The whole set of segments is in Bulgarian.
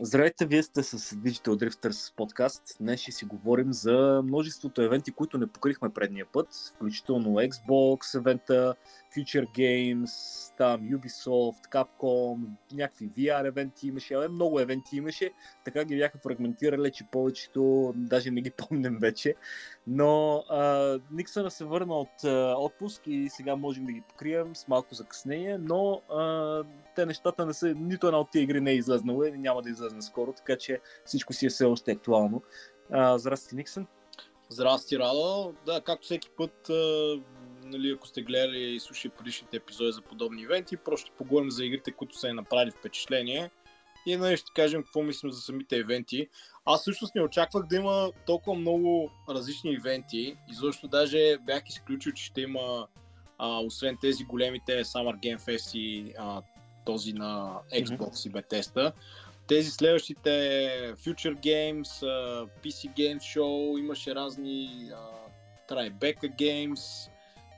Здравейте, вие сте с Digital Drifters подкаст. Днес ще си говорим за множеството евенти, които не покрихме предния път, включително Xbox евента, Future Games, там Ubisoft, Capcom, някакви VR евенти имаше, але много евенти имаше, така ги бяха фрагментирали, че повечето даже не ги помним вече. Но а, Никсъна се върна от а, отпуск и сега можем да ги покрием с малко закъснение, но а, те нещата не са, нито една от тези игри не е излезнала и няма да излезне скоро, така че всичко си е все още актуално. А, здрасти, Никсън. Здрасти, Радо. Да, както всеки път, а, нали, ако сте гледали и слушали предишните епизоди за подобни ивенти, просто ще поговорим за игрите, които са е направили впечатление и нали, ще кажем какво мислим за самите ивенти. Аз всъщност не очаквах да има толкова много различни ивенти и защото даже бях изключил, че ще има а, освен тези големите Summer Game Fest и а, този на Xbox mm-hmm. и Bethesda. Тези следващите Future Games, PC Games Show, имаше разни Tribeca Games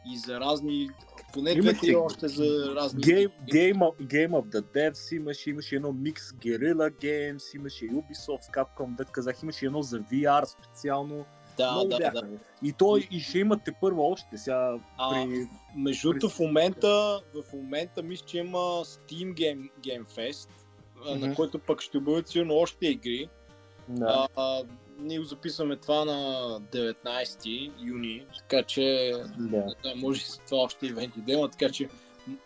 и за разни поне две още за разни... Game, Game, of, Game of the Devs имаше, имаше едно Mix Guerrilla Games, имаше Ubisoft, Capcom, дет казах, имаше едно за VR специално. Да, Много да, бяха. да. И той и ще имате първо още сега. А, при... Между при... в момента, в момента мисля, че има Steam Game, Game Fest, mm-hmm. на който пък ще бъдат сигурно още игри. Да. А, ние го записваме това на 19 юни, така че да. Да, може това още ивенти да има, така че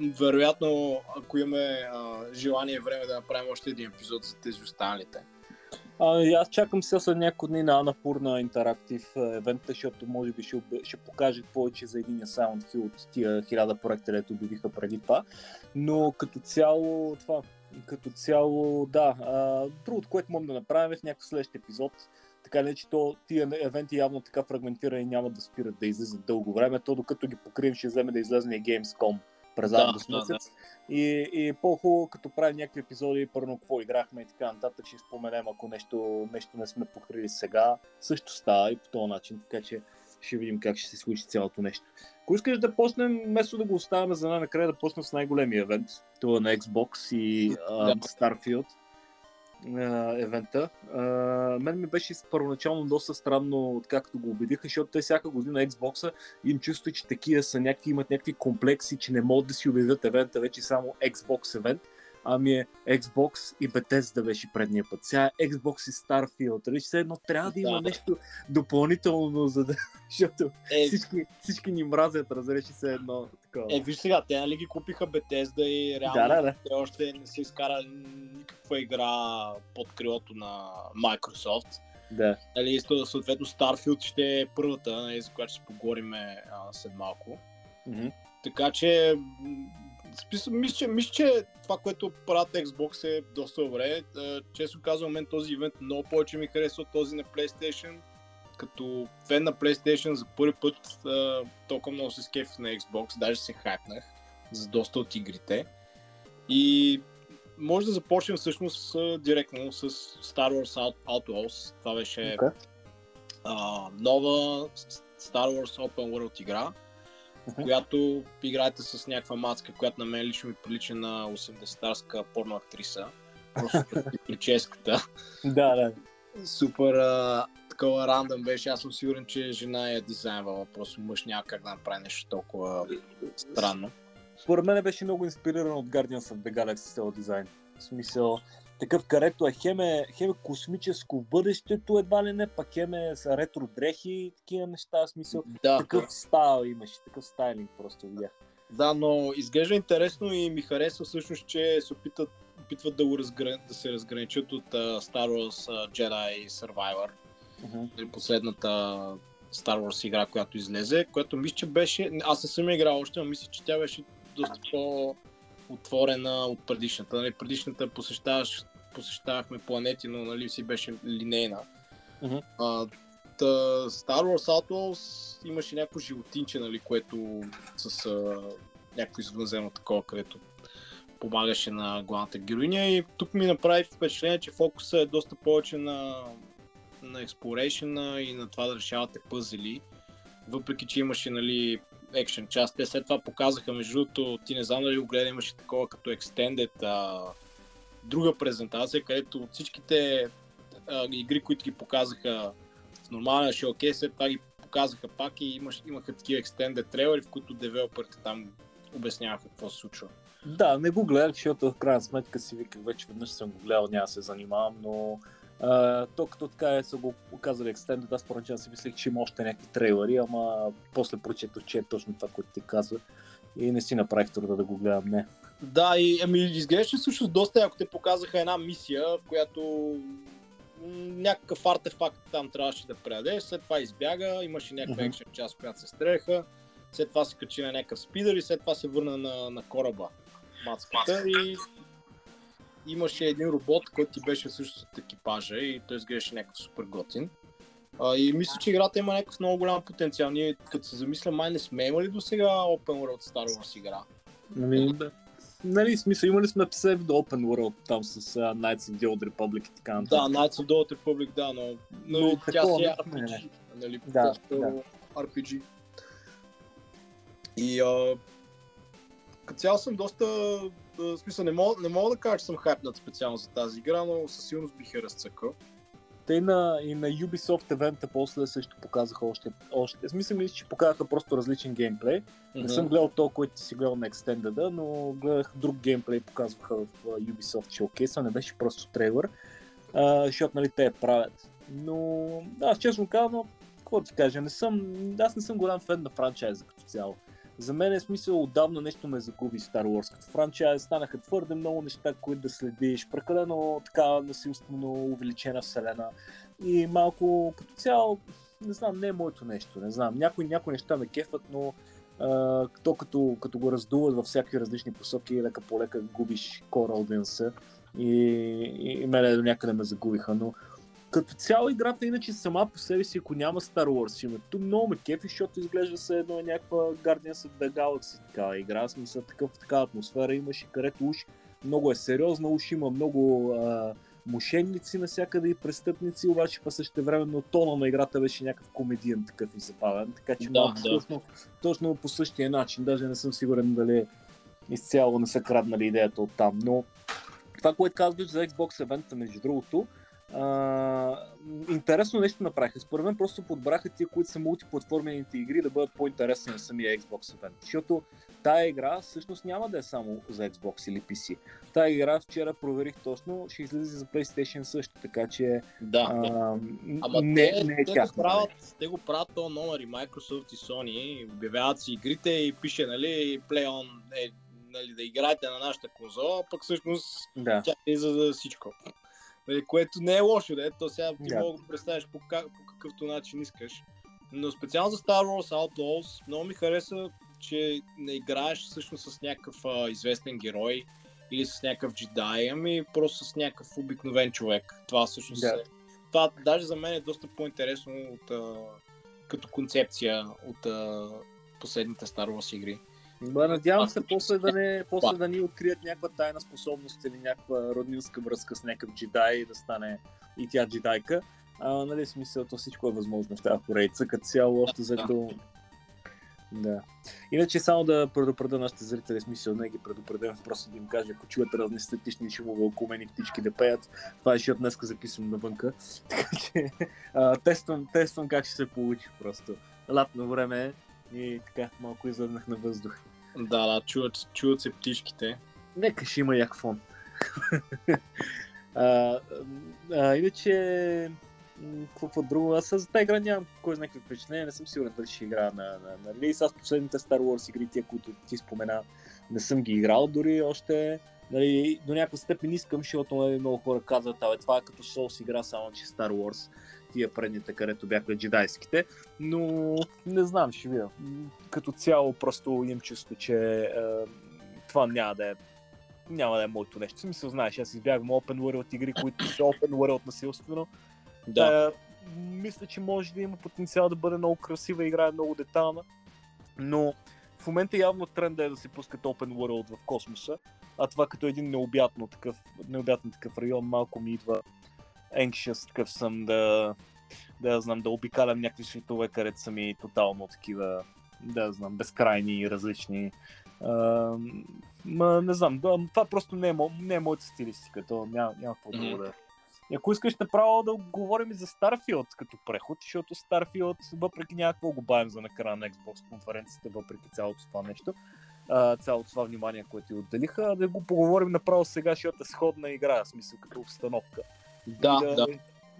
вероятно, ако имаме а, желание време да направим още един епизод за тези останалите. А, аз чакам сега след няколко дни на Анапурна интерактив евент, защото може би ще, ще покаже повече за един Silent Hill от тия хиляда проекта, които обявиха преди това. Но като цяло това, като цяло, да. А, другото, което можем да направим е в някакъв следващ епизод, така не, че то, тия евенти явно така фрагментирани няма да спират да излизат дълго време, то докато ги покрием ще вземе да излезе Gamescom през да, август да, месец. Да. И, и по-хубаво, като правим някакви епизоди, първо какво играхме и така нататък, ще споменем, ако нещо, нещо не сме покрили сега, също става и по този начин, така че ще видим как ще се случи цялото нещо. Ако искаш да почнем, вместо да го оставяме за най-накрая, да почнем с най-големия евент, това на Xbox и uh, Starfield евента. Uh, мен ми беше първоначално доста странно, откакто го убедиха, защото те всяка година Xbox им чувства, че такива са някакви, имат някакви комплекси, че не могат да си обявят евента вече само Xbox евент ами е Xbox и Bethesda беше предния път. Сега е Xbox и Starfield. Нали? Все едно трябва да има да, нещо допълнително, за да... защото е... всички, всички ни мразят, разреши се едно такова. Е, виж сега, те нали ги купиха Bethesda и реално да, да, да. те още не са изкарали никаква игра под крилото на Microsoft. Да. Нали, съответно Starfield ще е първата, нали, за която ще поговорим след малко. Mm-hmm. Така че мисля, че, мисля, че това, което правят Xbox е доста добре. Често казвам, мен този ивент много повече ми харесва от този на PlayStation. Като фен на PlayStation за първи път толкова много се скефих на Xbox, даже се хайпнах за доста от игрите. И може да започнем всъщност директно с Star Wars Outlaws. Това беше okay. а, нова Star Wars Open World игра uh-huh. която играете с някаква маска, която на мен лично ми прилича на 80-тарска порно актриса. Просто прическата. да, да. Супер а, такова рандъм беше. Аз съм сигурен, че жена е дизайнвала. Просто мъж няма как да направи нещо толкова странно. Според мен беше много инспириран от Guardians of the Galaxy цел дизайн. В смисъл, такъв, където е хем, е хем е космическо бъдещето, едва ли не, пък хем е ретро дрехи и такива неща, в смисъл. Да, такъв да. стайл имаше, такъв стайлинг просто видях. Да, но изглежда интересно и ми харесва всъщност, че се опитат, опитват да, го разгран... да се разграничат от uh, Star Wars uh, Jedi Survivor. Uh-huh. Последната Star Wars игра, която излезе, която мисля, че беше... Аз не съм играл още, но мисля, че тя беше доста по отворена от предишната. Нали, предишната посещаваш, посещавахме планети, но нали, си беше линейна. Uh-huh. А, та, Star Wars Outlaws имаше някакво животинче, нали, което с а, някакво извънземно такова, където помагаше на главната героиня и тук ми направи впечатление, че фокуса е доста повече на, на exploration и на това да решавате пъзели, въпреки че имаше нали, екшен част. Те след това показаха, между другото, ти не знам дали го гледа, имаше такова като Extended а, друга презентация, където от всичките а, игри, които ги показаха в нормалния шоукейс, след това ги показаха пак и имаш, имаха такива extended трейлери, в които девелоперите там обясняваха какво се случва. Да, не го гледах, защото в крайна сметка си виках, вече веднъж съм го гледал, няма се занимавам, но а, то като така са го показали Extended, аз поначало си мислех, че има още някакви трейлери, ама после прочетох, че е точно това, което ти казва и не си направих труда да го гледам, не. Да, и ами, изглеждаше всъщност доста, ако те показаха една мисия, в която някакъв артефакт там трябваше да предадеш, след това избяга, имаше някаква uh-huh. екшен част, която се стреляха, след това се качи на някакъв спидър и след това се върна на, на кораба мацката и имаше един робот, който ти беше също от екипажа и той изглеждаше някакъв супер готин. А, и мисля, че играта има някакъв много голям потенциал. Ние, като се замисля, май не сме имали до сега Open World Star Wars игра. Ами, да. Нали, смисъл, имали сме псевдо Open World там с uh, Knights of the Old Republic и така нататък. Да, Knights of the Old Republic, да, но, но, но тя си е RPG. Не, Нали, да, да. RPG. И а, като цяло съм доста... В смисъл, не мога, не мога да кажа, че съм хайпнат специално за тази игра, но със сигурност бих я разцъкал. Те на, и на Ubisoft евента после също показаха още, още. Смисъл мисля, че показаха просто различен геймплей. Mm-hmm. Не съм гледал то, който си гледал на Extended, но гледах друг геймплей, показваха в Ubisoft Showcase, не беше просто трейлър, а, защото нали, те я правят. Но да, аз честно казвам, какво ти кажа, не съм, аз не съм голям фен на франчайза като цяло. За мен е смисъл отдавна нещо ме загуби Star Wars. Като франчайз станаха твърде много неща, които да следиш, прекалено така насилствено увеличена вселена и малко като цяло, не знам, не е моето нещо, не знам. Някои, някои неща ме кефат, но а, то като, като го раздуват във всякакви различни посоки, лека по лека губиш кора аудиенса и, и, и мене до някъде ме загубиха, но като цяло играта, иначе сама по себе си, ако няма Star Wars името, много ме кефи, защото изглежда се едно някаква Guardians of the Galaxy такава игра, смисъл такъв, такава атмосфера имаше, където уж много е сериозна, уж има много а, мошенници навсякъде и престъпници, обаче по също време тона на играта беше някакъв комедиен такъв и забавен, така че да, малко да. Точно, точно по същия начин, даже не съм сигурен дали изцяло не са краднали идеята от там, но това, което казваш за Xbox евента, между другото, а, интересно нещо направиха. Според мен просто подбраха тия, които са мултиплатформените игри да бъдат по-интересни на самия Xbox event. Защото тая игра всъщност няма да е само за Xbox или PC. Тая игра вчера проверих точно, ще излезе за PlayStation също, така че да, а, да. Ама не, те, не е те, тяхно, го правят, те го правят то номер и Microsoft и Sony, обявяват си игрите и пише, нали, Play on, е, нали, да играете на нашата конзола, пък всъщност да. тя е за всичко. Нали, което не е лошо, да то сега ти yeah. мога да представиш по, как, по какъвто начин искаш. Но специално за Star Wars Outlaws много ми хареса, че не играеш всъщност с някакъв а, известен герой или с някакъв джедай, ами просто с някакъв обикновен човек. Това всъщност yeah. е. Това даже за мен е доста по-интересно от, а, като концепция от а, последните Star Wars игри. Ба, надявам се после да, не, после да ни открият някаква тайна способност или някаква роднинска връзка с някакъв джедай и да стане и тя джедайка. А, нали, смисъл, то всичко е възможно в тази поредица, като цяло, още зато... Да. Иначе само да предупредя нашите зрители, смисъл не ги предупредям, просто да им кажа, ако чуят разни статични шумове около мен и птички да пеят, това е защото днес записвам навънка. Така че а, тествам, тествам как ще се получи просто. Латно време е и така малко излъзнах на въздух. Да, да, чуват, чуват се птичките. Нека ще има як фон. а, а, иначе, какво друго? Аз за тази игра нямам кой знае какво впечатление, не съм сигурен дали ще игра на, на, на релиз. Аз последните Star Wars игри, тия, които ти спомена, не съм ги играл дори още. Нали, до някаква степен искам, защото нали, много хора казват, абе, това е като Souls игра, само че Star Wars тия предните, където бяха джедайските, но не знам, ще видя. Като цяло просто имам чувство, че е, това няма да е няма да е моето нещо. В смисъл, знаеш, аз избягвам Open World игри, които са Open World насилствено. Да. Е, мисля, че може да има потенциал да бъде много красива игра, е много детална, но в момента явно тренда е да се пускат Open World в космоса, а това като един необятно такъв, необятно такъв район малко ми идва anxious такъв съм да, да знам, да обикалям някакви светове, където са ми тотално такива, да знам, безкрайни и различни А, ма, не знам, това просто не е, не е моята стилистика, то няма, няма какво mm-hmm. да и ако искаш направо да говорим и за Starfield като преход, защото Starfield, въпреки някакво го бавим за накрая на Xbox конференцията, въпреки цялото това нещо, цялото това внимание, което ти отделиха, да го поговорим направо сега, защото е сходна игра, в смисъл като обстановка. Да, и да, да.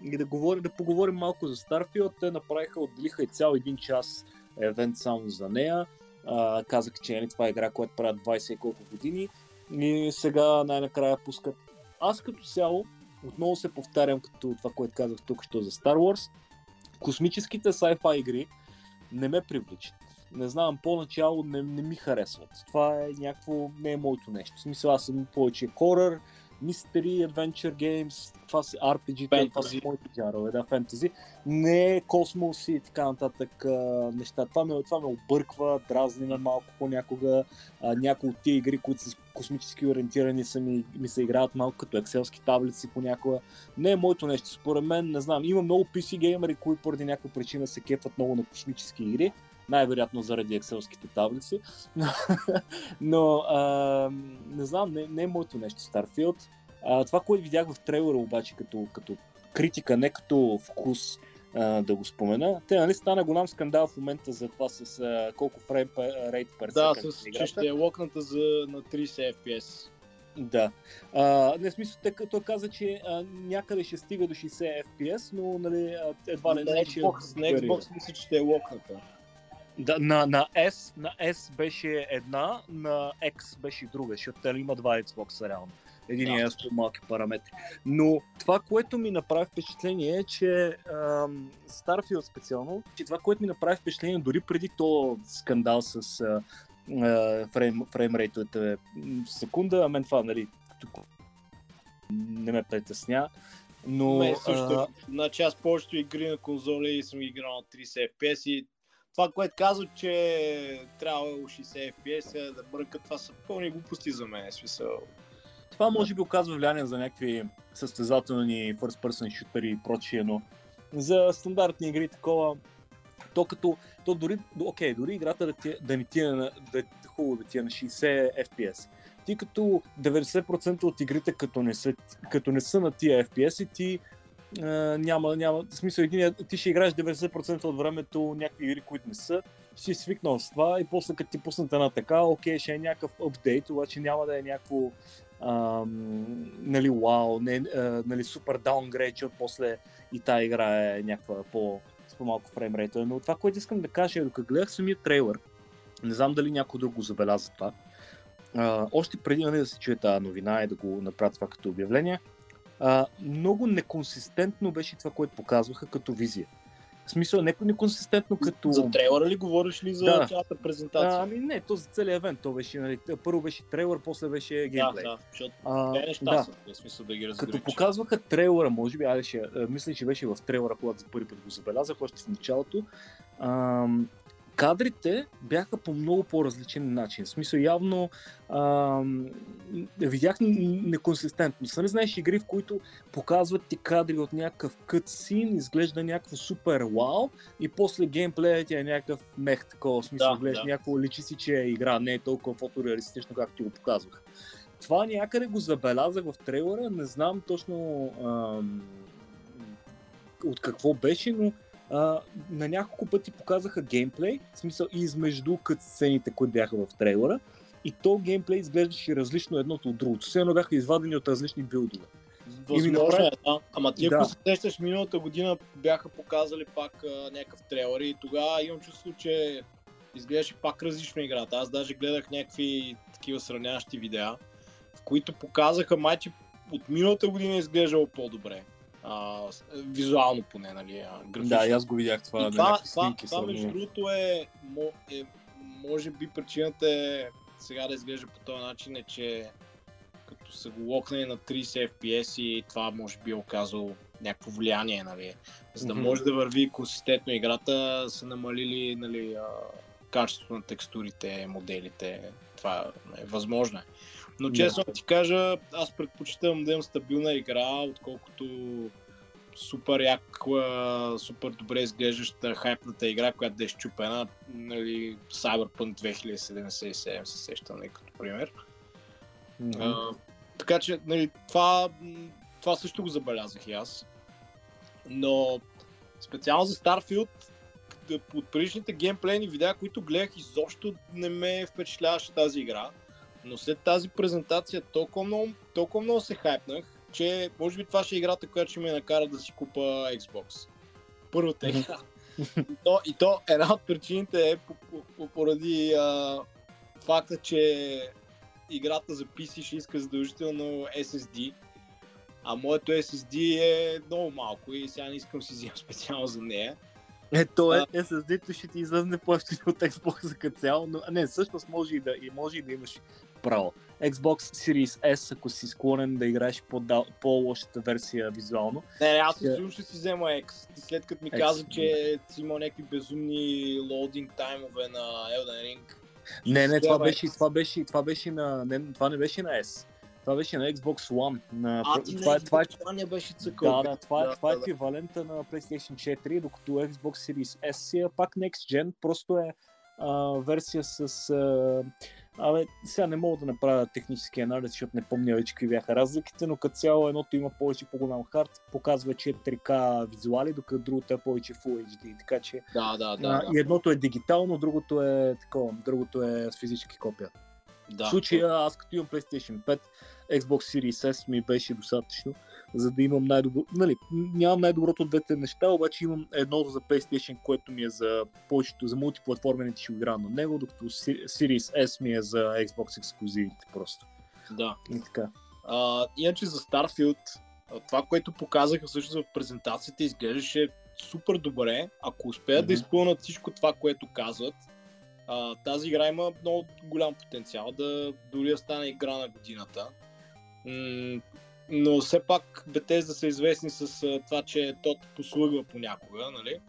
И да, говорим, да поговорим малко за Starfield. Те направиха, отделиха и цял един час евент само за нея. А, казах, че нали, това е игра, която правят 20 и колко години. И сега най-накрая пускат. Аз като цяло отново се повтарям като това, което казах тук, що за Star Wars. Космическите sci-fi игри не ме привличат. Не знам, по-начало не, не ми харесват. Това е някакво, не е моето нещо. В смисъл, аз съм повече хорър, Mystery, Adventure Games, това са RPG, това са моите жанрове, да, фентези. Не космос и така нататък а, неща. Това ме, това ме обърква, дразни ме малко понякога. А, някои от тия игри, които са космически ориентирани, са ми, ми се играят малко като екселски таблици понякога. Не е моето нещо. Според мен, не знам, има много PC геймери, които поради някаква причина се кефат много на космически игри най-вероятно заради екселските таблици. Но а, не знам, не, не е моето нещо Starfield. А, това, което видях в трейлера обаче като, като критика, не като вкус, а, да го спомена. Те, нали, стана голям скандал в момента за това с а, колко фрейм рейт per Да, с, че ще е локната за, на 30 FPS. Да. А, не, смисъл, тъй като каза, че а, някъде ще стига до 60 FPS, но нали, едва ли не. На Xbox, на Xbox мисля, че ще е локната. Да, на, на, S, на S беше една, на X беше друга, защото те има два Xbox реално. Един да. е с по-малки параметри. Но това, което ми направи впечатление е, че ам, Starfield специално, че това, което ми направи впечатление дори преди то скандал с а, а, фрейм, фреймрейтовете секунда, а мен това, нали, не ме притесня. Но, Ме, също, а... значи аз повечето игри на конзоли съм играл на 30 FPS и това, което казват, че трябва 60 FPS да бъркат, това са пълни глупости за мен. Смисъл. Това може би оказва влияние за някакви състезателни first person шутери и прочие, но за стандартни игри такова, то като, то дори, окей, дори играта да, ти, да не ти е на, да, хубаво да ти е на 60 FPS. Ти като 90% от игрите като не са, като не са на тия FPS и ти няма, няма, в смисъл, един, ти ще играеш 90% от времето някакви игри, които не са, си свикнал с това и после като ти пуснат една така, окей, ще е някакъв апдейт, обаче няма да е някакво ам, нали, вау, не, а, нали, супер даунгрейд, че после и тази игра е някаква по, с по-малко фреймрейта. Но това, което искам да кажа е, докато гледах самия трейлър, не знам дали някой друг го забеляза това, а, още преди нали, да се чуе тази новина и да го направят това като обявление, а, много неконсистентно беше това, което показваха като визия. В смисъл, не неконсистентно като... За трейлера ли говориш ли за да. цялата презентация? А, ами не, то за целият евент. То беше, нали, първо беше трейлер, после беше геймплей. Да, да, защото а, неща да. са, в смисъл да ги разграничи. Като показваха трейлера, може би, айде ще, мисля, че беше в трейлера, когато за първи път го забелязах, още в началото. Ам, кадрите бяха по много по-различен начин. В смисъл, явно а, видях неконсистентност. Нали знаеш игри, в които показват ти кадри от някакъв кът син, изглежда някакво супер вау и после геймплеят е някакъв мех такова. В смисъл, да, гледаш да. някакво личи си, че е игра, не е толкова фотореалистично, както ти го показвах. Това някъде го забелязах в трейлера, не знам точно а, от какво беше, но а, на няколко пъти показаха геймплей, в смисъл и измежду кът сцените, които бяха в трейлера. И то геймплей изглеждаше различно едното от другото. Все едно бяха извадени от различни билдове. Възможно направи... е, да. Ама ти да. ако се сещаш, миналата година бяха показали пак а, някакъв трейлер и тогава имам чувство, че изглеждаше пак различно играта. Аз даже гледах някакви такива сравняващи видеа, в които показаха майче от миналата година изглеждало по-добре а, визуално поне, нали, графично. Да, аз го видях това. И това, това, това между другото е, е, може би причината е сега да изглежда по този начин е, че като са го локнали на 30 FPS и това може би е оказало някакво влияние, нали. За да mm-hmm. може да върви консистентно играта, са намалили нали, качеството на текстурите, моделите. Това е възможно. Е. Но честно yeah. ти кажа, аз предпочитам да имам стабилна игра, отколкото супер яка, супер добре изглеждаща хайпната игра, която да е щупена, нали, Cyberpunk 2077 се сещам, нали, като пример. Mm-hmm. А, така че, нали, това, това също го забелязах и аз. Но специално за Starfield, от предишните геймплейни видеа, които гледах, изобщо не ме впечатляваше тази игра. Но след тази презентация толкова много, толкова много се хайпнах, че може би това ще е играта, която ще ме накара да си купа Xbox. Първата игра. и, то, и то една от причините е поради а, факта, че играта за PC ще иска задължително SSD, а моето SSD е много малко и сега не искам си взимам специално за нея. Ето е, SSD-то ще ти излезне по от Xbox за цяло, но не, всъщност може и да, и може и да имаш право. Xbox Series S, ако си склонен да играеш по-лошата версия визуално. Не, не аз ще... ще си взема X. След като ми X, каза, че си има някакви безумни лоудинг таймове на Elden Ring. Не, не, това беше, това беше, това беше на, не, това не беше на S. Това беше на Xbox One. На... А, ти това, на Xbox това, е- не беше цъкъл. Да, да, това, да, това е е еквивалента да. на PlayStation 4, докато Xbox Series S си е пак Next Gen, просто е а, версия с... А, Абе, сега не мога да направя технически анализ, защото не помня вече какви бяха разликите, но като цяло едното има повече по-голям хард, показва 4К визуали, докато другото е повече Full HD, така че да, да, да, а, и едното е дигитално, другото е такова, другото е с физически копия. Да. В случая аз като имам PlayStation 5, Xbox Series S ми беше достатъчно, за да имам най-добро... Нали, нямам най-доброто от двете неща, обаче имам едното за PlayStation, което ми е за повечето, за мултиплатформените ще игра на него, докато Series S ми е за Xbox ексклюзивите просто. Да. И така. А, иначе за Starfield, това, което показаха всъщност в презентацията, изглеждаше супер добре. Ако успеят mm-hmm. да изпълнят всичко това, което казват, а, тази игра има много голям потенциал да дори да стане игра на годината. М- но все пак Bethesda са известни с а, това, че тот послугва понякога, нали?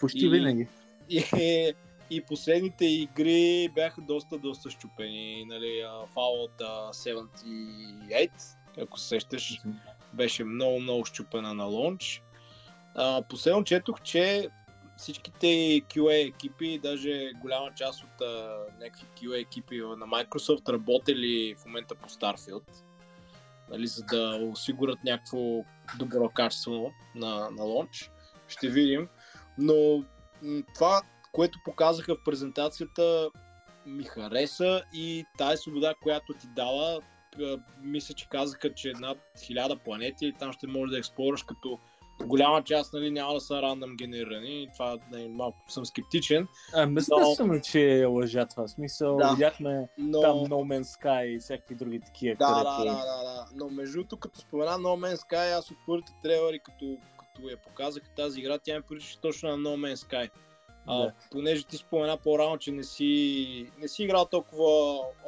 почти и, винаги. И, и, и последните игри бяха доста, доста щупени, нали? Fallout 78, ако се сещаш, беше много, много щупена на лонч. А, последно четох, че всичките QA екипи, даже голяма част от а, някакви QA екипи на Microsoft работели в момента по Starfield, нали, за да осигурят някакво добро качество на, на лонч. Ще видим. Но това, което показаха в презентацията, ми хареса и тази свобода, която ти дава, мисля, че казаха, че над хиляда планети и там ще можеш да експлораш като голяма част нали, няма да са рандъм генерирани. Това не, малко съм скептичен. А, естествено, но... че е лъжа това. смисъл, да, видяхме но... там No Man's Sky и всякакви други такива. Да, където... да, да, да, да. Но между другото, като спомена No Man's Sky, аз от първите трейлери, като, като я показах тази игра, тя ми прилича точно на No Man's Sky. А, да. понеже ти спомена по-рано, че не си, не си играл толкова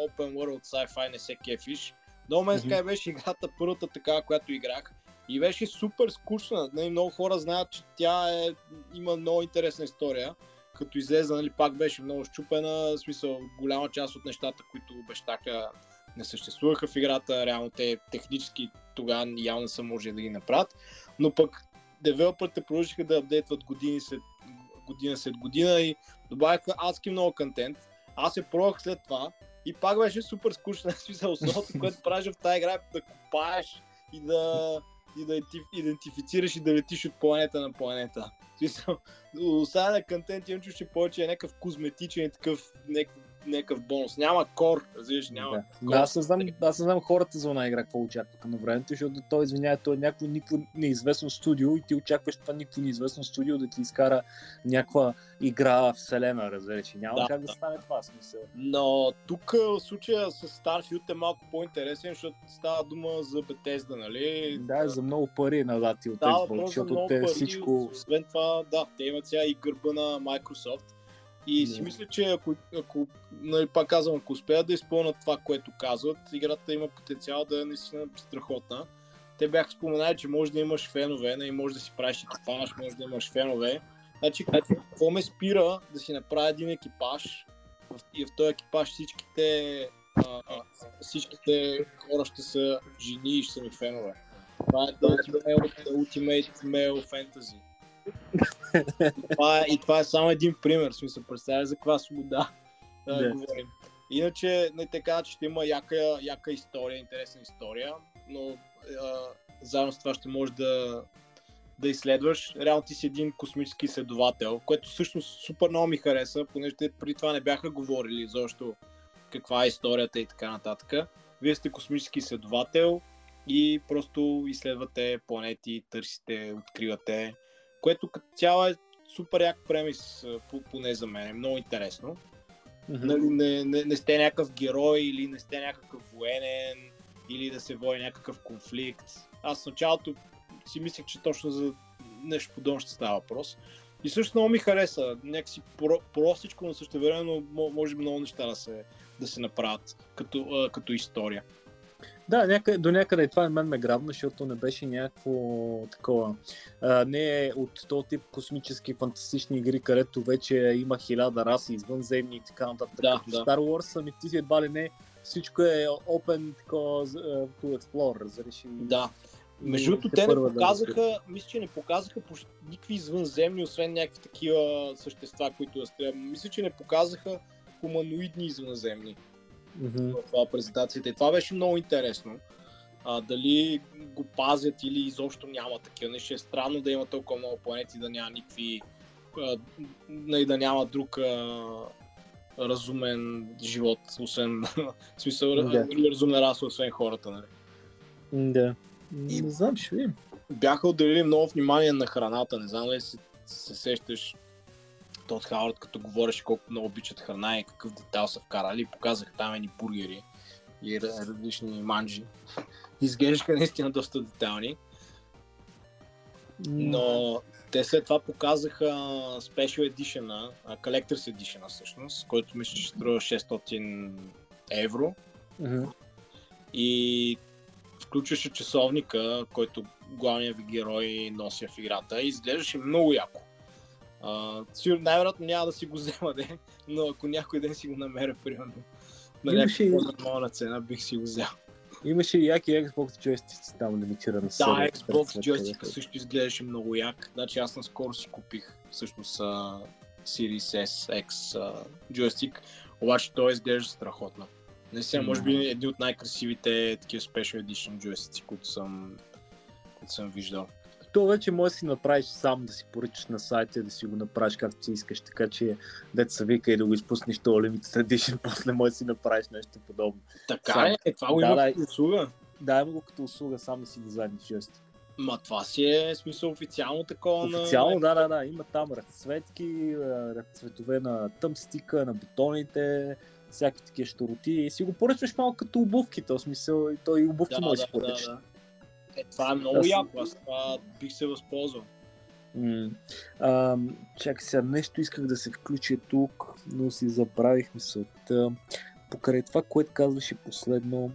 open world sci-fi, не се кефиш. No Man's Sky mm-hmm. беше играта първата така, която играх и беше супер скучна. Нали, много хора знаят, че тя е, има много интересна история. Като излезе, нали, пак беше много щупена. В смисъл, голяма част от нещата, които обещаха, не съществуваха в играта. Реално те технически тогава явно са може да ги направят. Но пък девелоперите продължиха да апдейтват години след година след година и добавяха адски много контент. Аз се пробвах след това и пак беше супер скучно. Смисъл, основното, което правиш в тази игра е да копаеш и да и да идентифицираш и да летиш от планета на планета. Останалия контент имам че повече е някакъв козметичен такъв някакъв някакъв бонус. Няма кор, разбираш, няма. Да. Кор. Аз не знам, аз не знам хората за една игра какво очакваха на времето, защото той, извинява, той е някакво никакво неизвестно студио и ти очакваш това никакво неизвестно студио да ти изкара някаква игра вселена, разбираш. Няма да, как да, да стане това смисъл. Но тук в случая с Starfield е малко по-интересен, защото става дума за Bethesda, нали? Да, за много пари на дати от да, Xbox, защото те пари, всичко... Освен това, да, те имат сега и гърба на Microsoft и си мисля, че ако, ако нали, пак казвам, ако успеят да изпълнят това, което казват, играта има потенциал да е наистина страхотна. Те бяха споменали, че може да имаш фенове, и нали, може да си правиш екипаж, може да имаш фенове. Значи, какво ме спира да си направя един екипаж и в този екипаж всичките, а, всичките хора ще са жени и ще са ми фенове. Това е The Ultimate, the ultimate Male Fantasy. И това, е, и това е само един пример, смисъл, представя за каква свобода да, Да. говорим. Иначе не те казват, че ще има яка, яка история, интересна история, но а, заедно с това ще можеш да, да изследваш. Реално ти си един космически изследовател, което всъщност супер много ми хареса, понеже те преди това не бяха говорили защо каква е историята и така нататък. Вие сте космически изследовател и просто изследвате планети, търсите, откривате, което като цяло е супер як премис, поне за мен. Много интересно. Мгм. Нали, не, не, не сте някакъв герой или не сте някакъв военен или да се води някакъв конфликт. Аз в началото си мислех, че точно за нещо подобно ще става въпрос. И също много ми хареса. Някакси про, простичко, но също време може много неща да се, да се направят като, като история. Да, някъде, до някъде и това мен ме грабна, защото не беше някакво такова. А, не е от този тип космически фантастични игри, където вече има хиляда раси, извънземни и така нататък. Да, Като да. Star Wars, ами ти си едва ли не всичко е open такова, за- to explore, разреши. Да. Между другото, те не първа да показаха, мисля, че не показаха почти никакви извънземни, освен някакви такива същества, които да стрелят. Мисля, че не показаха хуманоидни извънземни. Мгм. в презентацията. И това беше много интересно. А, дали го пазят или изобщо няма такива. Нещо е странно да има толкова много планети, да няма никакви. А, нали, да няма друг а, разумен живот, освен. в смисъл, друга разумна раса, освен хората. Нали. Да. И- Не знам, ще видим. Бяха отделили много внимание на храната. Не знам дали се, се сещаш Тод Хауърд, като говореше колко много обичат храна и какъв детал са вкарали. Показах там едни бургери и ра- различни манджи. Изглеждаха наистина доста детални. Но те след това показаха Special Edition, Collector's Edition всъщност, който мисля, че струва 600 евро. Мгм. и включваше часовника, който главният ви герой носи в играта и изглеждаше много яко. А, сигурно най-вероятно няма да си го взема, де, но ако някой ден си го намеря, примерно, на някаква нормална цена, бих си го взел. Имаше и яки Xbox джойстици там лимитирана Да, серия, Xbox джойстика също изглеждаше много як. Значи аз наскоро си купих всъщност а, Series S X а, джойстик, обаче той изглежда страхотно. Наистина, може би едни от най-красивите такива Special Edition джойстици, които съм, които съм виждал. То вече може да си направиш сам, да си поръчаш на сайта да си го направиш както си искаш, така че деца вика и да го изпуснеш то Limited Edition, после може да си направиш нещо подобно. Така Сам. е, е, това го Да, има да. като услуга. Да, има го като услуга сам да си дизайниш джойстик. Ма това си е смисъл официално такова Официално, на... да, да, да, има там разцветки, цветове на тъмстика, на бутоните, всякакви такива щуроти и си го поръчваш малко като обувките, в смисъл и той и обувки Да, може да да, си да, поръчаш. да. Е, това е много Аз- яко, аз това бих се възползвал. М. А, чакай сега, нещо исках да се включи тук, но си забравих мисълта. Покрай това, което казваше последно.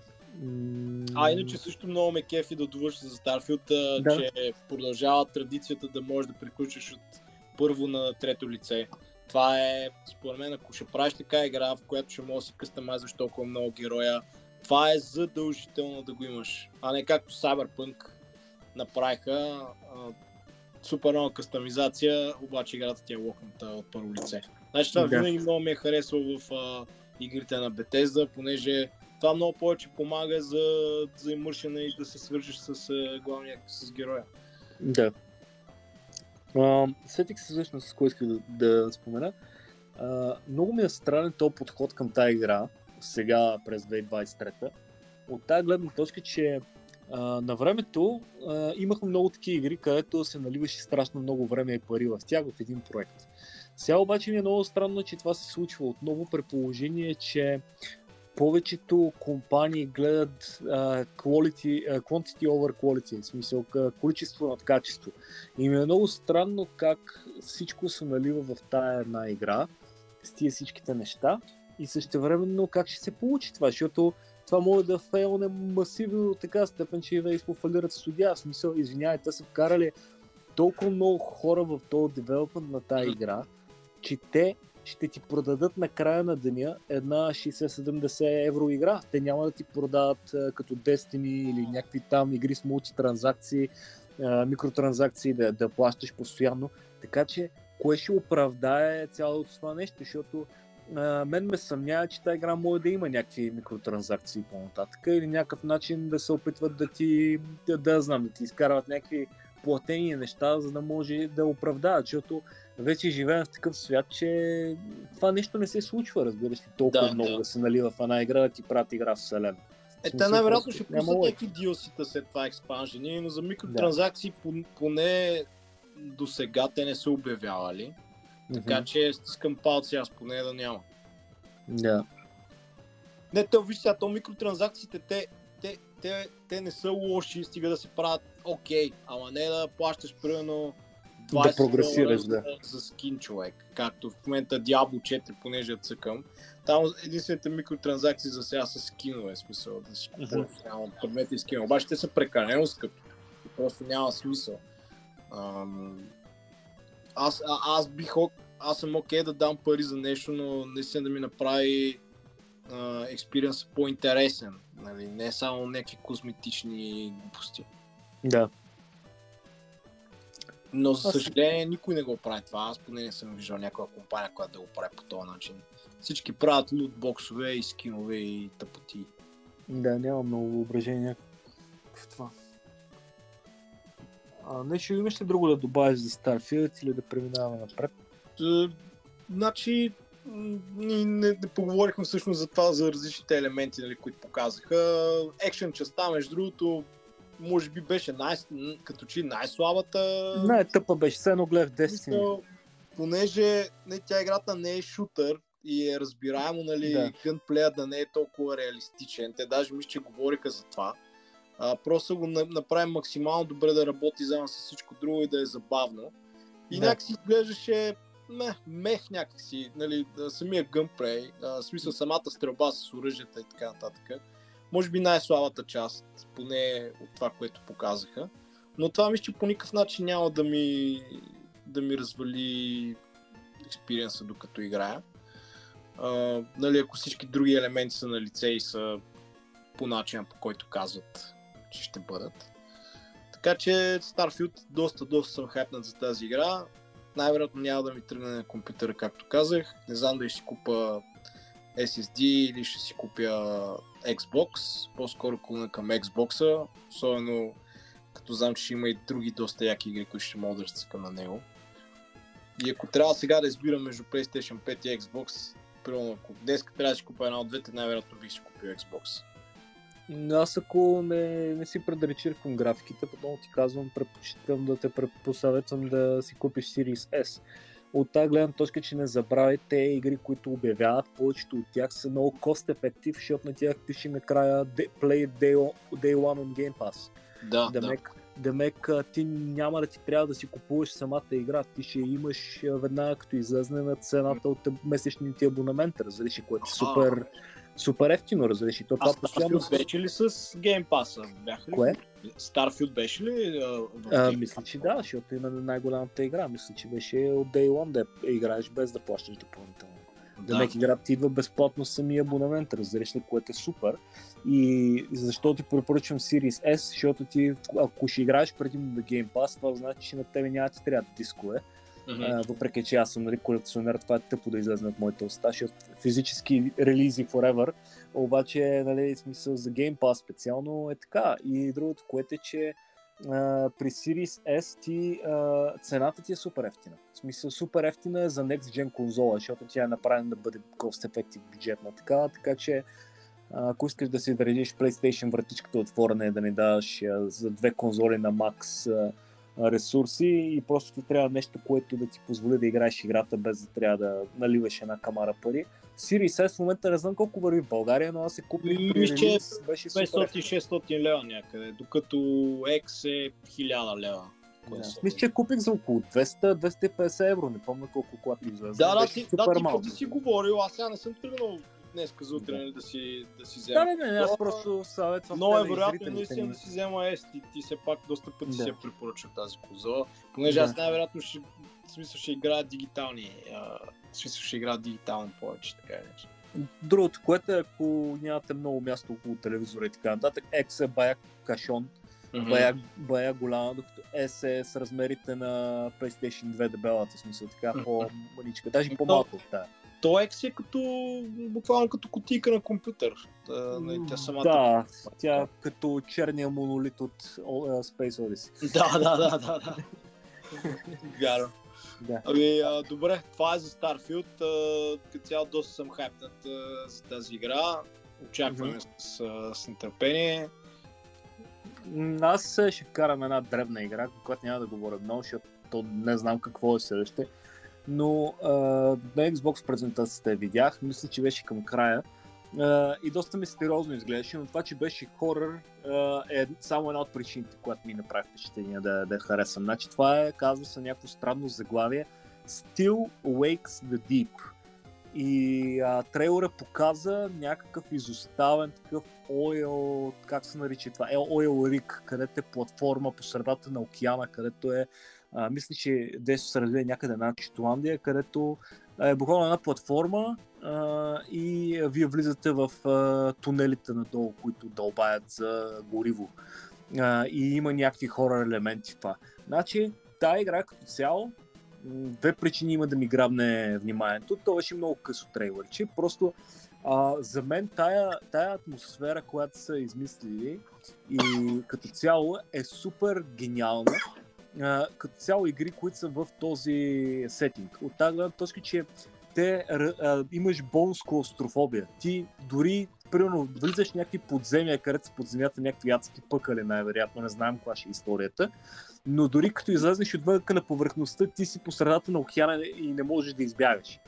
А, иначе също много ме кефи да довърши за Starfield, Да. че продължава традицията да можеш да приключиш от първо на трето лице. Това е, според мен, ако ще правиш така игра, в която ще можеш да си къстамайзваш толкова много героя, това е задължително да го имаш. А не както Cyberpunk направиха а, супер много кастомизация, обаче играта ти е локната от първо лице. Значи това Да. винаги много ми е харесвало в а, игрите на Bethesda, понеже това много повече помага за, за имършена и да се свържеш с а, главния, с героя. Да. А, сетих се всъщност с кое исках да, да спомена. А, много ми е странен този подход към тази игра, сега през 2023. От тази гледна точка, че на времето имахме много такива игри, където се наливаше страшно много време и пари в тях в един проект. Сега обаче ми е много странно, че това се случва отново при положение, че повечето компании гледат quality, quantity over quality, в смисъл количество над качество. И ми е много странно как всичко се налива в тая една игра, с тия всичките неща и същевременно как ще се получи това, защото това може да фейлне масивно до така степен, че да изпофалират студия. В смисъл, извинявайте, те са вкарали толкова много хора в този девелопмент на тази игра, че те ще ти продадат на края на деня една 60-70 евро игра. Те няма да ти продават като Destiny или някакви там игри с мултитранзакции, микротранзакции да, да плащаш постоянно. Така че, кое ще оправдае цялото това нещо, защото а, мен ме съмнява, че тази игра може да има някакви микротранзакции по-нататък или някакъв начин да се опитват да ти, да, да знам, да ти изкарват някакви платени неща, за да може да оправдаят, защото вече живеем в такъв свят, че това нещо не се случва, разбираш ли, толкова Да, много да. да. се налива в една игра да ти прати игра в вселена. Е, те най-вероятно ще пуснат някакви DLC-та след това експанжени, но за микротранзакции пон- поне до сега те не са обявявали. Така че стискам палци аз поне да няма. Да. Не, то виж сега, то микротранзакциите, те, те, те, те не са лоши, стига да се правят окей, ама не да плащаш примерно 20 Да прогресираш, да. За, скин човек, както в момента Diablo 4, понеже я цъкам. Там единствените микротранзакции за сега са скинове, смисъл да си купуваш реално предмети и скинове. Обаче те са прекалено скъпи. Просто няма смисъл. Ам, аз, а, аз бих аз съм окей да дам пари за нещо, но наистина да ми направи експириенс по-интересен. Нали? Не само някакви козметични глупости. Да. Но за съжаление никой не го прави това. Аз поне не съм виждал някаква компания, която да го прави по този начин. Всички правят лутбоксове и скинове и тъпоти. Да, няма много въображение в това. А, нещо имаш ли друго да добавиш за Starfield или да преминаваме напред? Е, Значи, ние не, не поговорихме всъщност за това, за различните елементи, нали, които показаха. Екшен частта, между другото, може би беше най- като че най-слабата. Най-тъпа беше, все едно гледах Destiny. Смисъл, понеже не, тя играта не е шутър и е разбираемо, нали, Да. да. гънплеят да не е толкова реалистичен. Те даже мисля, че говориха за това. А, просто го на- направим максимално добре да работи заедно с всичко друго и да е забавно. И Да. някакси изглеждаше мех, мех някакси, нали, самия гънплей, а, в смисъл самата стрелба с оръжията и така нататък. Може би най-слабата част, поне от това, което показаха. Но това мисля, че по никакъв начин няма да ми, да ми развали експириенса докато играя. А, нали, ако всички други елементи са на лице и са по начина по който казват, че ще бъдат. Така че Starfield доста, доста съм хайпнат за тази игра. Най-вероятно няма да ми тръгне на компютъра, както казах. Не знам дали ще купа SSD или ще си купя Xbox. По-скоро клона към Xbox, особено като знам, че има и други доста яки игри, които ще мога да цъкам на него. И ако трябва сега да избирам между PlayStation 5 и Xbox, примерно ако днес трябва да си купя една от двете, най-вероятно бих си купил Xbox. Аз ако не, не си предречирквам графиките, потом ти казвам, предпочитам да те посъветвам да си купиш Series S. От тази гледна точка, че не забравяй, те игри, които обявяват, повечето от тях са много cost effective, защото на тях пише накрая Play Day, day One on Game Pass. Да, да. Демек, демек а, ти няма да ти трябва да си купуваш самата игра, ти ще имаш веднага като излезне на цената от месечния ти абонамент, разбираш, което е супер, супер ефтино, разбираш. ли. То А това постоянно... Starfield беше ли с Game Pass? Бяха ли? Кое? Starfield беше ли а, в А, мисля, че да, защото има най-голямата игра. Мисля, че беше от Day One да играеш без да плащаш допълнително. Да. Демек играта ти идва безплатно с самия абонамент, разбираш ли, което е супер. И защо ти препоръчвам Series S, защото ти, ако ще играеш предимно на Game Pass, това значи, че на тебе няма ти трябва дискове. Мгм. А, въпреки, че аз съм нали, колекционер, това е тъпо да излезе от моите уста, защото физически релизи forever, обаче нали, смисъл за Game Pass специално е така. И другото, което е, че а, при Series S ти, а, цената ти е супер ефтина. В смисъл супер ефтина е за Next Gen конзола, защото тя е направена да бъде cost effective бюджетна така, така че ако искаш да си държиш PlayStation вратичката отворена и да не даваш а, за две конзоли на а, ресурси и просто ти трябва нещо, което да ти позволи да играеш играта без да трябва да наливаш една камара пари. Series S в момента не знам колко върви в България, но аз се купих Ми, при че релиз, беше супер ефтин. 500-600 лева някъде, докато X е 1000 лева. Да. конзола. Мисля, че купих за около 200-250 евро, не помня колко когато излезе. Да, да, ти, да, ти малко. преди си говорил, аз сега не съм тръгнал днес за утре нали, да си, да си взема. Да, не, не, аз просто съветвам. Но е вероятно наистина да си взема S. Ти, ти все пак доста пъти да. си я препоръчал тази коза, понеже да. аз най-вероятно ще, смисъл ще играя дигитални, а, смисъл ще играя дигитален повече, така е нещо. Другото, което е, ако нямате много място около телевизора и така нататък, X е бая кашон, mm-hmm. бая, бая голяма, докато S е с размерите на PlayStation 2 дебелата, смисъл така mm-hmm. по-маничка, даже по-малко от тази. То X е като, буквално като кутийка на компютър. Да, тя самата... Да, тя като черния монолит от Space Odyssey. да, да, да, да. да. Вярно. Да. Ами, а, добре, това е за Starfield. Като цяло доста съм хайпнат а, за тази игра. Очакваме mm-hmm. с, с нетърпение. Аз ще вкарам една дребна игра, която няма да говоря много, защото не знам какво е следващите. Но а, на Xbox презентацията видях, мисля, че беше към края. Uh, и доста мистериозно изглеждаше, но това, че беше хорър е само една от причините, която ми направи впечатление да, да харесам. Значи това е, казва се някакво странно заглавие Still Wakes the Deep. И а, трейлера показа някакъв изоставен такъв oil, как се нарича това, е oil rig, където е платформа по средата на океана, където е, а, мисля, че действо се развие някъде на Читоландия, където е буквално една платформа а, и вие влизате в а, тунелите надолу, които дълбаят за гориво. А, и има някакви хора елементи в това. Значи, тази игра като цяло, две причини има да ми грабне вниманието. То беше много късо трейлърче. Просто а, за мен тая, тая атмосфера, която са измислили и като цяло е супер гениална. Като цяло игри, които са в този сетинг. От тази гледна точка, че те а, имаш бонус клаустрофобия. Ти дори, примерно, влизаш някакви подземия, където са под земята някакви адски пъкали, най-вероятно, не знам каква ще е историята. Но дори като излезнеш отвън на повърхността, ти си по средата на океана и не можеш да избягаш.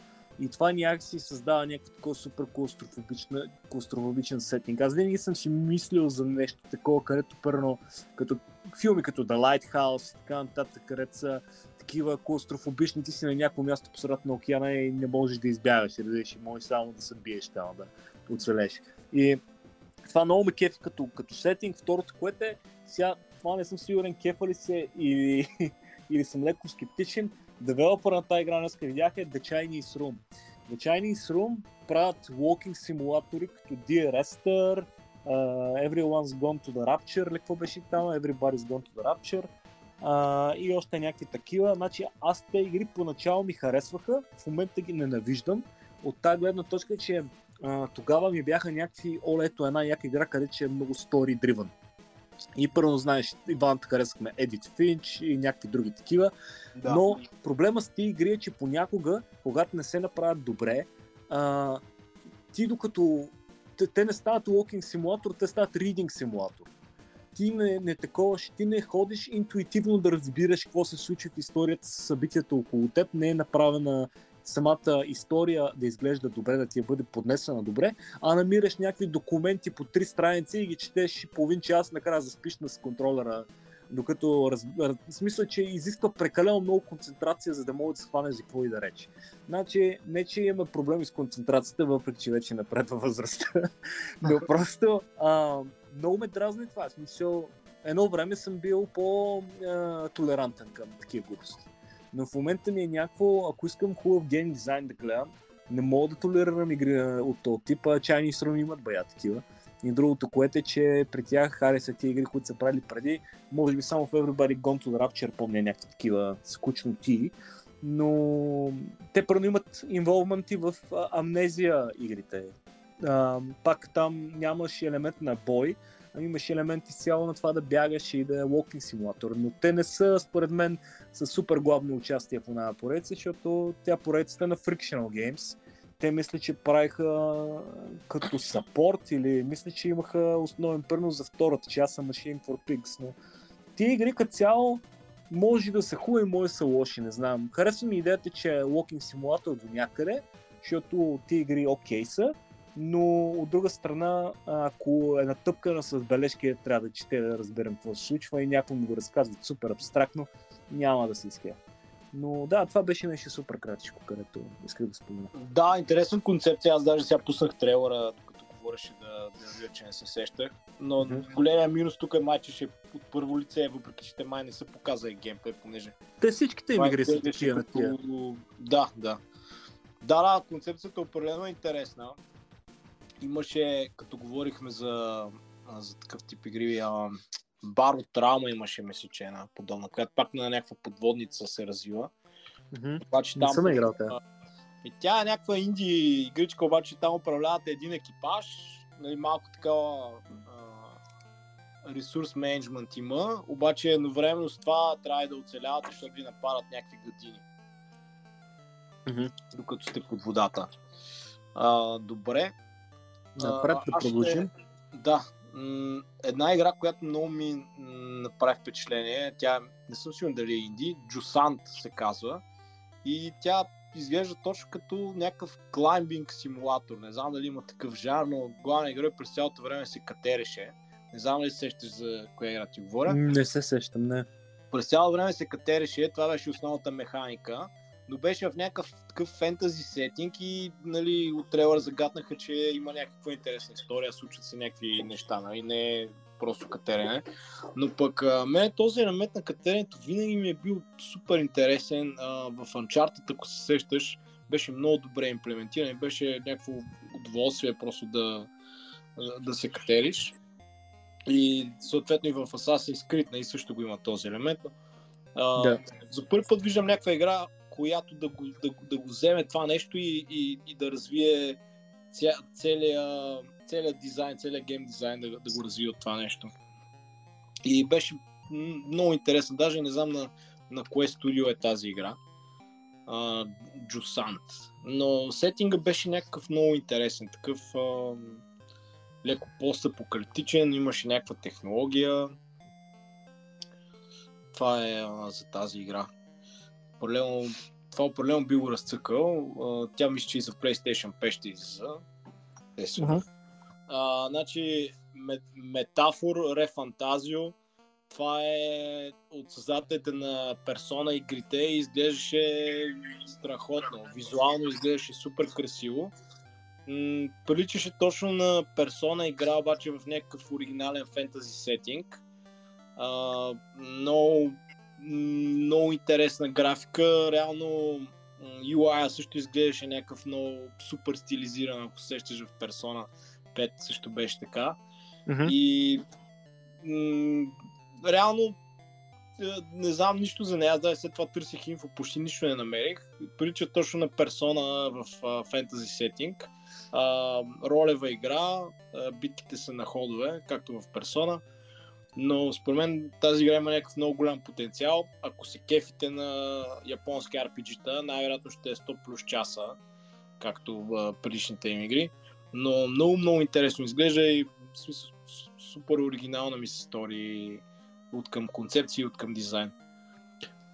И това някакси създава някакъв такова супер клаустрофобичен сетинг. Аз винаги съм си мислил за нещо такова, където първо, като филми като The Lighthouse и така нататък, където са такива клаустрофобични, ти си на някакво място по средата на океана и не можеш да избягаш, разбираш, и можеш само да се биеш там, да оцелеш. И това много ме кефи като, като сетинг. Второто, което е, сега това не съм сигурен кефа ли се или, или съм леко скептичен. Девелопър на тази игра днес видях е The Chinese Room. The Chinese Room правят walking симулатори като Dear Esther, uh, Everyone's Gone to the Rapture, или какво беше там, Everybody's Gone to the Rapture uh, и още някакви такива. Значи аз те игри поначало ми харесваха, в момента ги ненавиждам. От тази гледна точка, че uh, тогава ми бяха някакви, о, ето една яка игра, където е много story driven. И първо знаеш, Иван харесахме Едит Финч и някакви други такива. Да. Но проблема с тези игри е, че понякога, когато не се направят добре, а, ти докато те, те не стават walking симулатор, те стават reading симулатор. Ти не, не таковаш, ти не ходиш интуитивно да разбираш какво се случва в историята с събитията около теб, не е направена самата история да изглежда добре, да ти я бъде поднесена добре, а намираш някакви документи по три страници и ги четеш половин час, накрая заспиш на контролера докато раз... смисъл, че изисква прекалено много концентрация, за да мога да схванеш за какво и да рече. Значи, не че има проблеми с концентрацията, въпреки че вече напред във възрастта, но просто а, много ме дразни това. Смисъл, едно време съм бил по-толерантен към такива глупости. Но в момента ми е някакво, ако искам хубав гейм дизайн да гледам, не мога да толерирам игри от този тип, а чайни страни имат бая такива. И другото, което е, че при тях харесат тия игри, които са правили преди, може би само в Everybody Gone to the Rapture помня някакви такива скучноти, но те първо имат инволвменти в амнезия игрите. Пак там нямаш елемент на бой, ами имаш елемент изцяло на това да бягаш и да е walking симулатор, но те не са, според мен, с супер главно участие в една поредица, защото тя поредицата е на Frictional Games, те мисля, че правиха като сапорт или мисля, че имаха основен принос за втората част на Machine for Pigs, но тия игри като цяло може да са хубави, може да са лоши, не знам. Харесва ми идеята, че е Walking Simulator до някъде, защото тия игри окей okay са, но от друга страна, ако е натъпкана с бележки, трябва да чете да разберем какво се случва и някой му го разказва супер абстрактно, няма да се иска. Но да, това беше нещо супер кратичко, където исках да спомена. Да, интересна концепция. Аз даже сега пуснах трейлера, докато говореше да, да видя, че не се сещах. Но mm-hmm. големия минус тук е май, че ще е от първо лице, въпреки че те май не са показали геймплей, понеже... Те всичките им игри са такива на тия. Да, да. Да, да, концепцията определено е интересна. Имаше, като говорихме за, за такъв тип игри, а, Баро Траума имаше, мисля, че една подобна, която пак на някаква подводница се развива. Mm-hmm. Обаче, там, Не съм играл тя. И тя е някаква инди игричка, обаче там управляват един екипаж, нали, малко такава ресурс менеджмент има, обаче едновременно с това трябва да оцелявате, защото ви нападат някакви гадини. Mm-hmm. Докато сте под водата. А, добре. Напред да продължим. Ще... Да. Една игра, която много ми направи впечатление, тя не съм сигурен дали е инди, Джусант се казва. И тя изглежда точно като някакъв клаймбинг симулатор. Не знам дали има такъв жар, но главният герой през цялото време се катереше. Не знам дали се сещаш за коя игра ти говоря. Не се сещам, не. През цялото време се катереше, това беше основната механика, но беше в някакъв такъв фентази сетинг и нали, от трейлър загаднаха, че има някаква интересна история, случват се някакви неща, нали, не просто катерене. Но пък а, мен този елемент на катеренето винаги ми е бил супер интересен. А, в Uncharted, ако се сещаш, беше много добре имплементиран и беше някакво удоволствие просто да, да се катериш. И съответно и в Assassin's Creed нали, също го има този елемент. А, да. За първи път виждам някаква игра, която да го, да, да го вземе това нещо и, и, и да развие ця, целият целият дизайн, целият гейм дизайн да, да го развие от това нещо. И беше много интересно. Даже не знам на, на кое студио е тази игра. Джусант. Но сетинга беше някакъв много интересен. Такъв а, леко постапокалиптичен, имаше някаква технология. Това е а, за тази игра. Определено, това определено би го разцъкал. А, тя мисля, че и за PlayStation 5 ще излиза. Uh-huh. А, значи, метафор, рефантазио, това е от създателите на персона игрите и изглеждаше страхотно. Визуално изглеждаше супер красиво. М- приличаше точно на персона игра, обаче в някакъв оригинален фентази сетинг. А, много, много интересна графика. Реално UI също изглеждаше някакъв много супер стилизиран, ако сещаш в персона 5 също беше така. Mm-hmm. И м- реално е, не знам нищо за нея, да, след това търсих инфо, почти нищо не намерих. Прилича точно на персона в фентази сетинг. ролева игра, битките са на ходове, както в персона. Но според мен тази игра има някакъв много голям потенциал. Ако се кефите на японски RPG-та, най-вероятно ще е 100 плюс часа, както в предишните им игри. Но много, много интересно изглежда и супер оригинална ми се стори от към концепция и от към дизайн.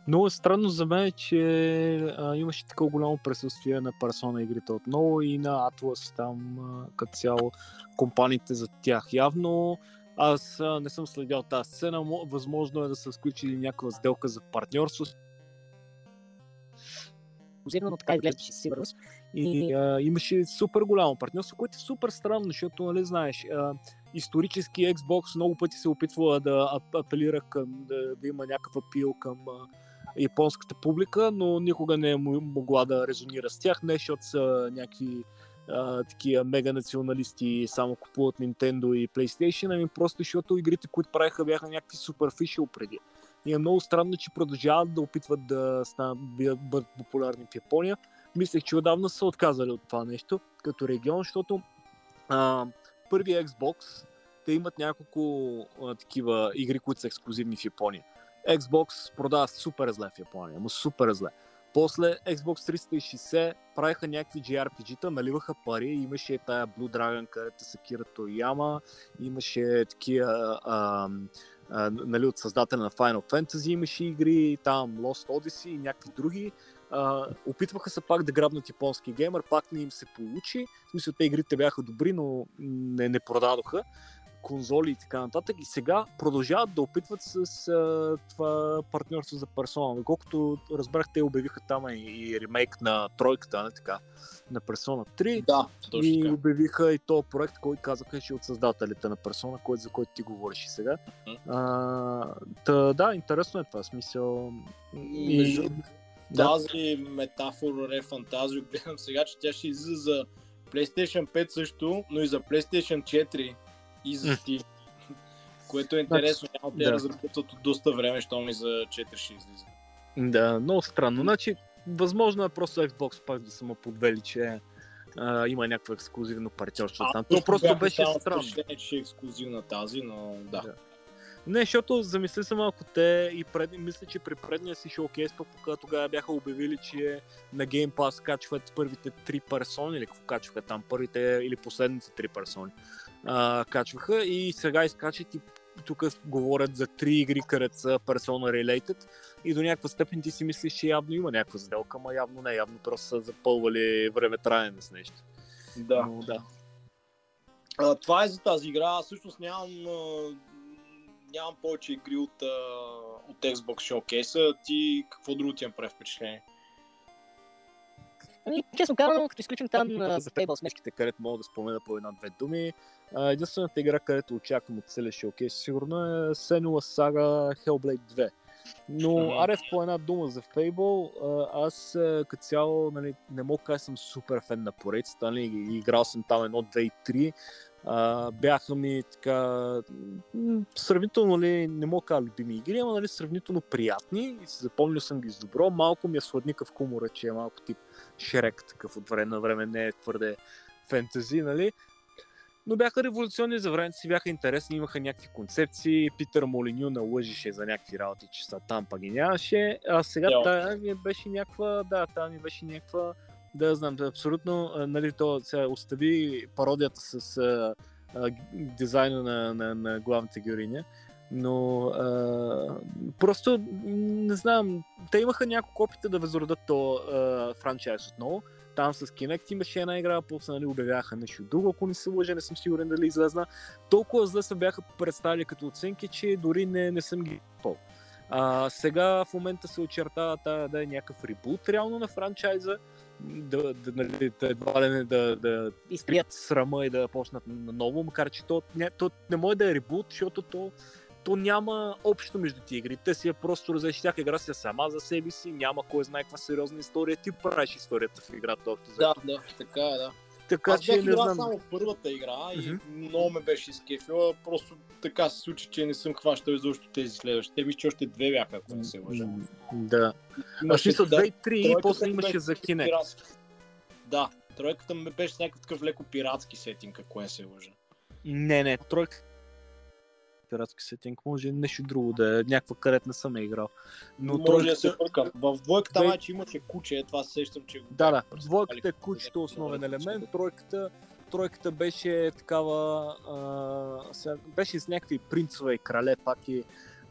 Много е странно за мен, че а, имаше такова голямо присъствие на персона игрите отново и на Atlas там а, като цяло компаниите за тях. Явно аз а, не съм следял тази сцена, възможно е да са сключили някаква сделка за партньорство. Но така изглеждаше сигурност. И а, имаше супер голямо партньорство, което е супер странно, защото, нали, знаеш, а, исторически Xbox много пъти се опитва да апелира към, да, да има някакъв апил към а, японската публика, но никога не е могла да резонира с тях, не защото са някакви а, такива мега националисти само купуват Nintendo и PlayStation, ами просто защото игрите, които правиха, бяха някакви суперфишил преди. И е много странно, че продължават да опитват да станат, бъдат популярни в Япония. Мислех, че отдавна са отказали от това нещо като регион, защото а, първи Xbox те имат няколко а, такива игри, които са ексклюзивни в Япония. Xbox продава супер зле в Япония, му супер зле. После Xbox 360 правиха някакви JRPG-та, наливаха пари, имаше тая Blue Dragon, където са Кира Тояма, имаше такива а, а, нали, от създателя на Final Fantasy имаше игри, там Lost Odyssey и някакви други. А, опитваха се пак да грабнат японски геймер, пак не им се получи. В смисъл, те игрите бяха добри, но не, не продадоха конзоли и така нататък. И сега продължават да опитват с а, това партньорство за персона. Колкото разбрах, те обявиха там и, и ремейк на тройката, не така, на Persona 3. Да, точно и така. обявиха и този проект, който казаха, че е от създателите на Persona, който, за който ти говориш и сега. Мгм. А, та, да, интересно е това. Смисъл. Между Да. тази метафора Ре Фантазио, гледам сега, че тя ще излиза за PlayStation 5 също, но и за PlayStation 4 и за Steam. Което е интересно, няма те да. разработват от доста време, що ми за 4 ще излиза. Да, много странно. Значи, възможно е просто Xbox пак да са му подвели, че а, има някакво ексклюзивно партньорство там. То просто беше странно. впечатление, че е ексклюзивна тази, но да. Да. Не, защото замисли се малко те и пред, мисля, че при предния си шоукейс, пък когато тогава бяха обявили, че на Game Pass качват първите три персони, или какво качваха там, първите или последните три персони а, качваха и сега изкачат и тук говорят за три игри, където са Persona Related и до някаква степен ти си мислиш, че явно има някаква сделка, ама явно не, явно просто са запълвали време траене с нещо. да. Но, да. А, това е за тази игра. Аз всъщност нямам, нямам повече игри от, от Xbox Showcase. Ти какво друго ти направи впечатление? Ами, честно казано, като изключим там за Fable смешките, където мога да спомена по една-две думи, единствената игра, където очаквам от целия шоукейс, сигурно е Senua Saga Hellblade 2. Но, Мгм. аре по една дума за Fable, а, аз като цяло нали, не мога да кажа, съм супер фен на поредицата, нали, играл съм там едно, две и три. А, бяха ми така сравнително ли, не мога да кажа любими игри, ама нали, сравнително приятни и си запомнил съм ги с добро. Малко ми е сладникъв хумора, че е малко тип Шрек, такъв от време на време не е твърде фентези, нали? Но бяха революционни за времето си, бяха интересни, имаха някакви концепции. Питър Молиню налъжише за някакви работи, че са там, па ги нямаше. А сега Йо. тая ми беше някаква, да, тая ми беше някаква, да знам, абсолютно, нали, то сега остави пародията с а, а, дизайна на, на, на главната героиня. Но а, просто не знам, те имаха няколко опита да възродат то а, франчайз отново. Там с Kinect имаше една игра, после нали, обявяха нещо друго, ако не се лъжа, не съм сигурен дали излезна. Толкова зле се бяха представили като оценки, че дори не, не съм ги пол. А, сега в момента се очертава да, да е някакъв ребут реално на франчайза, да, да, нали, да едва ли не да, да изтрият срама и да почнат наново, макар че то, не, то не може да е ребут, защото то то няма общо между ти игри. Те си е просто разреши всяка игра си е сама за себе си, няма кой знае каква сериозна история. Ти правиш историята в играта общо. Да, да, така е, да. Така Аз че бях не играл знам. само първата игра и Мгм. много ме беше изкефила. Просто така се случи, че не съм хващал изобщо тези следващите. Мисля, че още две бяха, ако не се лъжа. Да. А Имаше смисъл да, 2 и 3 и после имаше за пиратски. Да, тройката ми беше някакъв такъв леко пиратски сетинг, ако не се лъжа. Не, не, тройка. Пиратски сетинг, може нещо друго да е, някаква където не съм е играл. Но Може да се бъркам. В двойката Две- майче имаше куче, това се сещам, че Да, да, двойката е кучето основен елемент, тройката, тройката беше такава, а, сега, беше с някакви принцове и крале пак и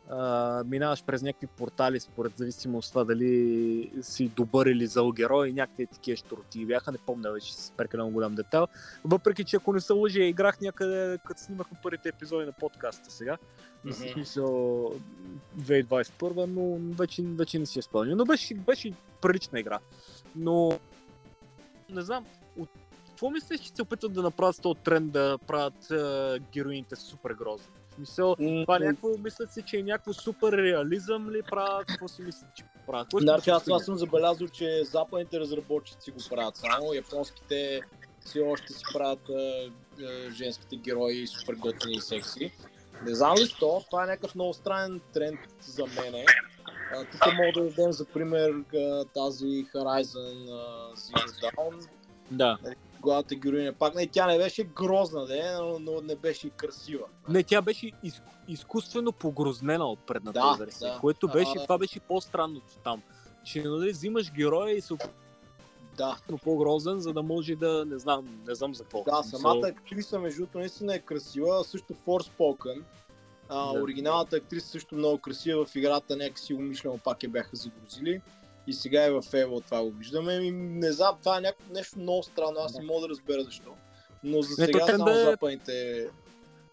а, минаваш през някакви портали, според зависимост това дали си добър или зъл герой, някакви такива штурти бяха, не помня вече с прекалено голям детайл. Въпреки, че ако не се лъжа, играх някъде, като снимахме първите епизоди на подкаста сега. Мгм. смисъл 2021, но вече, вече не си я спомням. Но беше, беше прилична игра. Но не знам, от какво мислиш, че се опитват да направят този тренд да правят е, героините супер грозни? В смисъл, М, това някакво, мислят си, че е някакво супер реализъм ли правят? Какво си мислят, че правят? Кой Значи аз постигне? съм забелязал, че западните разработчици го правят само, японските все още си правят а, а, женските герои супер готини и секси. Не знам ли що, това е някакъв много странен тренд за мене. А, Тук мога да дадем за пример тази Horizon Zero Dawn. Да. Главната героиня пак не, тя не беше грозна, де, но, но не беше и красива. Не, тя беше из, изкуствено погрознена от предната Да, версия, да. което беше, А- това беше по-странното там. Че нали, взимаш героя и се Да, опитно по-грозен, за да може да, не знам, не знам за какво. Да, самата актриса, между другото, наистина е красива. Също Forspoken. А, Да. Оригиналната актриса също много красива в играта, някакси умишлено пак я бяха загрузили. И сега е в Fable това го виждаме. И не знам, това е някакво нещо много странно, аз не мога да разбера защо. Но за Не, сега тренда само е- западните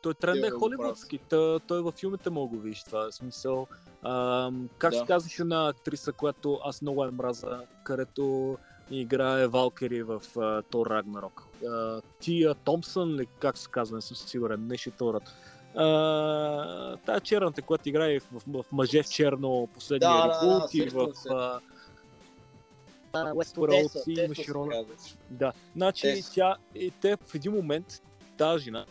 той тренд е го холивудски. Той, той във филмите мога го виж това. В смисъл, а, как Да. се казваше на актриса, която аз много я мраза, където играе Валкери в uh, Тор Рагнарок. Тия Томпсън, ли, как се казва, не съм сигурен, не ще Торът. Тая черната, която играе в, в, в Мъже в черно, последния Да, да, да, ребут и в А, Имаше се роля. казваше. Да, значи Тес. тя, и те в един момент, тази жена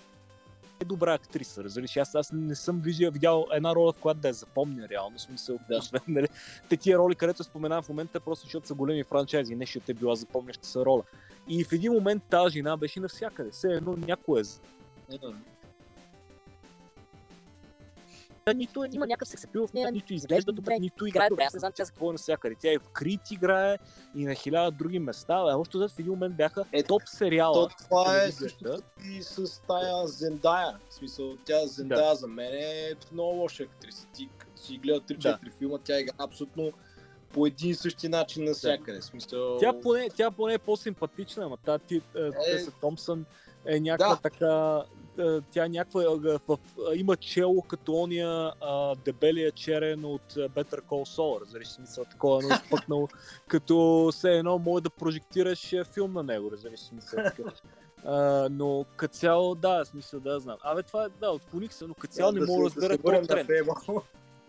е добра актриса, разбираш. Аз, аз не съм виждал, видял една роля, в която да я запомня реално, смисъл, Да. освен, нали, те тия роли, където споменавам в момента, просто защото са големи франчайзи, не защото е била запомняща се роля. И в един момент тази жена беше навсякъде, все едно някой е. Нито има някакъв сексапил в нея, нито изглежда добре, нито играе добре. Аз не знам тя за какво е навсякъде. Тя и в Крит играе и на хиляда други места. А още в един момент бяха Е, топ сериала. То, това е също и с тая Зендая. В смисъл, тя Зендая за мен е много лоша актриса. Ти си гледа 3-4 филма, тя игра абсолютно по един и същи начин навсякъде. В смисъл... Тя поне, тя поне е по-симпатична, ама тази ти, е, Теса Томпсън е някаква Да. така... Тя е някаква... В, има чело като ония а, дебелия черен от Better Call Saul, разбираш смисъл, такова едно изпъкнало, като все едно може да прожектираш филм на него, разбираш смисъл. А, но като цяло, да, смисъл да знам. Абе, това е, да, отклоних се, но като цяло не мога да разбера този тренд.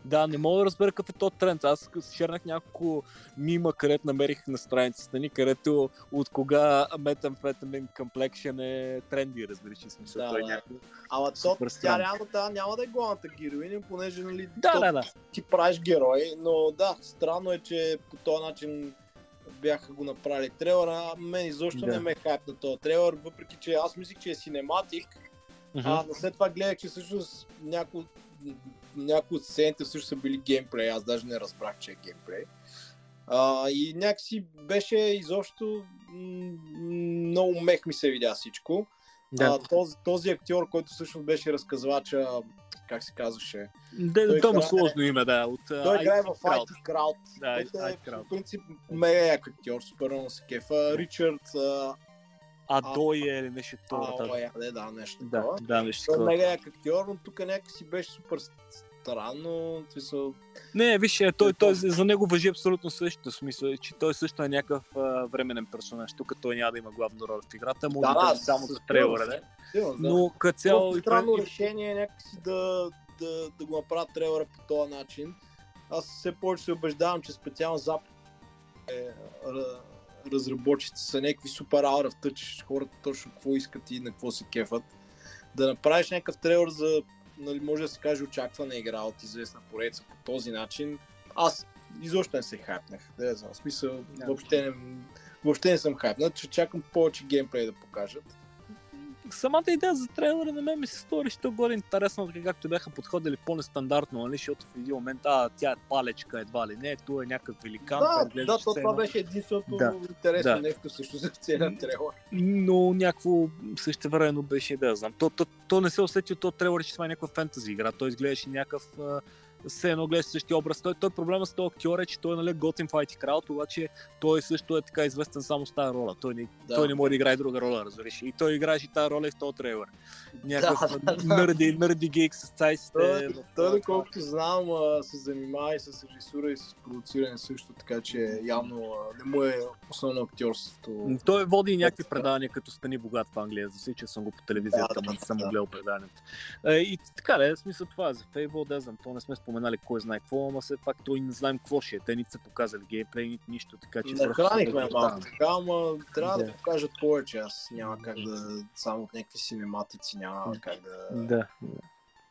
Да, не мога да разбера какъв е този тренд. Аз шернах няколко мима, където намерих на страницата ни, където от кога метамфетамин комплекшен е тренди, разбираш смисъл. Да, той да. Ама то, тя реално тя няма да е главната героиня, понеже нали, Да, то, да, да. ти правиш герой, но да, странно е, че по този начин бяха го направили трейлера. А Мен изобщо Да. не ме е хайп на този трейлер, въпреки че аз мислих, че е синематик, а но след това гледах, че всъщност някои някои от сцените всъщност са били геймплей, аз даже не разбрах, че е геймплей. А, и някакси беше изобщо много мех ми се видя всичко. Да. А, този, този актьор, който всъщност беше разказвача, как се казваше, Да, той то му играе- сложно име, да. От, той а, играе в IT Crowd. IT Crowd. Да, е, IT Crowd. в принцип, мега як актьор, супер много се кефа. Ричард, А дой е или нещо а, това. о, я, не, да, нещо Да, такова. да, нещо Той е такова. мега актьор, но тук някакси беше супер странно. Смисъл, Не, виж, е, той, той, за него въжи абсолютно същото. Смисъл, е, че той също е някакъв а, временен персонаж. Тук той няма да има главна роля в играта, може Да, да, да, да само за трейлера, да. Но като цяло странно той- решение е някакси да, да, да го направят трейлера по този начин. Аз все повече се убеждавам, че специално Запад е, ра- разработчиците са някакви супер out of touch, хората точно какво искат и на какво се кефат. Да направиш някакъв трейлер за, нали, може да се каже, очаквана игра от известна поредица по този начин, аз изобщо не се хайпнах. Да, не знам, в смисъл, въобще, не, въобще не съм хайпнат, че чакам повече геймплей да покажат. Самата идея за трейлера на мен ми се стори, що горе интересно, така както бяха подходили по-нестандартно, нали, защото в един момент, а, тя е палечка едва ли не, то е някакъв великан. Да, да, изглежда то това беше единственото Да. интересно Да. нещо също за целият трейлер. но някакво същевременно беше, да знам. То, то, то не се усети от този трейлер, че това е някаква фентази игра. Той изглеждаше някакъв все едно гледа същия образ. Той, той проблема с този актьор е, че той нали, е готин файти крал, обаче той също е така известен само с тази роля. Той не, Да. той не може да играе друга роля, разбираш. И той играеше тази роля и в този трейлер. Някакъв Да, да, да. нърди, нърди гейк с цайсите. Той, в- той, доколкото знам, се занимава и с режисура и с продуциране също, така че явно не му е основно актьорството. Той води някакви Да. предавания, като Стани богат в Англия. За всички съм го по телевизията, Да, ама да, не съм да. гледал преданието. Е, И така, да, в смисъл това е за Fable, да знам, то не сме споменали кой знае какво, ама все пак той не знаем какво ще е. Те нито са показали геймплей, нито нищо, така че... Нахранихме се малко да. така, ама трябва да. Да. покажат повече. Аз няма как да, само от някакви синематици няма как да, Да.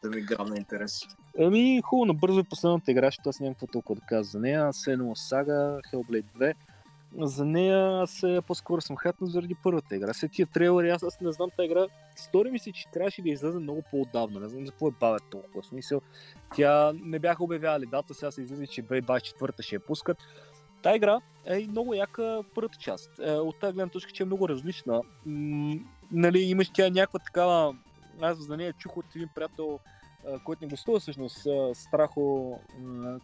да ми грабне интерес. Ами, хубаво, набързо е последната игра, защото аз нямам какво толкова да кажа за нея. Senua Saga, Hellblade 2. За нея аз е, по-скоро съм хатнал заради първата игра. След тия трейлери, аз, аз не знам тази игра. Стори ми се, че трябваше да излезе много по-отдавна. Не знам за какво е бавят толкова. Смисъл, тя не бяха обявявали дата, сега се излиза, че 2024 ще я пускат. Та игра е много яка първата част. Е, от тази гледна точка, че е много различна. М- нали, имаш тя някаква такава... Аз за нея чух от един приятел, който не гостува всъщност, Страхо,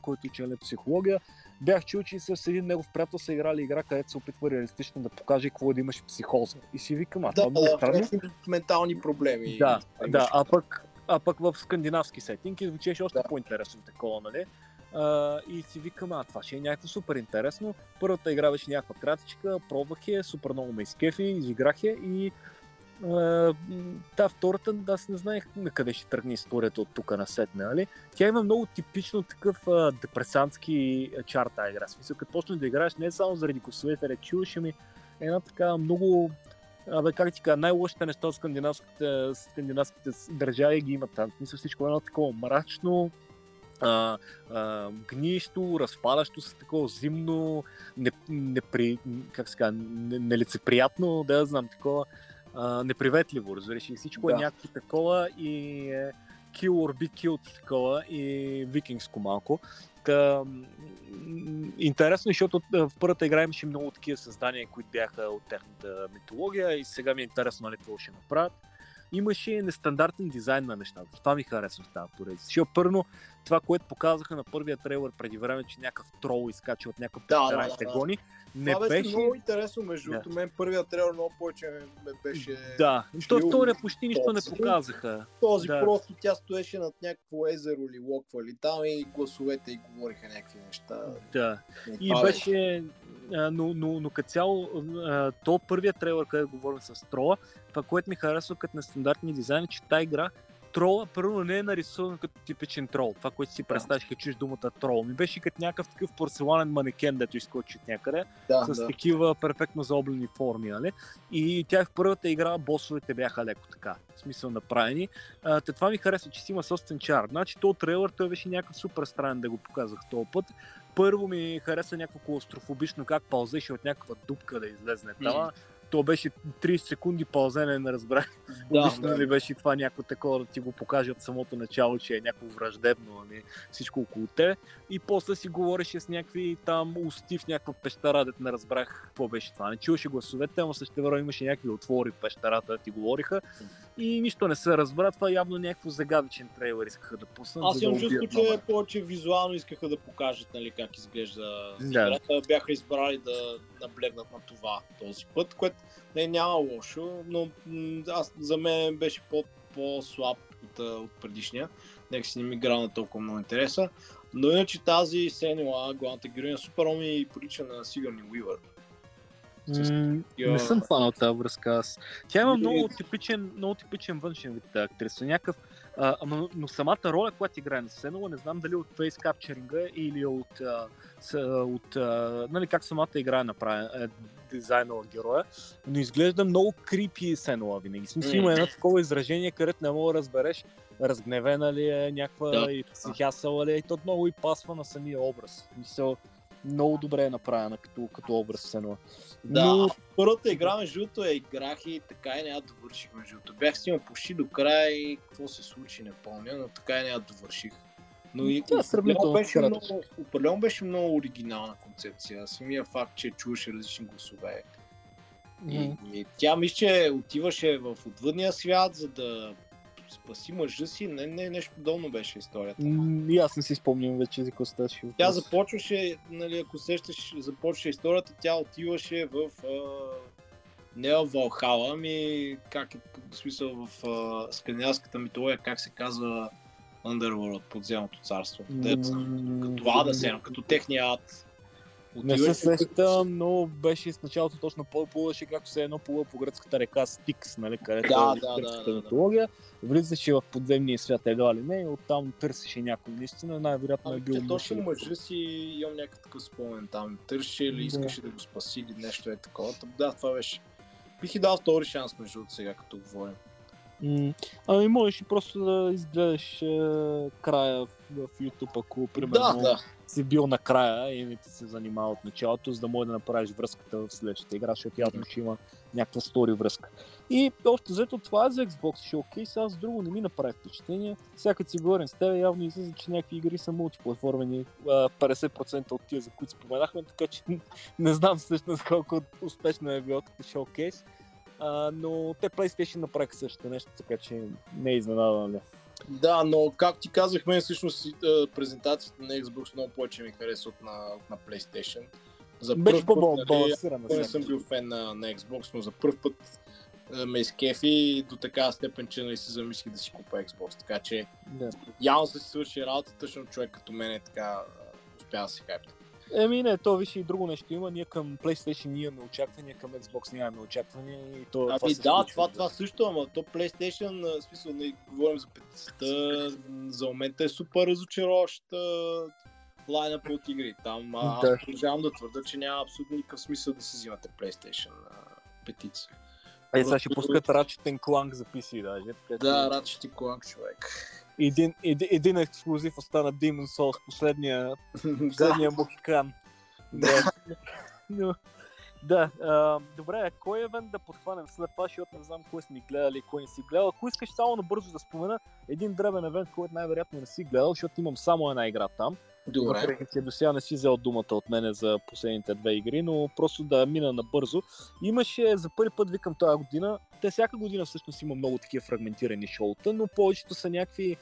който учи нали, психология. Бях чул, че с един негов приятел са играли игра, където се опитва реалистично да покаже какво е да имаш психоза. И си викам, а Да, това е много странно. ментални проблеми. Да, да, а пък а пък в скандинавски сетинг звучеше още Да. по-интересно такова, нали? А, и си викам, а това ще е някакво супер интересно. Първата игра беше някаква кратичка, пробвах я, супер много ме изкефи, изиграх я и а, та втората, да, аз не знаех на къде ще тръгне историята от тук на сетне, нали? Тя има много типично такъв а, депресантски чар тази игра. В Смисъл, като почнеш да играеш не само заради косовете, да чуваш ми една така много Абе, как ти кажа, най-лошите неща от скандинавските, скандинавските държави ги имат там. В Смисъл всичко е едно такова мрачно, а, а, гниещо, разпадащо се, такова зимно, не, непри, как се казва, не- нелицеприятно, да знам, такова а, неприветливо, разбираш, и всичко е Да. някакво такова и е, kill or be killed такова и викингско малко. Та, интересно, е, защото в първата игра имаше много такива създания, които бяха от тяхната митология и сега ми е интересно нали, какво ще направят. Имаше нестандартен дизайн на нещата. Това ми харесва в тази поредица. Защото първо това, което показаха на първия трейлер преди време, че някакъв трол изкача от някакъв Да, да, да, да. гони, не Това беше, беше... много интересно, между Да. другото. Мен първият трейлер много повече ме беше... Да, то Чил- втория почти нищо не показаха. Този Да. просто тя стоеше над някакво езеро или локва или там и гласовете и говориха някакви неща. Да. И това беше, а, но, но, но като цяло, а, то първият трейлер, където говорим с Трола, това, което ми харесва като нестандартни дизайни, че тази игра Трола първо не е нарисуван като типичен трол. Това, което си представиш, като чуеш думата трол. Ми беше като някакъв такъв порцеланен манекен, дето изкочи от някъде, да, с да. такива перфектно заоблени форми, нали? И тя в първата игра босовете бяха леко така, в смисъл направени. А, те това ми харесва, че си има собствен чар. Значи то трейлер, той беше някакъв супер странен да го показах този път. Първо ми хареса някакво клаустрофобично как пълзеше от някаква дупка да излезне там. То беше 30 секунди пълзене, не разбрах. Да, Обично да. ли беше това някакво такова да ти го покаже от самото начало, че е някакво враждебно, нали, всичко около те. И после си говореше с някакви там усти в някаква пещера, дето не разбрах какво беше това. Не чуваше гласовете, ама също време имаше някакви отвори в пещерата, да ти говориха. И нищо не се разбра. Това явно някакво загадъчен трейлер искаха да пуснат. Аз да имам чувство, че номера. повече визуално искаха да покажат нали, как изглежда Да. играта. Бяха избрали да наблегнат на това този път, което не няма лошо, но аз, за мен беше по, по-слаб от, от предишния. Нека си не ми игра на толкова много интереса. Но иначе тази Сенила, главната героиня, супер ми прилича на Сигурни Уивър. Я- Не съм фанал тази връзка аз. Тя има много типичен, много типичен външен вид актриса. Някакъв, а, ама, но самата роля, която играе на Сенова, не знам дали от фейс капчеринга или от, а, с, от а, нали, как самата игра е направена, е дизайнала героя, но изглежда много крипи Сенова винаги. Смисъл има едно такова изражение, където не мога да разбереш разгневена ли е, някаква Да. и психясала ли е, и то много и пасва на самия образ. В Смисъл, много добре е направена като, като образ Сенова. Да, Но- първата игра между другото я играх и така и не я довърших между другото. Бях стигнал почти до края и какво се случи не помня, но така и не я довърших. Но и Тя е сравнително определено беше, много, определено беше много оригинална концепция. Самия факт, че чуваше различни гласове. И, и тя мисля, че отиваше в отвъдния свят, за да спаси мъжа си. Не, не, нещо подобно беше историята. М, И аз не си спомням вече за какво ставаше Тя започваше, нали, ако сещаш, започваше историята, тя отиваше в а, не в Валхала, ами как е, в смисъл в а, скандинавската митология, как се казва Underworld, подземното царство. Дето, М, като ада като техния ад. Не се сещам, но беше с началото точно по-плуваше както се едно плува по гръцката река Стикс, нали, където Да, е да, гръцката да, да, да. митология. Влизаше в подземния свят едва ли не и оттам търсеше някой. Наистина най-вероятно е Ами, бил мъж точно мъжа си имам някакъв такъв спомен там. Търсеше или Да. искаше да го спаси или нещо е такова. Та, Да, това беше. Бих и дал втори шанс между другото сега, като говорим. М, Ами можеш и просто да изгледаш е, края в, в YouTube, ако примерно Да, да. си бил накрая и не ти се занимава от началото, за да може да направиш връзката в следващата игра, защото явно ще има някаква стори връзка. И още взето това е за Xbox Showcase, аз друго не ми направи впечатление. Като си говорим с теб, явно излиза, че някакви игри са мултиплатформени, а, 50% от тия, за които споменахме, така че не знам всъщност колко успешно е било като шоукейс. А, но те PlayStation направиха същото нещо, така че не е изненадано. Да, но как ти казах, мен всъщност презентацията на Xbox много повече ми хареса от на, на PlayStation. За Беше нали, по-балансирана. аз не съм бил фен на, на Xbox, но за първ път ме изкефи до така степен, че нали се замислих да си купа Xbox. Така че Да. явно се свърши работата, защото човек като мен е така успя да се хайпта. Еми не, то виж и друго нещо има. Ние към PlayStation ние имаме очаквания, към Xbox нямаме очаквания и то Ами се да, случва. това, това също, ама то PlayStation, в смисъл, не говорим за 50 за момента е супер разочароваща лайна от игри. Там а, Да. аз продължавам да твърда, че няма абсолютно никакъв смисъл да си взимате PlayStation а, петица. Е, сега ще пускат Ratchet Clank за PC даже. Да, ти кланк, човек. Един, един, един ексклюзив остана Demon's Souls, последния, последния мухикан. Да. Но, да, а, добре, кой евент да подхванем след това, защото не знам кой сме гледали, кой не си гледал. Ако искаш само набързо да спомена един дребен евент, който най-вероятно не си гледал, защото имам само една игра там. Добре. Въпреки, до сега не си взел думата от мене за последните две игри, но просто да мина набързо. Имаше за първи път, викам тази година, те всяка година всъщност има много такива фрагментирани шоута, но повечето са някакви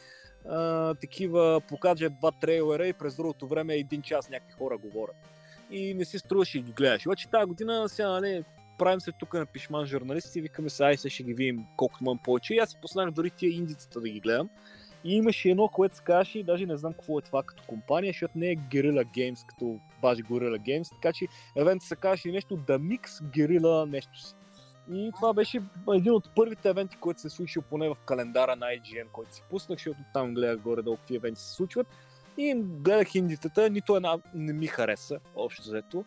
а, такива покажат два трейлера и през другото време един час някакви хора говорят. И не си струваше да ги гледаш. Обаче тази година сега, нали, правим се тук на пишман журналисти и викаме се, ай, сега ще ги видим колкото имам повече. И аз си поставях дори тия индицата да ги гледам. И имаше едно, което се казваше, даже не знам какво е това като компания, защото не е Guerrilla Games, като баш Guerrilla Games, така че евентът се казваше нещо The Mix Guerrilla нещо си. И това беше един от първите евенти, който се е случил поне в календара на IGN, който си пуснах, защото там гледах горе-долу какви евенти се случват. И гледах индитата, нито една не ми хареса, общо взето.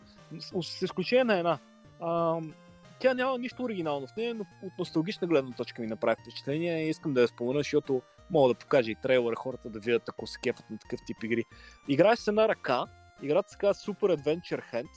С изключение на една. А, тя няма нищо оригинално в нея, но от носталгична гледна точка ми направи впечатление искам да я спомена, защото мога да покажа и трейлера хората да видят, ако се кефат на такъв тип игри. Играеш с една ръка, играта се казва Super Adventure Hand,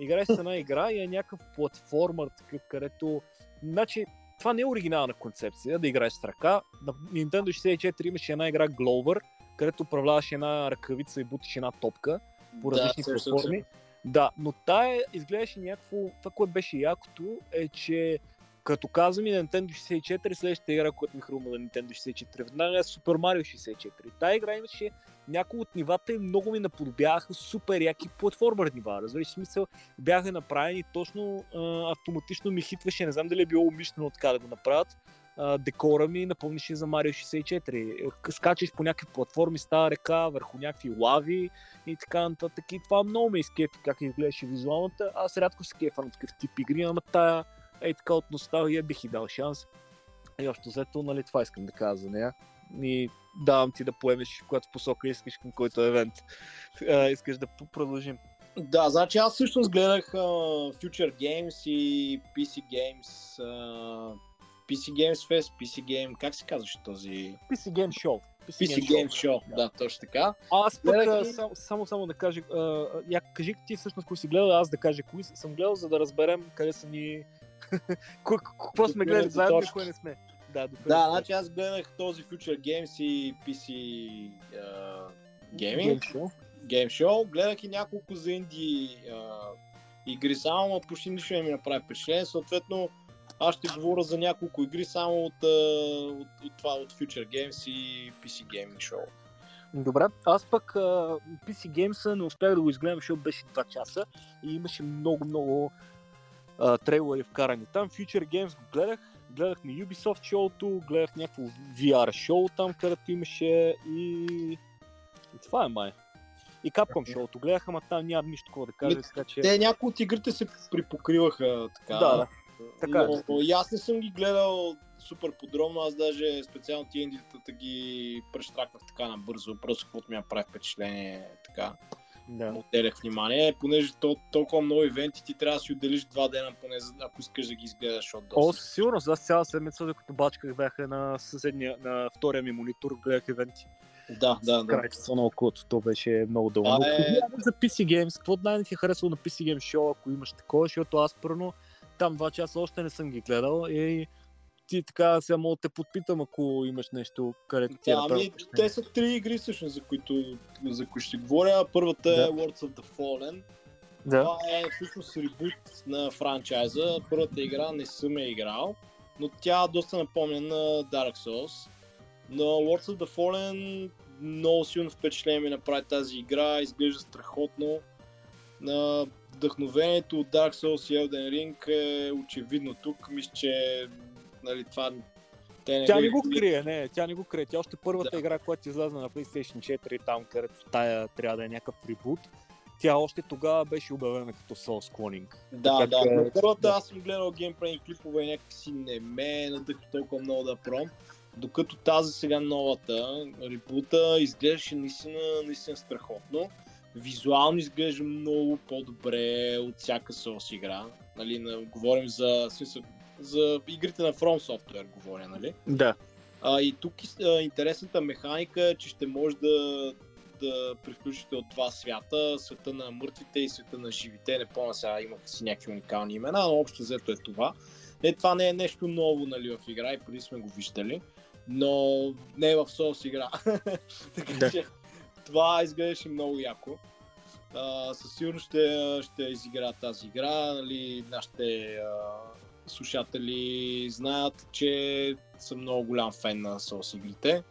играеш с една игра и е някакъв платформер, такъв, където... Значи, това не е оригинална концепция, да играеш с ръка. На Nintendo 64 имаше една игра Glover, където управляваш една ръкавица и бутиш една топка по Да, различни се. платформи. Да, но тая изглеждаше някакво... Това, което беше якото, е, че като казвам и Nintendo 64, следващата игра, която ми хрумна на Nintendo 64, веднага е Super Mario 64. Тая игра имаше някои от нивата и много ми наподобяваха супер яки платформер нива. Разбираш смисъл, бяха направени точно а, автоматично ми хитваше, не знам дали е било умишлено така да го направят. А, декора ми напомнише за Mario 64. К- Скачаш по някакви платформи, става река, върху някакви лави и така нататък. И това много ме изкефи как изглеждаше визуалната. Аз рядко се кефа на такъв тип игри, ама тая ей така от носталгия бих и дал шанс. И общо взето, нали, това искам да кажа за нея. И давам ти да поемеш която посока искаш към който евент. А, искаш да продължим. Да, значи аз всъщност гледах uh, Future Games и PC Games, uh, PC Games Fest, PC Game, как се казваше този? PC Game Show. PC Game Show, да, точно така. А, Аз пък Гледах и- само, само, само да кажа, а, я, кажи ти всъщност кои си гледал, аз да кажа кои съм гледал, за да разберем къде са ни... Какво сме гледали заедно кое не сме. Да, Да, значи аз гледах този Future Games и PC uh, Game Gaming, Show. Game Show. Гледах и няколко за инди uh, игри само, но почти нищо не ми направи впечатление. Съответно, аз ще говоря за няколко игри само от, uh, от, от това, от Future Games и PC Gaming Show. Добре, аз пък а, PC Games не успях да го изгледам, защото беше 2 часа и имаше много, много а, трейлери вкарани там. Future Games го гледах, гледахме Ubisoft шоуто, гледах някакво VR шоу там, където имаше и... и това е май. И Capcom шоуто гледах, ама там нямам нищо такова да кажа, така че... Те някои от игрите се припокриваха така. Да, да. Така е. но, но и аз не съм ги гледал супер подробно, аз даже специално тия индитата ги прещраквах така набързо, просто каквото ми направи впечатление така. Да. му отделях внимание, понеже то, толкова много ивенти, ти трябва да си отделиш два дена, поне ако искаш да ги изгледаш, защото О, доста. със сигурност, аз цяла седмица, докато бачках, бяха на съседния, на втория ми монитор, гледах евенти. Да, да, да. Крайчеца на окото, то беше много дълго. А, е- за PC Games, какво най ти е харесало на PC Games Show, ако имаш такова, защото аз първо там два часа още не съм ги гледал и ти така сега мога да те подпитам, ако имаш нещо, където ти е Да, ами, те са три игри всъщност, за които, за които ще говоря. Първата е Да. Words of the Fallen. Да. Това е всъщност ребут на франчайза. Първата игра не съм я играл, но тя доста напомня на Dark Souls. Но Words of the Fallen много силно впечатление ми направи тази игра, изглежда страхотно. На вдъхновението от Dark Souls и Elden Ring е очевидно тук. Мисля, че нали, това те не Тя не го крие, не, тя не го крие. Тя още първата Да. игра, която излезе на PlayStation 4, там където тая трябва да е някакъв ребут, тя още тогава беше обявена като Soul Cloning. Да, Така да. първата да. аз съм гледал геймплейни клипове и някакси не ме надъхва толкова много да пром. Докато тази сега новата, ребута, изглеждаше наистина, наистина страхотно. Визуално изглежда много по-добре от всяка Souls игра. Нали, на, говорим за, смисъл, за игрите на From Software, говоря, нали? Да. А, и тук а, интересната механика е, че ще може да, да превключите от два свята, света на мъртвите и света на живите. Не помня сега, имаха си някакви уникални имена, но общо взето е това. Е, това не е нещо ново нали, в игра и преди сме го виждали, но не е в Souls игра. така Да. че това изглеждаше много яко. А, със сигурност ще, ще изигра тази игра. Нали, нашите а, слушатели знаят, че съм много голям фен на Souls игрите.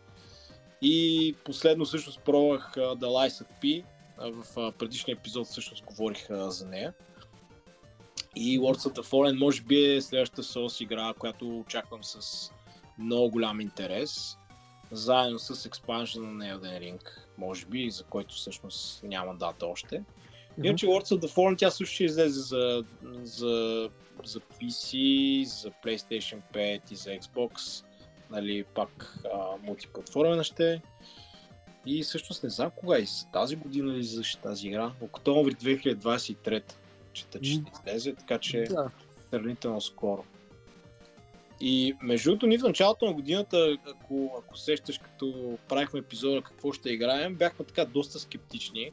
И последно всъщност пробвах The Lies of P. В предишния епизод всъщност говорих за нея. И Words of the Fallen може би е следващата Souls игра, която очаквам с много голям интерес. Заедно с експанжена на Elden Ring, може би, за който всъщност няма дата още. Иначе Words of the Fallen тя също ще излезе за, за, за PC, за PlayStation 5 и за Xbox. Нали, пак а, мултиплатформена ще. И всъщност не знам кога и тази година ли излизаше тази игра. Октомври 2023 чета, че ще излезе, така че Да. сравнително скоро. И между другото, ние в началото на годината, ако, ако сещаш, като правихме епизода какво ще играем, бяхме така доста скептични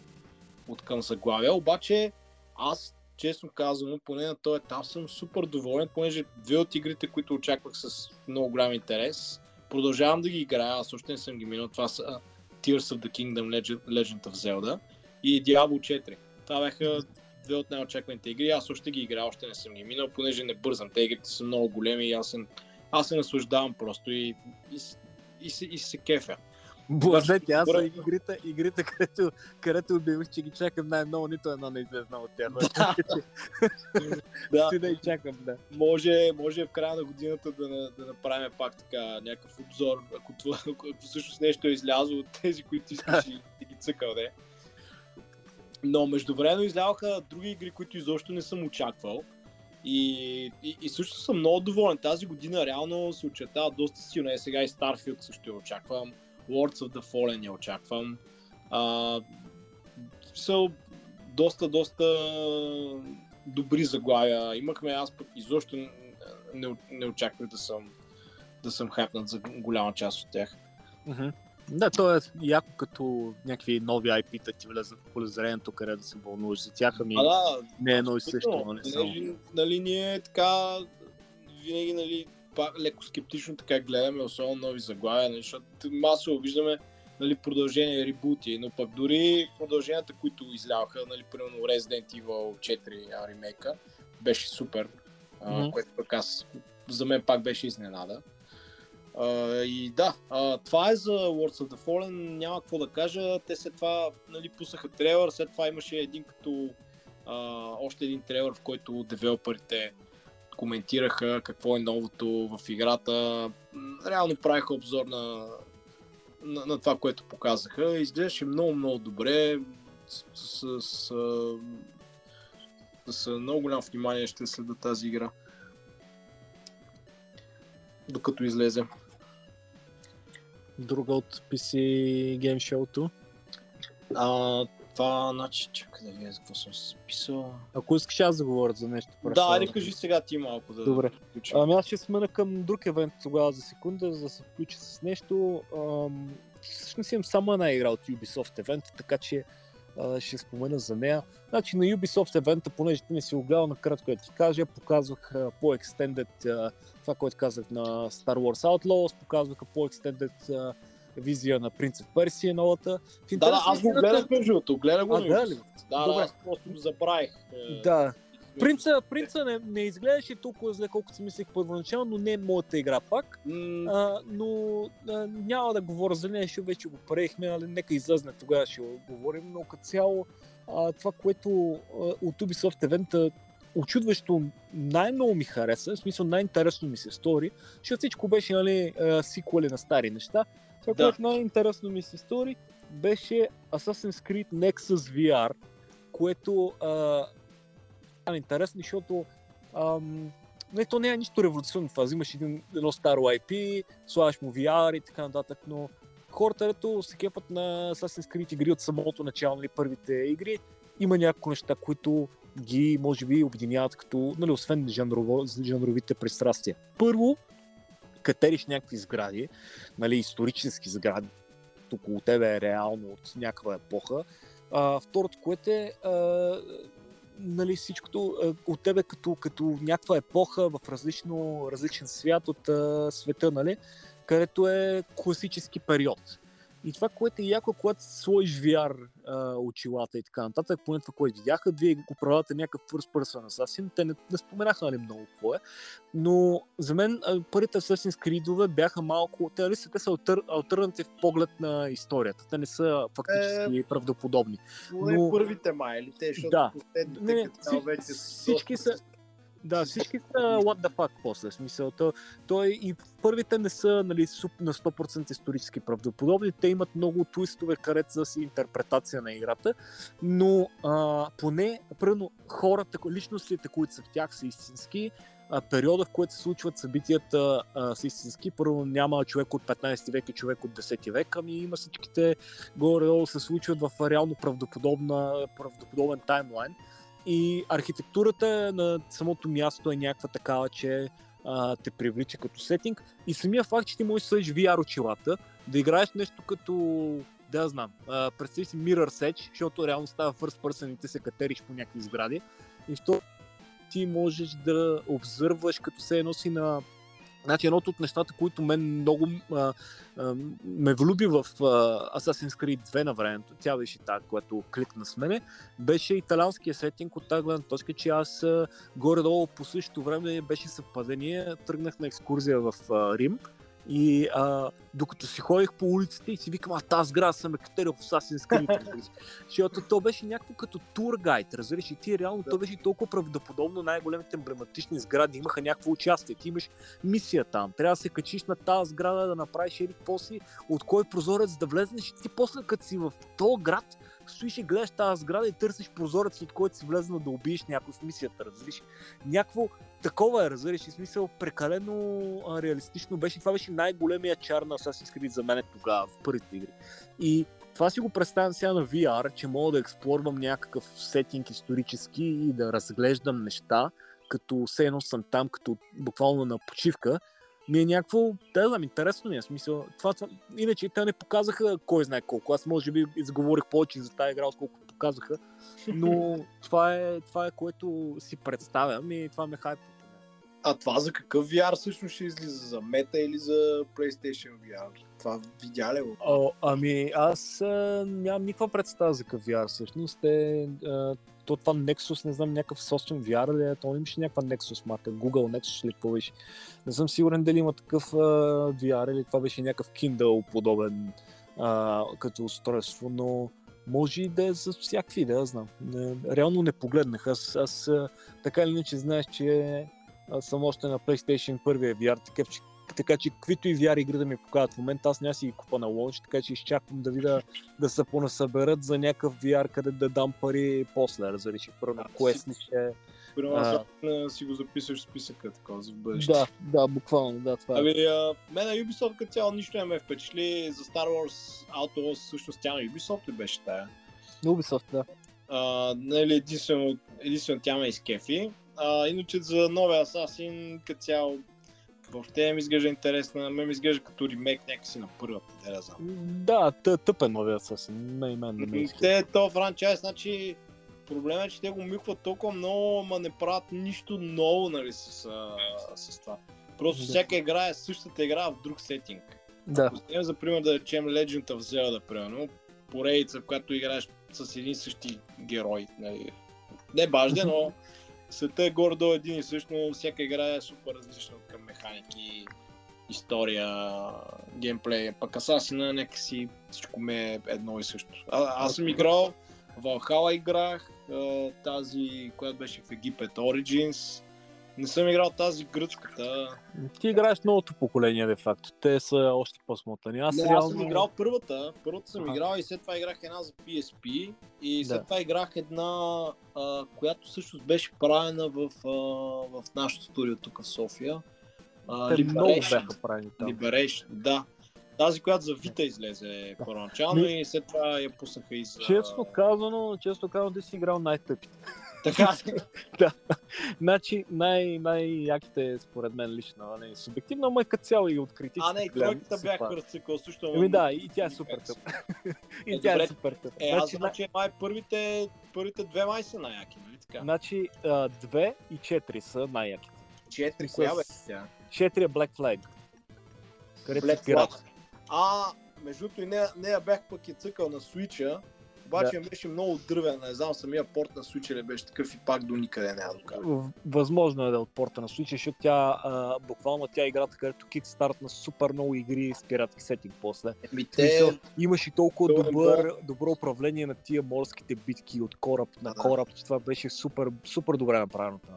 от към заглавия, обаче аз, честно казвам, поне на този етап съм супер доволен, понеже две от игрите, които очаквах с много голям интерес, продължавам да ги играя, аз още не съм ги минал, това са Tears of the Kingdom Legend, Legend of Zelda и Diablo 4. Това бяха две от най-очакваните игри. Аз още ги играя, още не съм ги минал, понеже не бързам. Те игрите са много големи и аз се, аз се наслаждавам просто и, и, и, се, и се кефя. Блажете, аз Добре. игрите, игрите където, където обявих, че ги чакам най-много, нито една не излезна от тях. Да. да, Ще да и чакам, да. може, може в края на годината да, да направим пак така някакъв обзор, ако, това, ако всъщност нещо е излязло от тези, които искаш и да ги цъкал, не. Но междувременно излязоха други игри, които изобщо не съм очаквал. И, и, и също съм много доволен. Тази година реално се очертава доста силно. Е, сега и Starfield също я очаквам. Lords of the Fallen я очаквам. А, са доста, доста добри заглавия. Имахме, аз пък изобщо не, не очаквах да съм да съм хайпнат за голяма част от тях. Мгм. Да, то е яко като някакви нови IP-та ти влезат в полезрението, къде да се вълнуваш за тях, ами А, да, не е едно и също, Абсолютно, нали? Нали, ние така винаги нали, пак, леко скептично така гледаме, особено нови заглавия, нали, защото масово виждаме нали, продължения, ребути, но пък дори продълженията, които изляха, нали, примерно Resident Evil 4 а, ремейка, беше супер, Мгм. което пък аз, за мен пак беше изненада. Uh, и да, uh, това е за Words of the Fallen, няма какво да кажа, те след това нали, пуснаха трейлър, след това имаше един като а, още един трейлър, в който девелоперите коментираха какво е новото в играта. Реално правиха обзор на, на, на това, което показаха. Изглеждаше много, много добре. С, с, с, с много голям внимание ще следа тази игра. Докато излезе. Друга от PC Game Show-то. А, това, значи, чакай да видя какво съм се записал. Ако искаш аз да говоря за нещо. Да, преди айде това кажи сега ти малко да Добре. включим. Ами аз ще смена към друг евент тогава за секунда, за да се включа с нещо. Ам, всъщност имам само една игра от Ubisoft евента, така че а, ще спомена за нея. Значи на Ubisoft евента, понеже ти не си го гледал накратко да ти кажа, показвах по-екстендед това, което казах на Star Wars Outlaws, показваха по-екстендед визия на Принц в Персия новата. В Да, да, аз го гледах между другото, гледах го А, да ли? Да, Добре. да, аз просто забравих. е, Да, Принца, принца не, не изглеждаше толкова зле, колкото си мислех първоначално, но не е моята игра пак. М, А, но а, няма да говоря за нея, защото вече го приехме, нали, нека излезне тогава ще го говорим, но като цяло а, това, което а, от Ubisoft евента очудващо най-много ми хареса, в смисъл най-интересно ми се стори, защото всичко беше нали, сиквели на стари неща. Това, Да. което най-интересно ми се стори, беше Assassin's Creed Nexus VR, което а, е интересно, защото ам, не, то не е нищо революционно това. Взимаш един, едно старо IP, слагаш му VR и така нататък, но хората, ето се кефат на Assassin's Creed игри от самото начало, нали, първите игри, има няколко неща, които ги, може би, обединяват като, нали, освен жанрово, жанровите пристрастия. Първо, катериш някакви сгради, нали, исторически сгради, около тебе е реално от някаква епоха. А, второто, което е, а, нали, всичкото а, от тебе като, като някаква епоха в различно, различен свят от а, света, нали, където е класически период. И това, което е яко, когато сложиш VR а, очилата и така нататък, поне това, което видяха, вие управлявате някакъв first person assassin, те не, не споменаха нали, много какво е, но за мен а, първите Assassin's Creed бяха малко, те, нали, са- те са алтер, альтернатив поглед на историята, те не са фактически правдоподобни. Но... Но- първите май, или те, защото Да. последните Не, не, вече всички са- Да, всички са what the fuck после. Смисъл, то, той и първите не са нали, на 100% исторически правдоподобни. Те имат много твистове, където за си интерпретация на играта, но а, поне, примерно, хората, личностите, които са в тях, са истински. А, периода, в който се случват събитията, а, са истински. Първо няма човек от 15 век и човек от 10 век, ами има всичките горе-долу се случват в реално правдоподобна, правдоподобен таймлайн. И архитектурата на самото място е някаква такава, че а, те привлича като сетинг. И самия факт, че ти можеш да сложиш VR очилата, да играеш нещо като да знам, а, представи си Mirror Edge, защото реално става first person и ти се катериш по някакви сгради. И второ, ти можеш да обзърваш като се едно си на Значи едното от нещата, които мен много а, а, ме влюби в а, Assassin's Creed 2 на времето, тя беше тази, която кликна с мене, беше италианския сетинг от тази гледна точка, че аз а, горе-долу по същото време беше съвпадение, тръгнах на екскурзия в а, Рим и а, докато си ходих по улиците и си викам, а тази сграда съм е катерил в Assassin's Creed. Защото то беше някакво като тургайд, разбираш, и ти реално то беше толкова правдоподобно, най-големите емблематични сгради имаха някакво участие. Ти имаш мисия там, трябва да се качиш на тази сграда, да направиш еди си, от кой прозорец да влезнеш и ти после като си в този град, стоиш и гледаш тази сграда и търсиш прозорец, от който си влезнал да убиеш някой в мисията, разбираш. Някакво такова е, разбираш, и смисъл прекалено а, реалистично беше. Това беше най-големия чар на Assassin's Creed за мен тогава, в първите игри. И това си го представям сега на VR, че мога да експлорвам някакъв сетинг исторически и да разглеждам неща, като все едно съм там, като буквално на почивка, ми е някакво, да знам, интересно ми е смисъл. Това, това, иначе те не показаха кой знае колко. Аз може би изговорих повече за тази игра, отколкото показаха, но това е, това е което си представям и това ме хайпва. А това за какъв VR всъщност ще излиза? За Meta или за PlayStation VR? Това видя ли го? О, ами аз а, нямам никаква представа за какъв VR всъщност. Те, а, то това Nexus, не знам, някакъв собствен VR ли е, то имаше някаква Nexus марка, Google Nexus или какво беше. Не съм сигурен дали има такъв а, VR или това беше някакъв Kindle подобен а, като устройство, но може и да е за всякакви, да знам. Не, реално не погледнах. Аз, аз така или иначе знаеш, че съм още на PlayStation първия VR, такъв, че така че каквито и VR игри да ми покажат в момента, аз няма си ги купа на лонч, така че изчаквам да видя да се понасъберат за някакъв VR, къде да дам пари после, разбираш, първо Quest ли ще... Примерно А. си го записваш в списъка такова за бъдеще. Да, да, буквално, да, това е. Ами, а, мен на Ubisoft като цяло нищо не ме впечатли. За Star Wars Outlaws всъщност тя на Ubisoft ли беше тая? Ubisoft, да. А, нали, единствено, единствено тя ме изкефи. А, иначе за новия Assassin като цяло въобще не ми изглежда интересна. Ме ми изглежда като ремейк някакси на първата, да не знам. Да, тъ- тъпен новият съвсем. Мен, мен не ме иска. Те, то франчайз, значи проблема е, че те го микват толкова много, ама не правят нищо ново, нали, с, а, с това. Просто Да. всяка игра е същата игра в друг сетинг. Да. Ако вземем за пример да речем Legend of Zelda, примерно, поредица, в която играеш с един и същи герой. Нали. Не бажде, но света е горе-долу един и същ, но всяка игра е супер различна от механики, история, геймплей. Пък Асасина някакси всичко ме е едно и също. А, аз съм играл, Valhalla играх, тази, която беше в Египет, Origins. Не съм играл тази гръцката. Ти играеш новото поколение, де факто. Те са още по-смотани. Аз, Не, реално... аз съм играл първата. Първата съм Аха. играл и след това играх една за PSP. И след Да. това играх една, а, която всъщност беше правена в, а, в нашото студио тук в София. А, Те много бяха правени там. Liberation, да. Тази, която за Vita излезе първоначално Ми- и след това я пуснаха и за... Честно казано, често казано, ти си играл най-тъпите. Така, Значи най- най-яките според мен лично, нали, субективно, ама като цяло и от критиците. а не, и тройката са бях разцикъл също. Еми да, и тя е супер тъпа. И Е, тя е добре. супер тъпа. Е, аз Значи, знам, че май първите, първите две май са най-яки, нали така? Значи, а, две и четири са най-яките. Четири, с- коя бе тя? Четири е Black Flag. Където Black. Flag. А, между другото и нея, нея бях пък и цъкал на Switch-а, обаче Да. беше много дървен, не знам, самия порт на Switch ли беше такъв и пак до никъде няма докара. Възможно е да е от порта на Switch, защото тя а, буквално тя е играта, където кикстарт на супер много игри с пиратски сетинг после. Еми те, Имаше толкова То е добър, добро управление на тия морските битки от кораб на Да. кораб, че това беше супер, супер добре направено. това.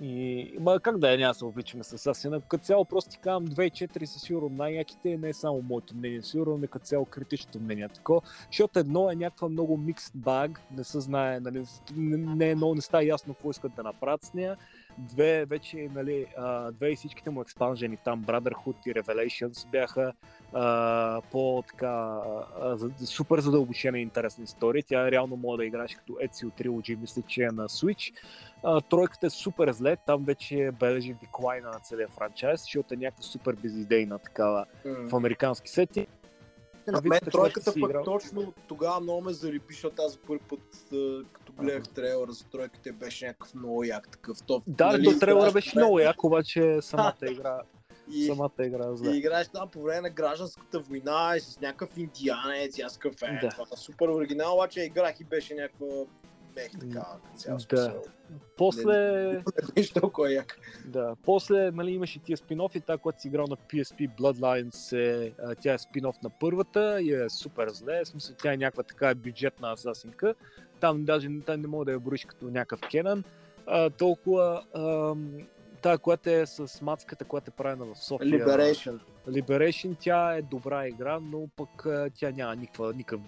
И, ма как да е, няма се обичаме с Асина. Като цяло просто ти казвам 2-4 са сигурно най-яките, не е само моето мнение, сигурно не като цяло критичното мнение. Тако, защото едно е някаква много микс баг, не се знае, нали, не, не, е много не става ясно какво искат да направят с нея. Две вече, нали, а, две и всичките му експанжени там, Brotherhood и Revelations бяха а, по-така а, супер задълбочена и интересна история. Тя реално може да играеш като Ezio Trilogy, мисля, че е на Switch. А, тройката е супер зле, там вече бележи деклайна на целия франчайз, защото е някаква супер безидейна такава в американски сети. А мен тройката пък точно тогава много ме зариби, защото аз за първи път, като гледах трейлера за тройката, беше някакъв много як такъв топ. Да, нали, то трейлера беше време- много як, обаче самата игра, И, самата игра е и зле. играеш там по време на гражданската война и с някакъв индианец и аз такъв е, Да. това е супер оригинал, обаче играх и беше някаква мех така, като цял Да. После, Не беше толкова як. Да, после нали, имаше тия спин-офи, тази, която си играл на PSP Bloodlines, е, тя е спин-оф на първата и е супер зле, в смисъл тя е някаква така бюджетна асасинка, там даже там не мога да я броиш като някакъв Кенан, а, толкова тая, която е с мацката, която е правена в София. Liberation. Liberation, тя е добра игра, но пък тя няма никаква, никакъв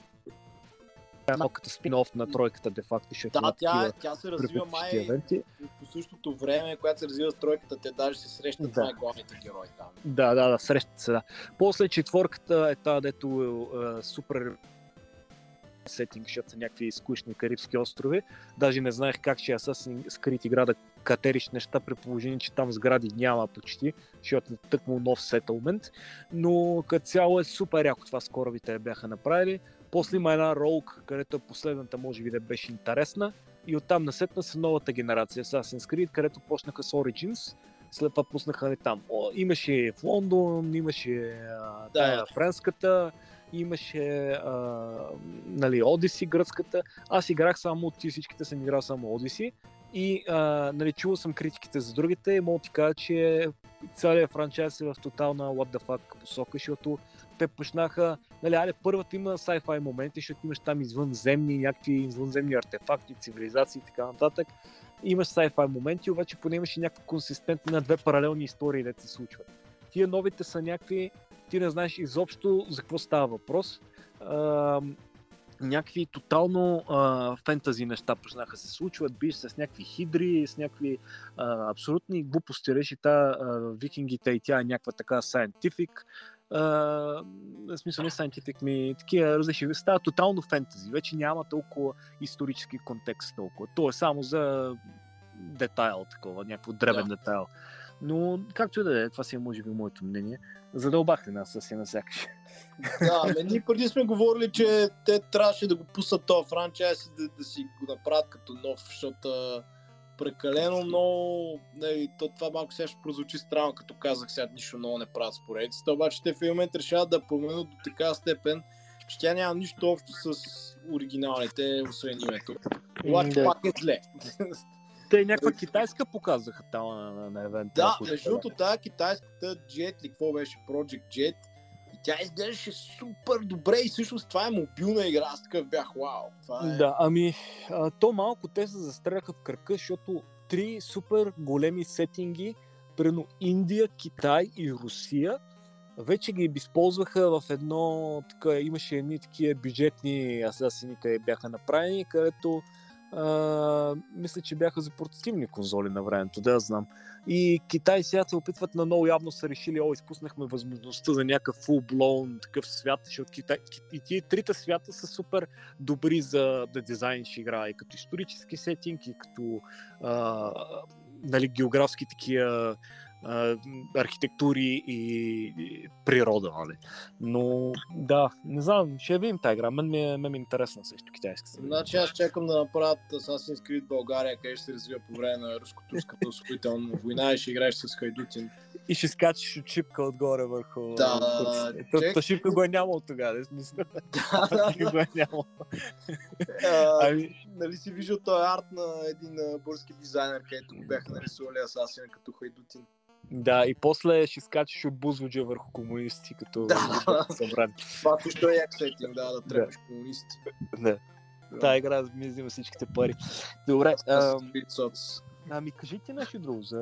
малко като спин-оф на тройката, де факто, защото Да, тя, тя се развива май евенти. по същото време, когато се развива с тройката, те даже се срещат Да. най-главните герои там. Да, да, да, срещат се, да. После четвърката е тази, дето е, е, супер сетинг, защото са някакви скучни карибски острови. Даже не знаех как ще е Assassin's Creed игра да катериш неща, при положение, че там сгради няма почти, защото е тъкмо нов сетълмент. Но като цяло е супер яко това скоро ви те бяха направили. После има една Rogue, където последната може би да беше интересна. И оттам насетна са новата генерация Assassin's Creed, където почнаха с Origins. След това пуснаха не там. О, имаше в Лондон, имаше а, тая френската, имаше а, нали, Odyssey гръцката. Аз играх само, от всичките съм играл само Odyssey. И а, нали, чувал съм критиките за другите и мога ти кажа, че целият франчайз е в тотална what the fuck посока, защото те почнаха, нали, аре, първата има sci-fi моменти, защото имаш там извънземни, някакви извънземни артефакти, цивилизации и така нататък. Имаш sci-fi моменти, обаче поне имаше някаква консистентна на две паралелни истории, де се случват. Тия новите са някакви, ти не знаеш изобщо за какво става въпрос. А, някакви тотално а, фентази неща почнаха се случват, биш с някакви хидри, с някакви а, абсолютни глупости, реши та а, викингите и тя е някаква така scientific, а, в смисъл не scientific, ми такива различни, става тотално фентази, вече няма толкова исторически контекст толкова, то е само за детайл такова, някакво дребен Да. детайл. Но както и да е, това си е може би моето мнение. Задълбах ли нас със на сякаш? Да, ме, ние преди сме говорили, че те трябваше да го пуснат този франчайз и да, да си го направят като нов, защото прекалено много... Не, то, това малко сега ще прозвучи странно, като казах сега нищо много не правят с поредицата, обаче те в един момент решават да променят до така степен, че тя няма нищо общо с оригиналните, освен името. Обаче Да. пак е зле. Те някаква китайска показаха там на, на, на евента. Да, между другото, тази китайската Jet ли какво беше, Project Jet, тя изглеждаше супер добре и всъщност това е мобилна игра. Аз такъв бях, вау. Това е... Да, ами, а, то малко те се застреляха в кръка, защото три супер големи сетинги, примерно Индия, Китай и Русия, вече ги използваха в едно, така, имаше едни такива бюджетни асасини, къде бяха направени, където мисля, че бяха за портативни конзоли на времето, да знам. И Китай сега се опитват на много явно са решили, о, изпуснахме възможността за някакъв full-blown такъв свят, защото Китай, и тия трите свята са супер добри за да дизайниш игра, и като исторически сетинг, и като а, нали, географски такива а, архитектури и, и природа, нали. Но да, не знам, ще видим тази игра. Мен ми е, мен ми е интересна също китайска. Значи аз чакам да направят Assassin's Creed България, къде ще се развива по време на руско-турската освоителна война и ще играеш с Хайдутин. И ще скачаш от шипка отгоре върху... Да, да, чек- то шипка го е нямало тогава, смисъл. Да, да, го е нямало. Ами, нали си виждал този арт на един а, български дизайнер, където бяха нарисували Асасина като Хайдутин. Да, и после ще скачаш от бузводжа върху комунисти, като Да. бяха събрани. Това също е як сетинг, да, да трепеш комунисти. Да. Тая игра ми взима всичките пари. Добре, ам, ами кажи ти нещо друго за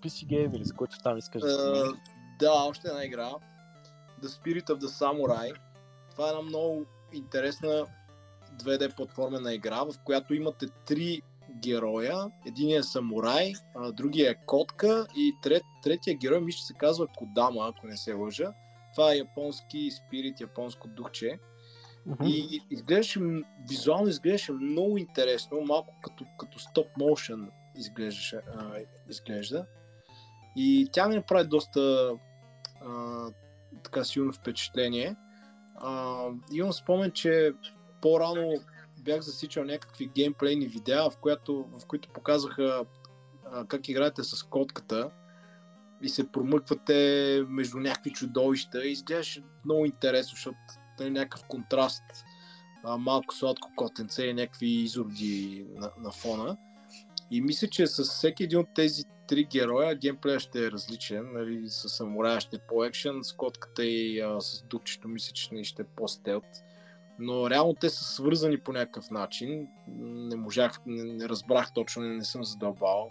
PC Game или за който там искаш да споменеш. Да, още една игра. The Spirit of the Samurai. Това е една много интересна 2D платформена игра, в която имате три героя. Единият е самурай, а, другия е котка и трет, третия герой мисля, че се казва Кодама, ако не се лъжа. Това е японски спирит, японско духче. Мгм. И изглеждаше, визуално изглеждаше много интересно, малко като, като стоп моушен изглеждаше, а, изглежда. И тя ми направи доста а, така силно впечатление. А, имам спомен, че по-рано бях засичал някакви геймплейни видеа, в, която, в които показваха а, как играете с котката и се промъквате между някакви чудовища. И изглеждаше много интересно, защото е някакъв контраст. А, малко сладко котенце и някакви изроди на, на фона. И мисля, че с всеки един от тези три героя геймплея ще е различен. Нали, с самурая ще е по-екшен, с котката и а, с дупчето мисля, че ще е по-стелт. Но реално те са свързани по някакъв начин. Не можах, не, не разбрах точно, не, не съм задълбал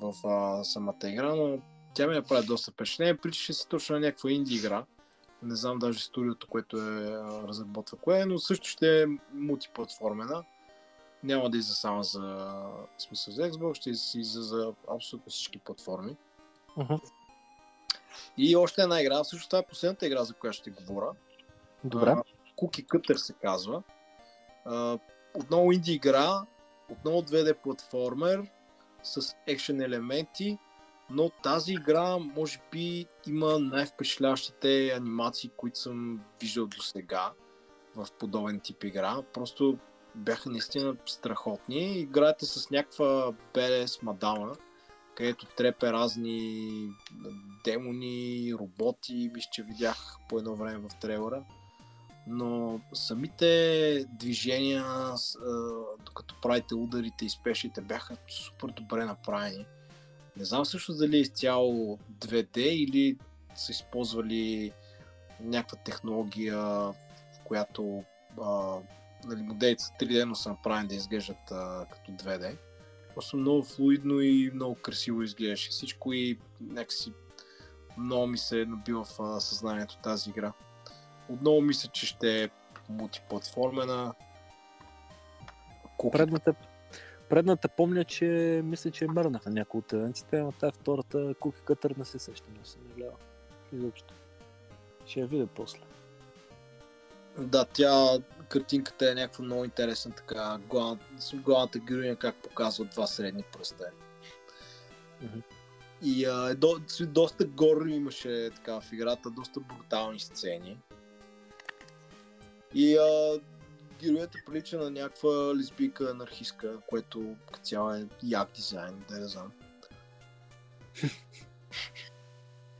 в а, самата игра, но тя ми направи доста впечатление. Причаше се точно на някаква инди игра. Не знам даже студиото, което е разработва кое, е, но също ще е мултиплатформена. Няма да излиза само за смисъл за Xbox, ще излиза за абсолютно всички платформи. Мгм. И още една игра, всъщност това е последната игра, за която ще говоря. Добре. Cookie Cutter се казва. А, отново инди игра, отново 2D платформер с екшен елементи, но тази игра може би има най-впечатляващите анимации, които съм виждал до сега в подобен тип игра. Просто бяха наистина страхотни. Играете с някаква BDS мадама, където трепе разни демони, роботи, мисля, че видях по едно време в трейлера. Но самите движения, докато правите ударите и спешите, бяха супер добре направени. Не знам също дали е изцяло 2D или са използвали някаква технология, в която а, нали, моделите са 3D, но са направени да изглеждат а, като 2D. Просто много флуидно и много красиво изглеждаше всичко и някакси много ми се набива в а, съзнанието тази игра. Отново мисля, че ще е мултиплатформена. Cookie Предната, предната помня, че мисля, че е мърнах на някои от евентите, но тази втората Cookie Cutter не се сещам, не съм гледал. Изобщо. Ще я видя после. Да, тя, картинката е някаква много интересна, така, главна, с главната героиня как показва два средни пръста. Мгм. И а, е до, доста гор имаше така в играта, доста брутални сцени. И а, героинята прилича на някаква лесбийка анархистка, което като цяло е як дизайн, да не знам.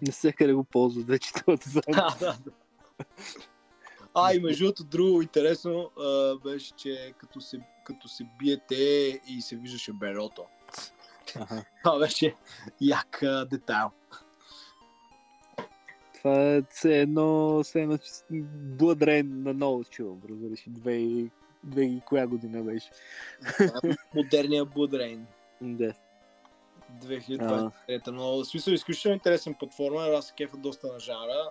Не всекъде го ползва вече това дизайн. Да, да, да. А, и между другото, друго интересно а, беше, че като се, като се биете и се виждаше берото. Това беше як а, детайл. Това е все едно, все едно с- Blood Rain на ново чувам, разбираш, две и, две и коя година беше. Е Модерния Blood Да. 2023. Но в смисъл изключително интересен платформа, аз се кефа доста на жанра.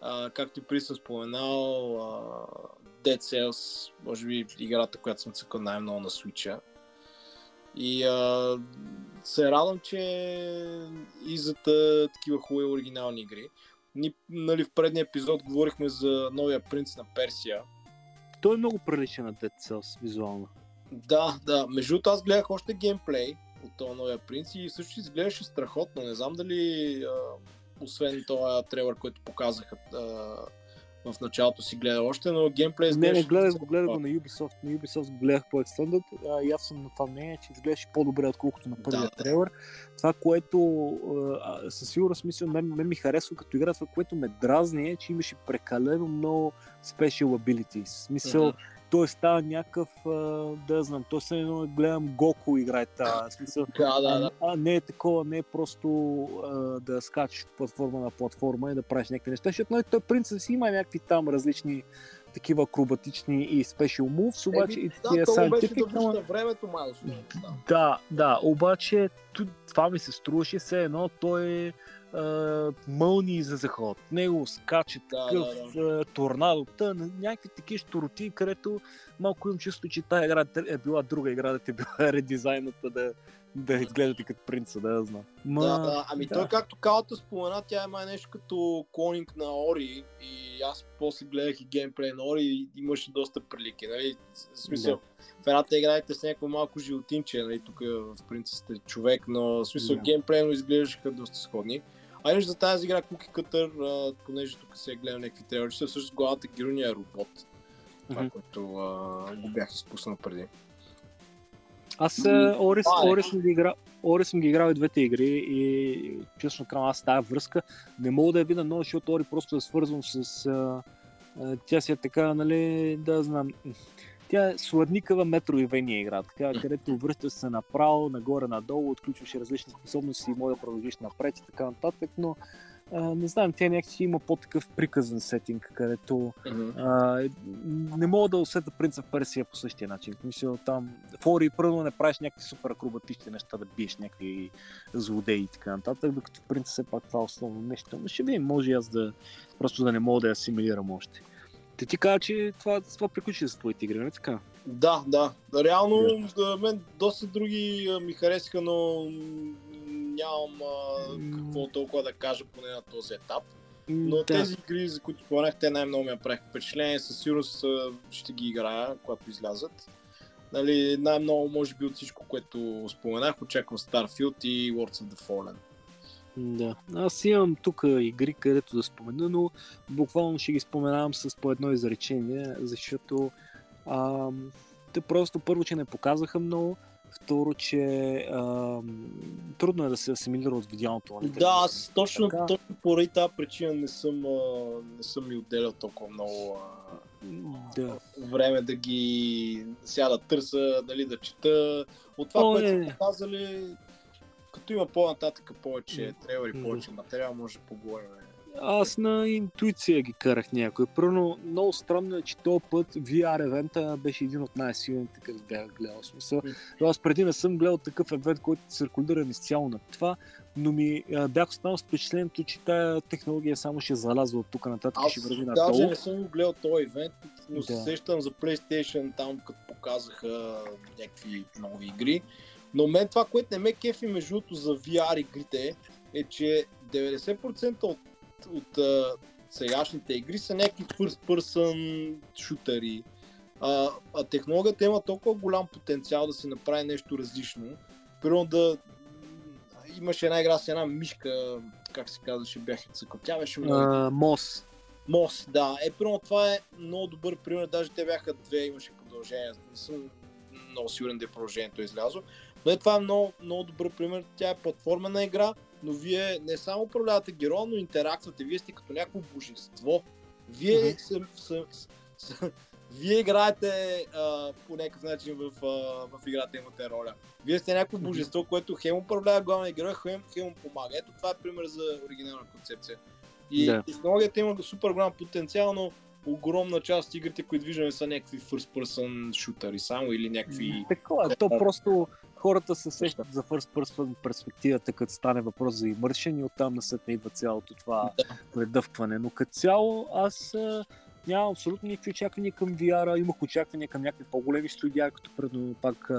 А, както и при съм споменал, а, Dead Cells, може би играта, която съм цъкал най-много на Switch. И а, се радвам, че и за та- такива хубави оригинални игри. Ни, нали, в предния епизод говорихме за новия принц на Персия. Той е много прилича на Dead Cells визуално. Да, да. Между другото, аз гледах още геймплей от този новия принц и също изглеждаше страхотно. Не знам дали, а, освен този трейлър, който показаха а, в началото си гледа още, но геймплей Не, изглеждаше... не, гледах го, гледах го на Ubisoft. На Ubisoft го гледах по екстендът. И аз съм на това мнение, че изглеждаше по-добре, отколкото на първия Да, трейлър. Това, което а, със сигурност мисля, мен, мен ми харесва като игра, това, което ме дразни е, че имаше прекалено много special abilities. Смисъл, Мгм. Той става някакъв, да знам, той се едно гледам Гоку играе тази. Смисъл, Да, да, да. а, а не е такова, не е просто а, да скачаш от платформа на платформа и да правиш някакви неща, защото нали, той принцип си има някакви там различни такива акробатични и special moves, обаче и Еми, тия да, да scientific, ама- връща времето, основно. Да. да, да, обаче това ми се струваше все едно, той е мълни за заход. Него скача Да, такъв да, а, торнадота, на- някакви такива штороти, където малко имам чувство, че тази игра е била друга игра, да ти е била редизайната да, да изглеждате като принца, да я знам. Ма, Да, да, ами да. той както Калата спомена, тя е май нещо като клонинг на Ори и аз после гледах и геймплей на Ори и имаше доста прилики, нали? В смисъл, в едната играете с някакво малко животинче, нали? Тук в принцип сте човек, но в смисъл Да. геймплейно изглеждаха доста сходни. А иначе за тази игра Cookie Cutter, а, понеже тук се гледам някакви трейлери, всъщност главата героиня е робот. Това, Мгм. което а, го бях изпуснал преди. Аз а, Ори, Това е. Ори, съм ги играл, Ори съм ги играл и двете игри и честно казвам, аз тази връзка не мога да я видя много, защото Ори просто е свързан с... А, а, тя си е така, нали, да знам... Тя е сладникава метроивения игра, така, където връщаш се направо, нагоре-надолу, отключваш различни способности и може да продължиш напред и така нататък, но а, не знам, тя някакси има по-такъв приказен сетинг, където а, не мога да усета принца в Персия по същия начин. Смисъл, там в Ори първо не правиш някакви супер акробатични неща, да биеш някакви злодеи и така нататък, докато принца все пак това е основно нещо. Но ще видим, може и аз да просто да не мога да я асимилирам още. Те ти кажа, че това, това приключи за твоите игри, не така? Да, да. Реално, за мен доста други ми харесаха, но нямам а, какво толкова да кажа поне на този етап. Но да. тези игри, за които споменах, те най-много ми направиха впечатление. Със сигурност ще ги играя, когато излязат. Нали, най-много, може би, от всичко, което споменах, очаквам Starfield и Worlds of the Fallen. Да. Аз имам тук игри, където да спомена, но буквално ще ги споменавам с по едно изречение, защото ам, те просто първо, че не показаха много, второ, че ам, трудно е да се асимилира от видеалното. нали, Да, аз точно, Така. точно поради тази причина не съм, а, не съм ми отделял толкова много а, Да. време да ги сега да търся, дали да чета. От това, О, което не, не. казали, като има по-нататък повече трейлери, повече материал, може да поговорим. Аз на интуиция ги карах някой. Първо, много странно е, че този път VR евента беше един от най-силните, където бях гледал. Смисъл, аз преди не съм гледал такъв евент, който циркулира изцяло на това, но ми а, бях останал с впечатлението, че тая технология само ще залязва от тук нататък Аз ще върви даже надолу. не съм гледал този ивент, но се Да. сещам за PlayStation там, като показаха някакви нови игри. Но мен това, което не ме кефи между за VR игрите е, че 90% от, от а, сегашните игри са някакви first person шутери. А, а технологията има толкова голям потенциал да се направи нещо различно. Примерно да имаше една игра с една мишка, как се казваше, бях я цъкал. Тя беше много А, Мос. Мос, да. Е, примерно това е много добър пример. Даже те бяха две, имаше продължение. Не съм много сигурен да е продължението излязло. Но е, това е много, много добър пример. Тя е платформена игра, но вие не само управлявате героя, но интерактвате. Вие сте като някакво божество. Вие, Мгм. са, са, са, вие играете а, по някакъв начин в, а, в играта, имате роля. Вие сте някакво Мгм. божество, което хем управлява главния герой, хем, хем му помага. Ето това е пример за оригинална концепция. И Да. технологията има супер голям потенциал, но огромна част от игрите, които виждаме са някакви first person шутери само или някакви... Така е, то просто хората се сещат за first person перспективата, като стане въпрос за имършен и оттам насетне идва цялото това предъвкване. Но като цяло аз нямам абсолютно никакви очаквания към VR, имах очаквания към някакви по-големи студия, като предно пак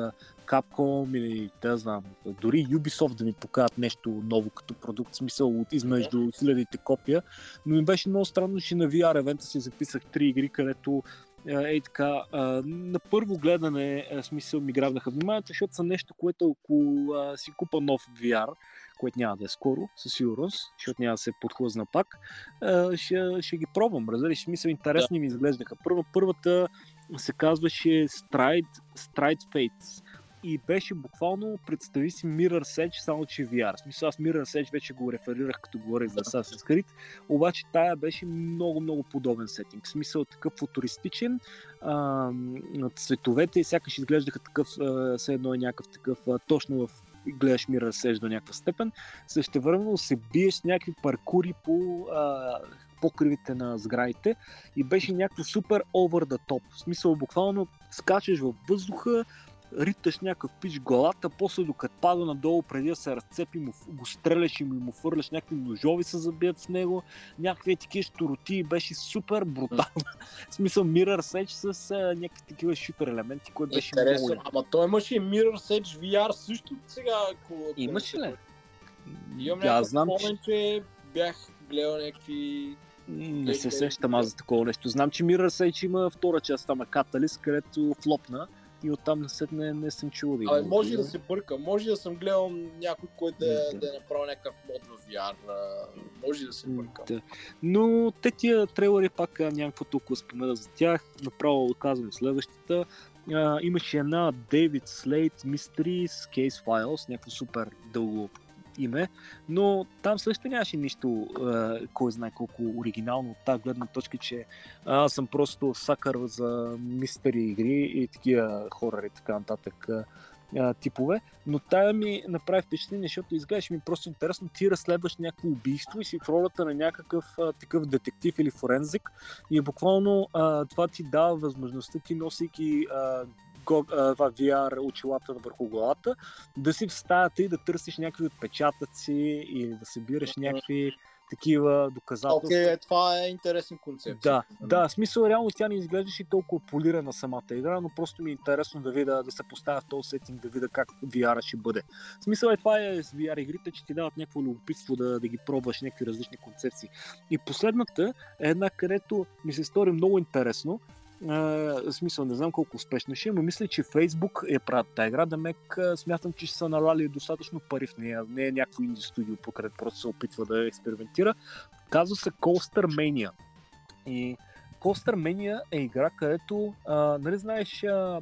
Capcom или да знам, дори Ubisoft да ми покажат нещо ново като продукт, смисъл от измежду хилядите копия, но ми беше много странно, че на VR евента си записах три игри, където ей така, на първо гледане, а, смисъл ми грабнаха вниманието, защото са нещо, което ако си купа нов VR, което няма да е скоро, със сигурност, защото няма да се подхлъзна пак, ще, ще ги пробвам, разбираш, смисъл интересни ми изглеждаха. Първо, първата се казваше Stride, Stride Fates и беше буквално, представи си Mirror's Edge, само че VR. В смисъл аз Mirror's Edge вече го реферирах като говорих за Assassin's Creed, обаче тая беше много, много подобен сетинг. В смисъл такъв футуристичен, а, цветовете сякаш изглеждаха такъв, а, все едно е някакъв такъв, а, точно в гледаш Mirror's Edge до някаква степен. Същевременно се биеш с някакви паркури по а, покривите на сградите и беше някакво супер over the top. В смисъл буквално скачаш във въздуха, риташ някакъв пич главата, после докато пада надолу, преди да се разцепи, му, го стреляш и му фърляш, някакви ножови се забият в него, някакви такива штороти, беше супер брутално. в смисъл Mirror's Edge с а, някакви такива шутер елементи, което беше много Интересно. яко. Ама той имаше и Mirror's Edge VR също сега. Ако... Имаше ли? Имам Да, някакъв знам, спомен, че бях гледал някакви... Не се сещам аз за такова нещо. Знам, че Mirror's Edge има втора част, там е Catalyst, където флопна и оттам насет не, не съм чул да. Абе, може да се бърка. Може да съм гледал някой, който да, Да. да е направил някакъв мод в VR. Може да се бърка. Да. Но те тия трейлери пак а, нямам какво толкова спомена за тях. Направо казвам следващата. А, имаше една David Slate Mysteries Case Files, някакво супер дълго име, но там също нямаше нищо, а, кой знае колко оригинално от тази гледна точка, че аз съм просто сакър за мистери игри и такива хорори и така нататък а, типове, но тая ми направи впечатление, защото изглеждаше ми просто интересно, ти разследваш някакво убийство и си в ролята на някакъв а, такъв детектив или форензик и буквално а, това ти дава възможността ти носейки а, го, а, това VR очилата върху главата, да си в стаята и да търсиш някакви отпечатъци или да събираш някакви такива доказателства. Окей, okay, това е интересен концепт. Да, да, в смисъл реално тя не изглеждаше толкова полирана самата игра, но просто ми е интересно да видя, да се поставя в този сетинг, да видя как VR ще бъде. В смисъл е това е с VR игрите, че ти дават някакво любопитство да, да ги пробваш някакви различни концепции. И последната е една, където ми се стори много интересно. В смисъл, не знам колко успешно ще, е, но мисля, че Facebook е правят тази игра, да мек смятам, че ще са налали достатъчно пари в нея. Не е някакво инди студио, по където просто се опитва да експериментира. Казва се Coaster Mania. И Coaster Mania е игра, където, а, нали знаеш, а,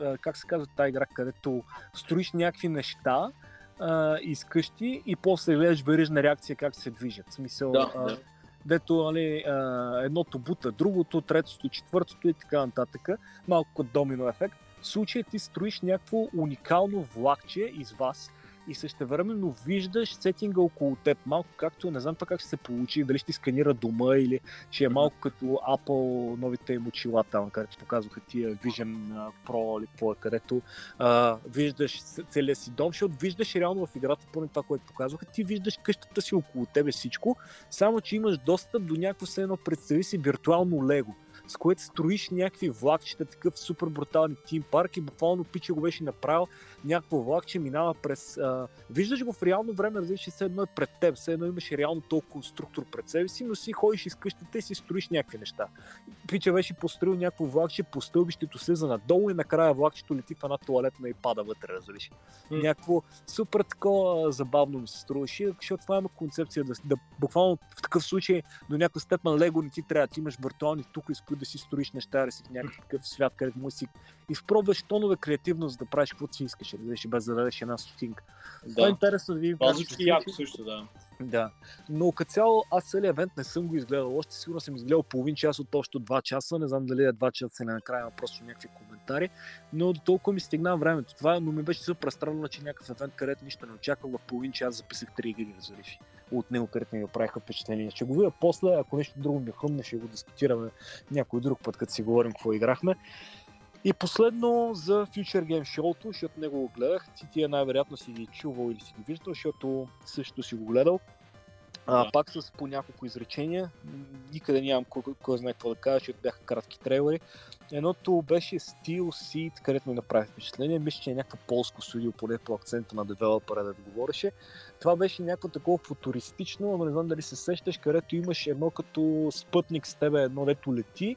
а, как се казва тази игра, където строиш някакви неща а, из къщи и после гледаш верижна реакция как се движат. В смисъл, Да, да. Дето нали, едното бута другото, третото, четвъртото и така нататък. Малко като домино ефект. В случая ти строиш някакво уникално влакче из вас и същевременно виждаш сетинга около теб. Малко както, не знам пък как ще се получи, дали ще сканира дома или ще е малко като Apple новите им очила там, където показваха тия Vision Pro или какво е, където а, виждаш с- целия си дом, защото виждаш реално в играта, поне това, което показваха, ти виждаш къщата си около тебе всичко, само че имаш достъп до някакво все едно, представи си виртуално лего с което строиш някакви влакчета, такъв супер брутален тим парк и буквално пича го беше направил някакво влакче, минава през... А, виждаш го в реално време, разбираш, все едно е пред теб, все едно имаш реално толкова конструктор пред себе си, но си ходиш из къщата и си строиш някакви неща. Пича беше построил някакво влакче по стълбището слиза надолу и накрая влакчето лети в една туалетна и пада вътре, разбираш. М. Някакво супер такова забавно ми се струваше, защото това има концепция да, да буквално в такъв случай до някаква степен Лего не ти трябва. Ти имаш виртуални тук, с които да си строиш неща, да си в някакъв такъв свят, където му си изпробваш тонове креативност да правиш каквото си искаш, разбираш, без да дадеш една стотинка. Това е Да. интересно да видим Това звучи яко също, да. Да, но като цяло аз целият евент не съм го изгледал. Още сигурно съм изгледал половин час от общо 2 часа. Не знам дали е 2 часа или накрая просто някакви коментари. Но до толкова ми стигна времето. Това, но ми беше супер странно, че някакъв евент, където нищо не очаквах. В половин час записах 3 игри, разбереш. От него, където ми правиха впечатление. Ще го видя после, ако нещо друго ми хрумне, ще го дискутираме някой друг път, като си говорим какво играхме. И последно за Future Game Show, защото него го гледах. Ти тия най-вероятно си ги чувал или си ги виждал, защото също си го гледал. А, пак с по няколко изречения. Никъде нямам кой, кой знае какво да кажа, защото бяха кратки трейлери. Едното беше Steel Seed, където ми направи впечатление. Мисля, че е някакво полско студио, поне по акцента на девелопера да говореше. Това беше някакво такова футуристично, но не знам дали се сещаш, където имаш едно като спътник с тебе, едно дето лети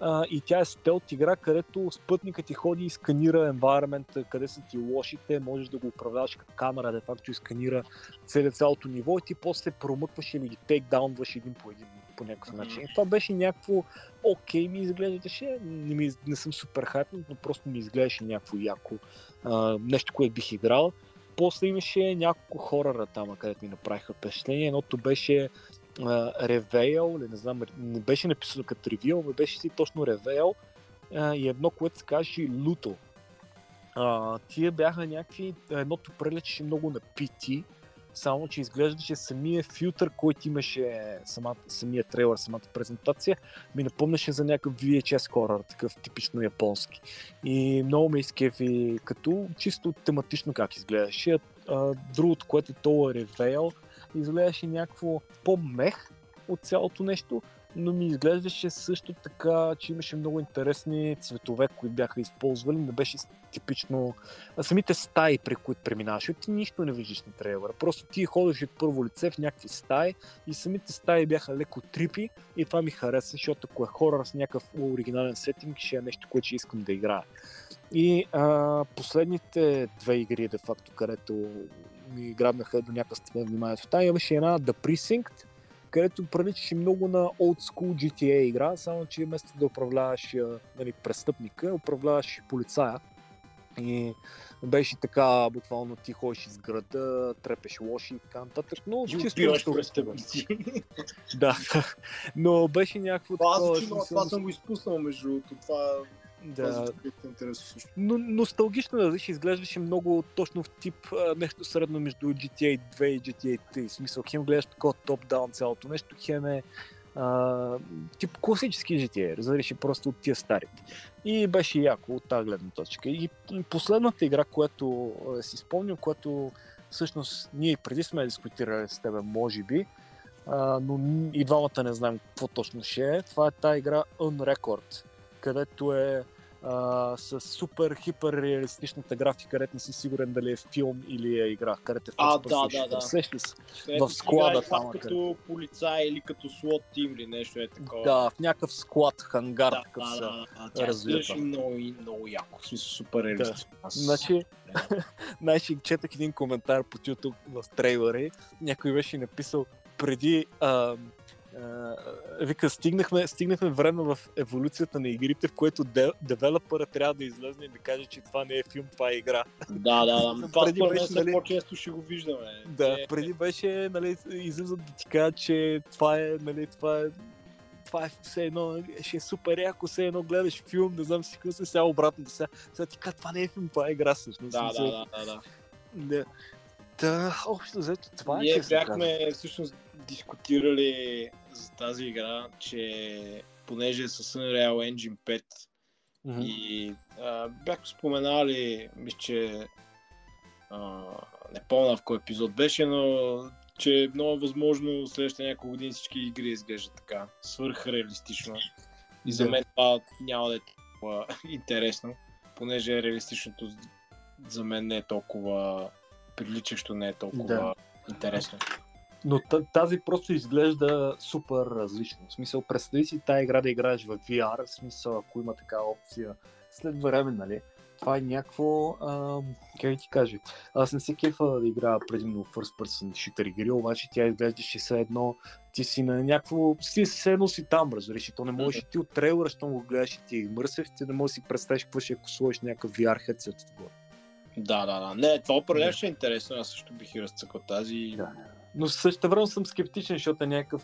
а, и тя е стелт игра, където спътникът ти ходи и сканира environment, къде са ти лошите, можеш да го управляваш като камера, де факто и сканира цялото ниво и ти после промъкваш или ги тейкдаунваш един по един по някакъв начин. И това беше някакво окей ми изглеждаше, не, ми, не съм супер хайпнат, но просто ми изглеждаше някакво яко а, нещо, което бих играл. После имаше няколко хорора там, където ми направиха впечатление. Едното беше Ревейл, или не знам, не беше написано като ревил, но беше си точно Ревейл и едно, което се каже Люто. А, тия бяха някакви, едното приличаше много на PT, само че изглеждаше самия филтър, който имаше самата, самия трейлър, самата презентация, ми напомняше за някакъв VHS хорър, такъв типично японски. И много ме изкефи като чисто тематично как изглеждаше. Другото, което е то Ревейл, изглеждаше някакво по-мех от цялото нещо, но ми изглеждаше също така, че имаше много интересни цветове, които бяха използвали. Не беше типично а самите стаи, при които преминаваш. Ти нищо не виждаш на трейлера. Просто ти ходиш от първо лице в някакви стаи и самите стаи бяха леко трипи и това ми хареса, защото ако е хорър с някакъв оригинален сетинг, ще е нещо, което ще искам да играя. И а, последните две игри, де факто, където ми грабнаха до някакъв степен вниманието. Та имаше една The Precinct, където приличаше много на old school GTA игра, само че вместо да управляваш нали, престъпника, управляваш полицая. И беше така, буквално ти ходиш из града, трепеш лоши и така нататък, но И чисто убиваш нещо престъпници. Да, но беше някакво Това, такова, смисъл, това съм го изпуснал между. Това, това да, интересно също. но, носталгично виж, изглеждаше много точно в тип а, нещо средно между GTA 2 и GTA 3. В смисъл, хем гледаш такова топ-даун цялото нещо, хем е а, тип класически GTA, разбираш, просто от тия старите. И беше яко от тази гледна точка. И последната игра, която а, си спомням, която всъщност ние преди сме дискутирали с тебе, може би, а, но и двамата не знаем какво точно ще е. Това е тази игра Unrecord, където е а, с супер хипер реалистичната графика, където не си сигурен дали е филм или е игра, където е А, да, да, да. Сещаш се? Ето, В склада играеш там, като полицай или като слот тим или нещо е такова. Да, в някакъв склад, хангар, да, такъв да, да, да, развита. изглеждаше много, и- много яко, в смисъл супер реалистично. Аз- Значи, значи, четах един коментар по YouTube в трейлери. Някой беше написал преди а, вика, стигнахме, стигнахме време в еволюцията на игрите, в което де, девелопера трябва да излезне и да каже, че това не е филм, това е игра. Да, да, да. Това Преди беше, нали- по-често ще го виждаме. Да, Е, преди беше, нали, излизат да ти кажат, че това е, нали, това е това е все едно, ще е супер яко, все едно гледаш филм, не знам си какво се сега обратно, сега, сега ти кажа, това не е филм, това е игра всъщност. Да, да, да, да, да. Да. Та, общо взето, това е Ние бяхме всъщност дискутирали за тази игра, че понеже е с Unreal Engine 5 казано. и а, бях споменали, мисля, че а, не помня в кой епизод беше, но че е много възможно следващите няколко години всички игри изглеждат така, свърхреалистично. И за мен това няма да е толкова интересно, понеже реалистичното за мен не е толкова приличащо, не е толкова Да. интересно. Но та- тази просто изглежда супер различно. В смисъл, представи си тази игра да играеш в VR, в смисъл, ако има такава опция след време, нали? Това е някакво, ам, как ти кажа, аз не се кефа да играя предимно first person shooter игри, обаче тя изглеждаше все едно, ти си на някакво, си все едно си там, разбираш, то не можеш и ти от трейлера, щом го гледаш и ти мърсев, ти не можеш да си представиш какво ще е, ако сложиш някакъв VR headset отгоре. Да, да, да. Не, това определено ще е интересно. Аз също бих и разцъкал тази. Да. Но също време съм скептичен, защото е някакъв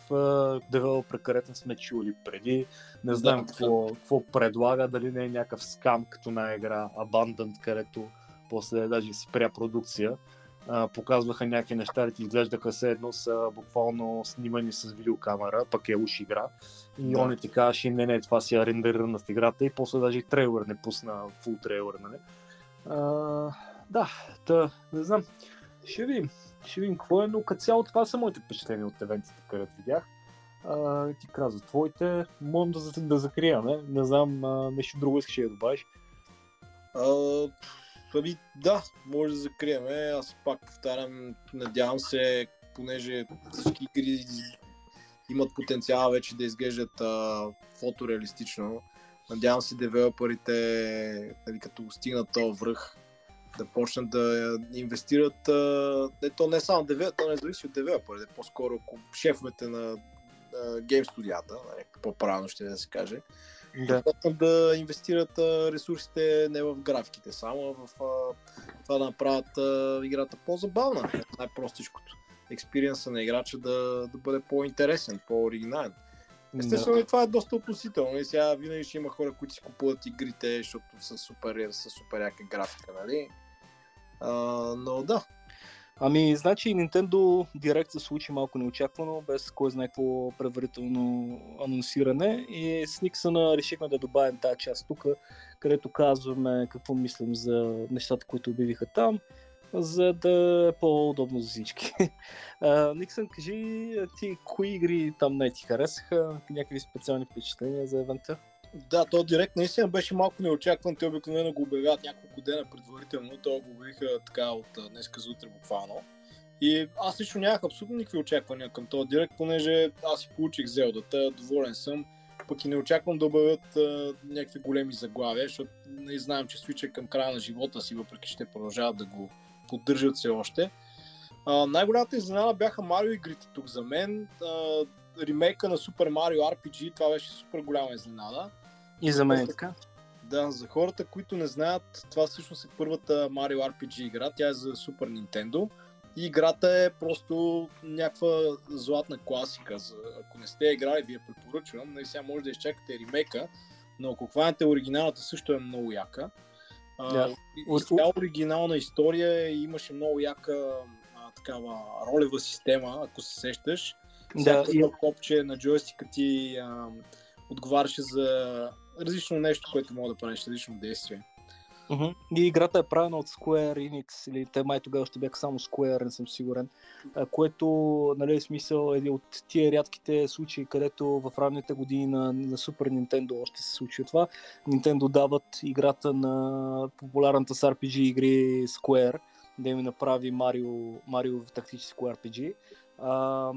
девелопер, където сме чули преди. Не знам Да, какво, какво предлага, дали не е някакъв скам като на игра Abundant, където после даже спря продукция. А, показваха някакви неща, ти изглеждаха се едно са буквално снимани с видеокамера, пък е уж игра. И Да. он ти казваше, не, не, това си е рендерирано в играта и после даже и трейлър не пусна, фул трейлър, нали? А, да, та, не знам. Ще видим. Ще видим какво е, но като цяло това са моите впечатления от евентите, където видях. А, ти каза твоите, можем да, да закриваме. Не знам, а, нещо друго искаш да добавиш. А, Ами да, може да закриеме. Аз пак повтарям, надявам се, понеже всички игри имат потенциал вече да изглеждат а, фотореалистично. Надявам се девелоперите, нали, като стигнат този връх, да почнат да инвестират. Не, то не само девелопер, то не зависи от девелоперите, по-скоро шефовете на, гейм студията, нали, по-правилно ще да се каже, Да. да инвестират ресурсите не в графиките, само а в това да направят играта по-забавна. Най-простичкото. Експириенса на играча да, да бъде по-интересен, по-оригинален. Естествено, и това е доста относително. И сега винаги ще има хора, които си купуват игрите, защото са супер, са супер яка графика, нали? А, но да, Ами, значи Nintendo Direct се случи малко неочаквано, без кой знае какво предварително анонсиране. И с Никсона решихме да добавим тази част тук, където казваме какво мислим за нещата, които обявиха там, за да е по-удобно за всички. А, Никсън, кажи ти кои игри там не ти харесаха, някакви специални впечатления за евента? Да, то директ наистина беше малко неочакван. Те обикновено го обявяват няколко дена предварително. То го обявиха така от днеска за утре буквално. И аз лично нямах абсолютно никакви очаквания към този директ, понеже аз си получих Зелдата, доволен съм. Пък и не очаквам да обявят а, някакви големи заглавия, защото не знаем, че е към края на живота си, въпреки те продължават да го поддържат все още. А, най-голямата изненада бяха Марио игрите тук за мен. А, ремейка на Super Mario RPG, това беше супер голяма изненада. И за мен е така. Да, за хората, които не знаят, това всъщност е първата Mario RPG игра. Тя е за Super Nintendo. И играта е просто някаква златна класика. За, ако не сте играли, ви я препоръчвам. Нали сега може да изчакате ремейка, но ако хванете оригиналната, също е много яка. И- От- и цяла оригинална история и имаше много яка а, такава ролева система, ако се сещаш. Да, Всяко и- копче на джойстика ти а, отговаряше за различно нещо, което мога да правиш, различно действие. Мгм. И играта е правена от Square Enix, или те май тогава ще бяха само Square, не съм сигурен, което, нали, в смисъл е от тия рядките случаи, където в ранните години на, на Super Nintendo още се случва това. Nintendo дават играта на популярната с RPG игри Square, да им направи Марио, Марио в тактическо RPG. А,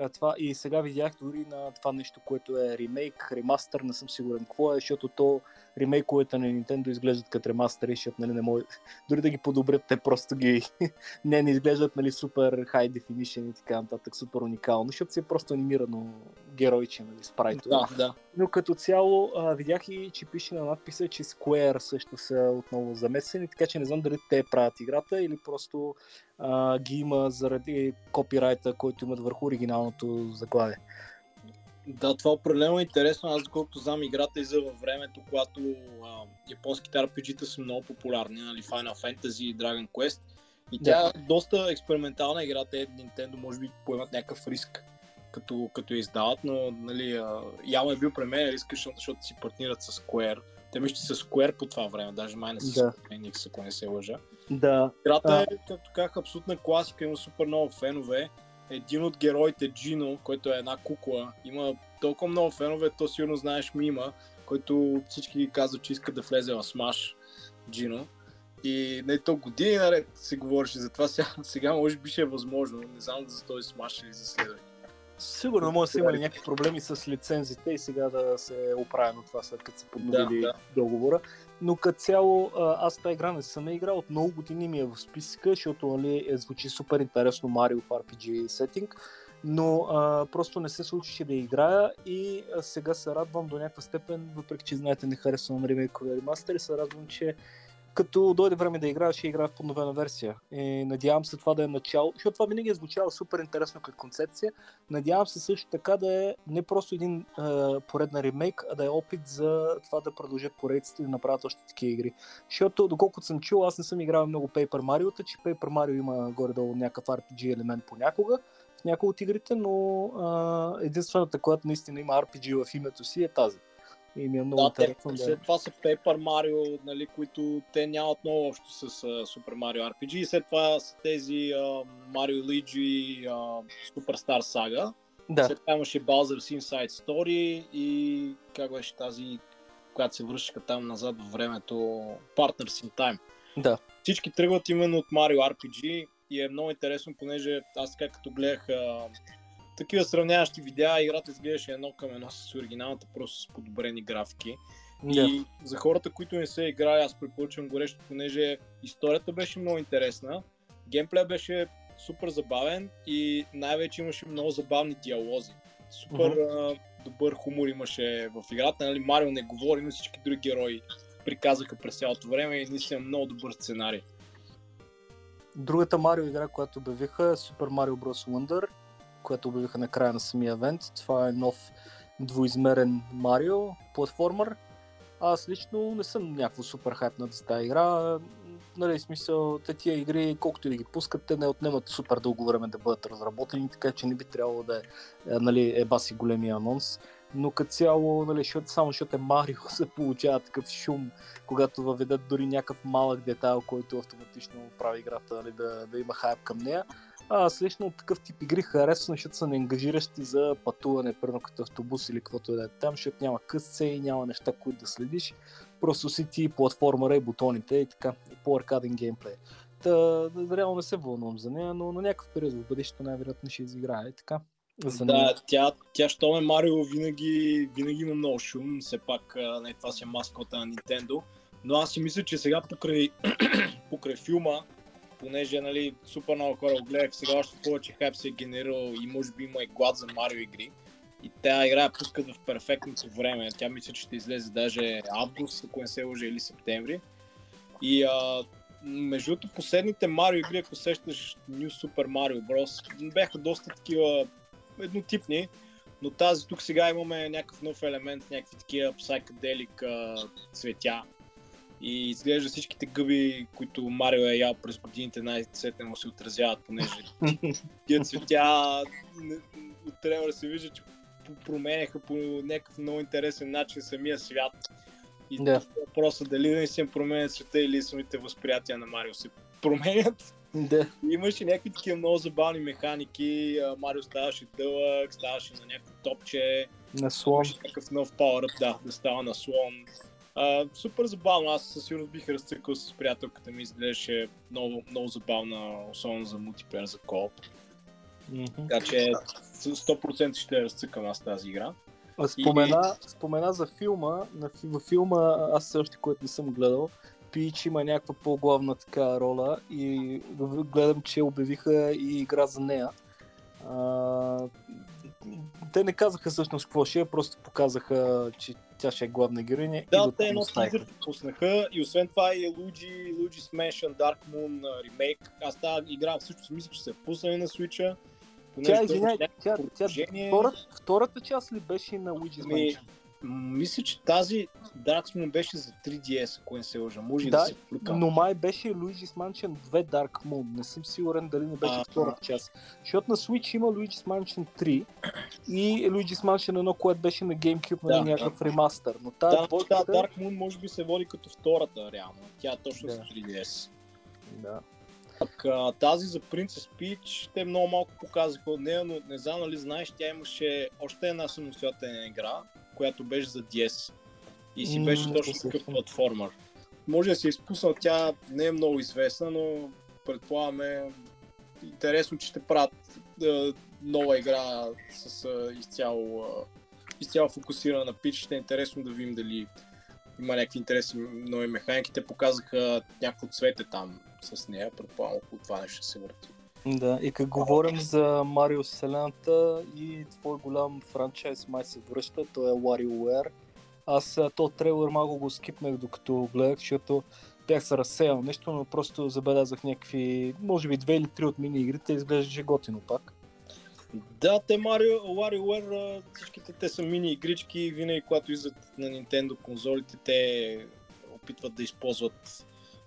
а това, и сега видях дори на това нещо, което е ремейк, ремастър, не съм сигурен какво е, защото то ремейковете на Nintendo изглеждат като ремастери, защото нали, не може, дори да ги подобрят, те просто ги не, не изглеждат нали, супер high definition и така нататък, супер уникално, защото си е просто анимирано геройче, нали, спрайто. Да, да. Но като цяло а, видях и, че пише на надписа, че Square също са отново замесени, така че не знам дали те правят играта или просто а, ги има заради копирайта, който имат върху оригиналното заглавие. Да, това определено е интересно. Аз, доколкото знам, играта излиза във времето, когато а, японските RPG-та са много популярни, нали, Final Fantasy и Dragon Quest. И тя Да. е доста експериментална игра. Те Nintendo може би поемат някакъв риск, като, като я издават, но нали, а, явно е бил премерен риск, защото, защото си партнират с Square. Те мисля, че са Square по това време, даже май не са Да. Enix, ако не се лъжа. Да, Играта А. е, както казах, абсолютна класика, има супер много фенове. Един от героите, Джино, който е една кукла, има толкова много фенове, то сигурно знаеш мима, който всички ги казват, че искат да влезе в Смаш, Джино. И не то години наред се говореше за това, сега, сега може би ще е възможно, не знам за този Смаш или за следващия. Сигурно може да са имали някакви проблеми с лицензите и сега да се е оправено това след като са подновили Да, да. договора. Но като цяло аз тази игра не съм играл, от много години ми е в списъка, защото нали, е, звучи супер интересно Марио в RPG сетинг, но а, просто не се случише да играя и а, сега се радвам до някаква степен, въпреки че знаете не харесвам ремейкове ремастери, се радвам, че като дойде време да играя, ще играя в подновена версия. И надявам се това да е начало, защото това винаги е звучало супер интересно като концепция. Надявам се също така да е не просто един е, поредна ремейк, а да е опит за това да продължат поредиците и да направят още такива игри. Защото, доколкото съм чул, аз не съм играл много Paper Mario, че Paper Mario има горе-долу някакъв RPG елемент понякога в някои от игрите, но е, единствената, която наистина има RPG в името си е тази. И ми е много Да, те, интересно да... след това са Paper Mario, нали, които те нямат много общо с uh, Super Mario RPG. И след това са тези uh, Mario Luigi uh, Superstar Saga. Да, След това имаше Bowser's Inside Story и как беше тази, която се връщаха там назад във времето, Partners in Time. да. Всички тръгват именно от Mario RPG и е много интересно, понеже аз така като гледах а, такива сравняващи видеа, играта изглеждаше едно към едно с оригиналната, просто с подобрени графики. Да. И за хората, които не са играли, аз препоръчвам горещо, понеже историята беше много интересна, геймплея беше супер забавен и най-вече имаше много забавни диалози. Супер а, добър хумор имаше в играта. Нали, Марио не говори, но всички други герои приказаха през цялото време и наистина много добър сценарий. Другата Марио игра, която обявиха е Super Mario Bros. Wonder, която обявиха на края на самия евент. Това е нов двоизмерен Марио, платформер. Аз лично не съм някакво супер хайпнат за тази игра. Нали, смисъл, те тия игри, колкото и да ги пускат, те не отнемат супер дълго време да бъдат разработени, така че не би трябвало да е, е, нали, е баси големия анонс. Но като цяло, нали, защото, само защото е Марио, се получава такъв шум, когато въведат дори някакъв малък детайл, който автоматично прави играта нали, да, да има хайп към нея. А, аз лично такъв тип игри харесвам, защото са неангажиращи за пътуване, примерно като автобус или каквото и да е там, защото няма късце и няма неща, които да следиш. Просто си ти платформера и бутоните и така, и по-аркаден геймплей. Та, реално не се вълнувам за нея, но на някакъв период в бъдещето най-вероятно ще изиграе. Така. За нея. Да, тя, тя що ме Марио винаги, винаги има много шум, все пак не, това си е маскота на Nintendo. Но аз си мисля, че сега покрай, покрай филма, понеже нали, супер много хора гледах, сега още повече хайп се е генерирал и може би има и глад за Марио игри. И тя игра я пускат в перфектното време. Тя мисля, че ще излезе даже август, ако не се лъжа, или септември. И а, между другото, последните Марио игри, ако сещаш New Super Mario Bros, бяха доста такива еднотипни, но тази тук сега имаме някакъв нов елемент, някакви такива psychedelic цветя. И изглежда всичките гъби, които Марио е ял през годините, най-сетне му се отразяват, понеже тия цветя не- от трейлера се вижда, че променяха по някакъв много интересен начин самия свят. И Да. въпросът дали наистина променят света или самите възприятия на Марио се променят. Да. Имаше някакви такива много забавни механики. Марио ставаше дълъг, ставаше на някакво топче. На слон. Имаше някакъв нов power да, да става на слон. А, супер забавно. Аз със сигурност бих разцъкал с приятелката ми. Изглеждаше много, много забавна, особено за мултиплеер, за кооп. Мгм. Така че с 100% ще разцъкам аз тази игра. А, Спомена, спомена за филма. На, във филма, аз все още, което не съм гледал, Пич има някаква по-главна така роля и гледам, че обявиха и игра за нея. А, те не казаха всъщност какво ще е, просто показаха, че тя ще е главна героиня. Да, те едно тизър пуснаха и освен това и Luigi, Luigi's Mansion Dark Moon ремейк. Аз тази игра всъщност мисля, че се е пуснали на Switch-а. Тя, извиняй, тя, тя, продължение. втората, втората част ли беше на Luigi's Ми, Mansion? Мисля, че тази Dark Moon беше за 3DS, ако не се лъжа. Може да, Да, се плюкам. Но май беше Luigi's Mansion 2 Dark Moon. Не съм сигурен дали не беше А, втората част. Защото на Switch има Luigi's Mansion 3 и Luigi's Mansion 1, което беше на GameCube, Да, нали, някакъв ремастър. Но тази Да, да, двойката... Dark Moon може би се води като втората, реално. Тя е точно Да. за 3DS. Да. Пък тази за Princess Peach, те много малко показаха от нея, но не знам нали знаеш, тя имаше още една самостоятелна игра, която беше за DS. И си беше точно такъв платформер. Може да се е изпуснал, тя не е много известна, но предполагаме интересно, че ще правят а, нова игра с а, изцяло, а, изцяло фокусирана на Пич. Ще е интересно да видим дали има някакви интересни нови механики. Те показаха някакво цвете там с нея. Предполагам, около това нещо се върти. Да, и като говорим за Марио Вселената и твой голям франчайз май се връща, той е WarioWare. Аз то трейлер малко го скипнах докато гледах, защото бях се разсеял нещо, но просто забелязах някакви, може би две или три от мини игрите, изглеждаше готино пак. Да, те Марио, WarioWare, всичките те са мини игрички, винаги когато излизат на Nintendo конзолите, те опитват да използват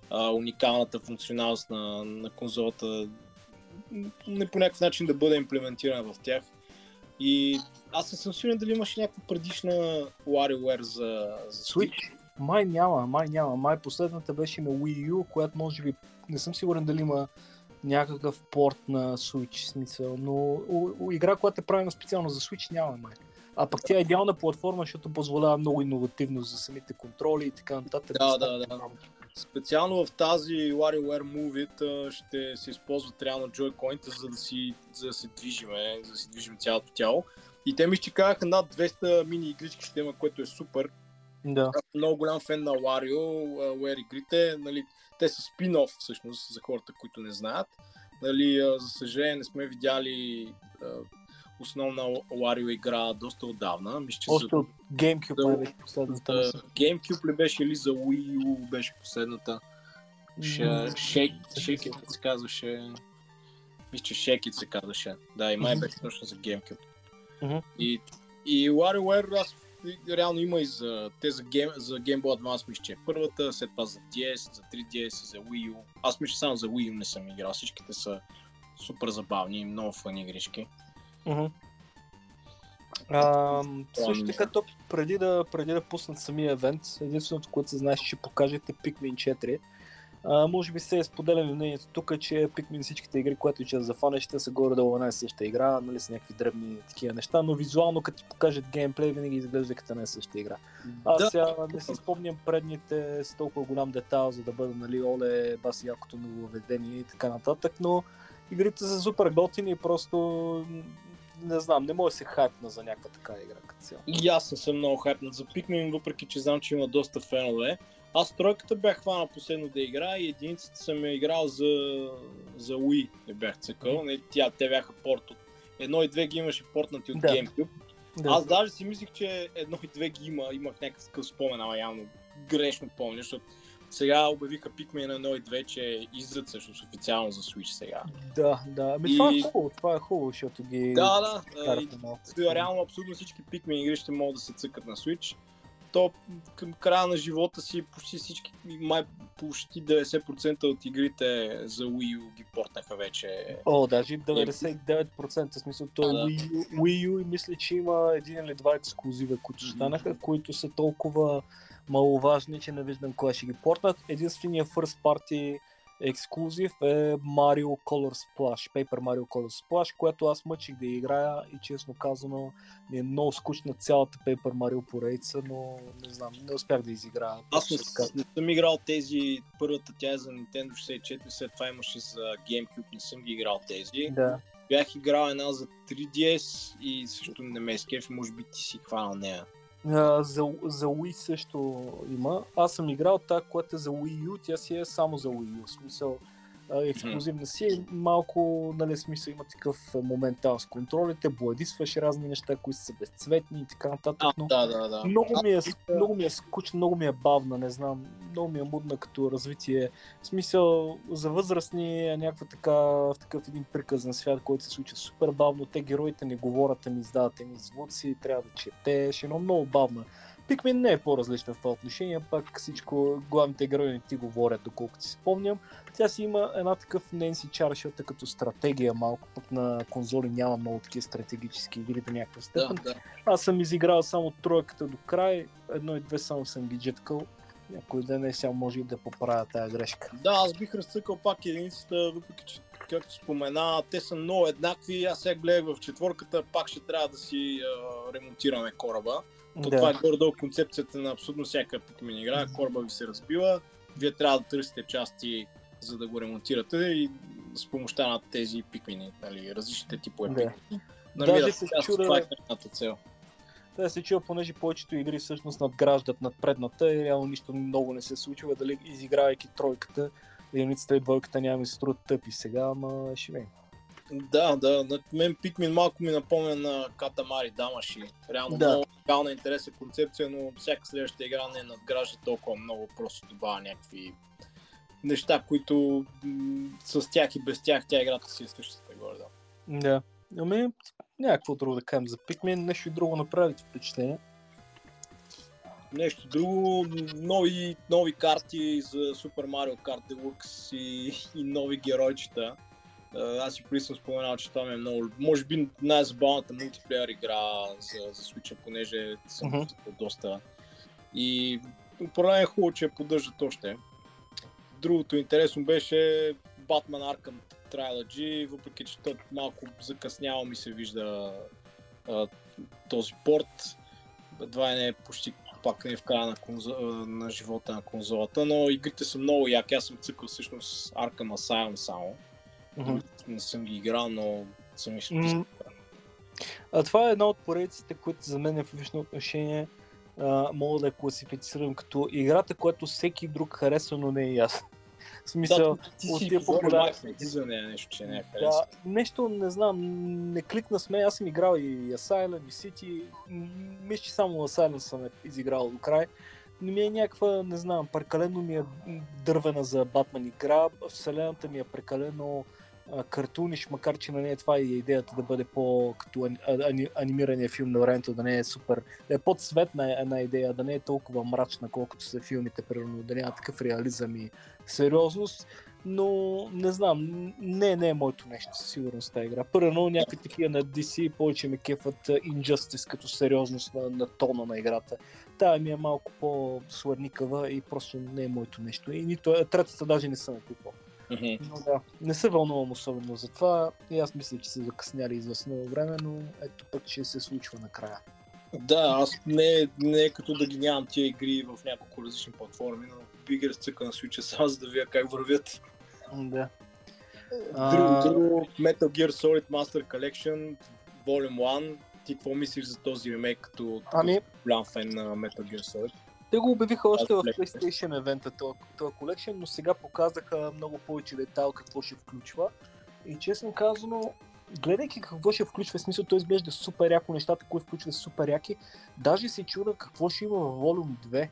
а, уникалната функционалност на, на конзолата, не по някакъв начин да бъде имплементирана в тях. И аз не съм сигурен дали имаше някаква предишна WarioWare за, за Switch? Май няма, май няма. Май последната беше на Wii U, която може би не съм сигурен дали има някакъв порт на Switch смисъл, но у, у, игра, която е правена специално за Switch няма май. А пък тя е идеална платформа, защото позволява много иновативно за самите контроли и така нататък. Да, да, да. Специално в тази WarioWare Move ще се използват реално джойконите, за да си, за да се движиме, за да си движим цялото тяло. И те ми казаха над 200 мини игрички ще има, което е супер. Да. Аз съм много голям фен на WarioWare игрите. Нали, те са спин-оф всъщност за хората, които не знаят. Нали, за съжаление не сме видяли основна Wario игра доста отдавна. Мисля, че Още за, от GameCube за- беше последната. за GameCube ли беше или за Wii U беше последната? Ше, Shake It се казваше. Мисля, че It се казваше. Да, и май Мгм. беше точно за GameCube. Мгм. И, и WarioWare аз реално има и за, те за, Game, за Game Boy Advance мисля, че е първата, след това за DS, за 3DS, за Wii U. Аз мисля, само за Wii U не съм играл. Всичките са супер забавни, много фъни игрички. А, също така, то преди да, преди да пуснат самия евент, единственото, което се знае, че ще покажете Pikmin 4. А, може би се е споделяме мнението тук, че Pikmin всичките игри, които ще зафанеш, ще са горе-долу една и съща игра, нали са някакви дребни такива неща, но визуално като ти покажат геймплей, винаги изглежда като една и съща игра. Аз Да. сега не си спомням предните с толкова голям детайл, за да бъда, нали, оле, баси якото нововведение и така нататък, но игрите са супер готини и просто не знам, не може да се хайпна за някаква така игра като цяло. И аз не съм много хайпнат за Pikmin, въпреки че знам, че има доста фенове. Аз тройката бях хванал последно да игра и единицата съм я играл за, за Wii, не бях цъкал. Не, тя, те бяха порт от... Едно и две ги имаше портнати от Да. GameCube. Да. Аз даже си мислих, че едно и две ги има, имах някакъв такъв спомен, ама явно грешно помня, защото сега обявиха Pikmin 1 и 2, че излизат всъщност официално за Switch сега. Да, да. Ами това е И- хубаво, това е хубаво, защото ги Да, да. и. Сега реално абсолютно всички Pikmin игри ще могат да се цъкат на Switch. То към края на живота си почти всички, май почти 90% от игрите за Wii U ги портнаха вече. О, даже 99% в смисъл, то е да. Wii, U, Wii U и мисля, че има един или два ексклюзива, които станаха, които са толкова маловажни, че не виждам кога ще ги портнат. Единственият first party ексклюзив е Mario Color Splash, Paper Mario Color Splash, което аз мъчих да играя и честно казано ми е много скучна цялата Paper Mario поредица, но не знам, не успях да изиграя. Аз не, не съм играл тези, първата тя е за Nintendo 64, след това имаше за GameCube, не съм ги играл тези. Да. Бях играл една за 3DS и също не ме изкефи, може би ти си хванал нея. За, за Wii също има. Аз съм играл тази, която е за Wii U, тя си е само за Wii U. В смисъл, ексклюзивна си е малко, нали, смисъл има такъв а, моментал с контролите, бладисваш разни неща, които са безцветни и така нататък, А, но да, да, да. много ми, е, много ми е скучно, много ми е бавна, не знам, много ми е мудна като развитие. В смисъл, за възрастни е някаква така, в такъв един приказен свят, който се случва супер бавно. Те героите не говорят, а ми издават едни звуци, трябва да четеш, едно много бавно. Пикмин не е по-различна в това отношение, пак всичко, главните герои не ти говорят, доколкото си спомням. Тя си има една такъв нейн си чар, защото е като стратегия малко, пък на конзоли няма много такива стратегически игри до някаква Да, степен. да. Аз съм изиграл само тройката до край, едно и две само съм ги джеткал. Някой ден е сега може и да поправя тази грешка. Да, аз бих разцъкал пак единицата, въпреки че, както спомена, те са много еднакви. Аз сега гледах в четворката, пак ще трябва да си а, ремонтираме кораба. То това е горе-долу концепцията на абсолютно всяка Pikmin игра. Кораба ви се разбива, вие трябва да търсите части, за да го ремонтирате и с помощта на тези пикмини, нали, различните типове Да. пикмини. Даже Намират се част, чудя- това е крайната цел. Да се чува, понеже повечето игри всъщност надграждат над предната и реално нищо много не се случва, дали изигравайки тройката, единицата и двойката няма да се струват тъпи сега, ама ще видим. Да, да, на мен Pikmin малко ми напомня на Катамари Дамаши. Реално Да. много уникална интересна концепция, но всяка следваща игра не надгражда толкова много, просто добавя някакви неща, които м- с тях и без тях тя играта си е същата горе. Да. Да. Ами, някакво друго да кажем за Pikmin, нещо друго направи ти впечатление. Нещо друго, нови, нови карти за Super Mario Kart Deluxe и, и нови геройчета. А, Аз и преди съм споменал, че това ми е много... Може би най-забавната мултиплеер игра за, за Switch, понеже съм uh-huh. доста. И определено е хубаво, че я поддържат още. Другото интересно беше Batman Arkham Trilogy, въпреки че то малко закъсняло ми се вижда а, този порт. Едва не е почти пак не е в края на, конзо... на живота на конзолата, но игрите са много яки. Аз съм цъкал всъщност Arkham Asylum само. Не съм ги играл, но съм изписал. А това е една от поредиците, които за мен е в лично отношение а, мога да я класифицирам като играта, която всеки друг харесва, но не и аз. В смисъл, Да, ти от си тия популярни- за нея нещо, че не е да, нещо, не знам, не кликна с мен, аз съм играл и Asylum, и City, мисля, че само Asylum съм е изиграл до край. Но ми е някаква, не знам, прекалено ми е дървена за Батман игра, вселената ми е прекалено картуниш, макар че на нея това е идеята да бъде по като ани, ани, анимирания филм на времето, да не е супер, да е по-цветна една идея, да не е толкова мрачна, колкото са филмите, примерно, да няма такъв реализъм и сериозност но не знам, не, не е моето нещо със сигурност тази игра. Първо някакви такива на DC повече ме кефат Injustice като сериозност на, на тона на играта. Тая ми е малко по-сладникава и просто не е моето нещо. И нито третата даже не съм я купил. Мгм. Но да, не се вълнувам особено за това. И аз мисля, че са закъсняли известно време, но ето пък ще се случва накрая. Да, аз не, не е като да ги нямам тия игри в няколко различни платформи, но бих ги разцъка на Switch само за да видя как вървят. Да. Друго, друго, Metal Gear Solid Master Collection, Volume 1. Ти какво мислиш за този ремейк като, като Ами, голям фен на Metal Gear Solid? Те го обявиха още в. PlayStation евента този колекшн, но сега показаха много повече детайл какво ще включва. И честно казано, гледайки какво ще включва, смисъл той изглежда супер яко, нещата, които включва супер яки, даже се чуда какво ще има в Volume 2.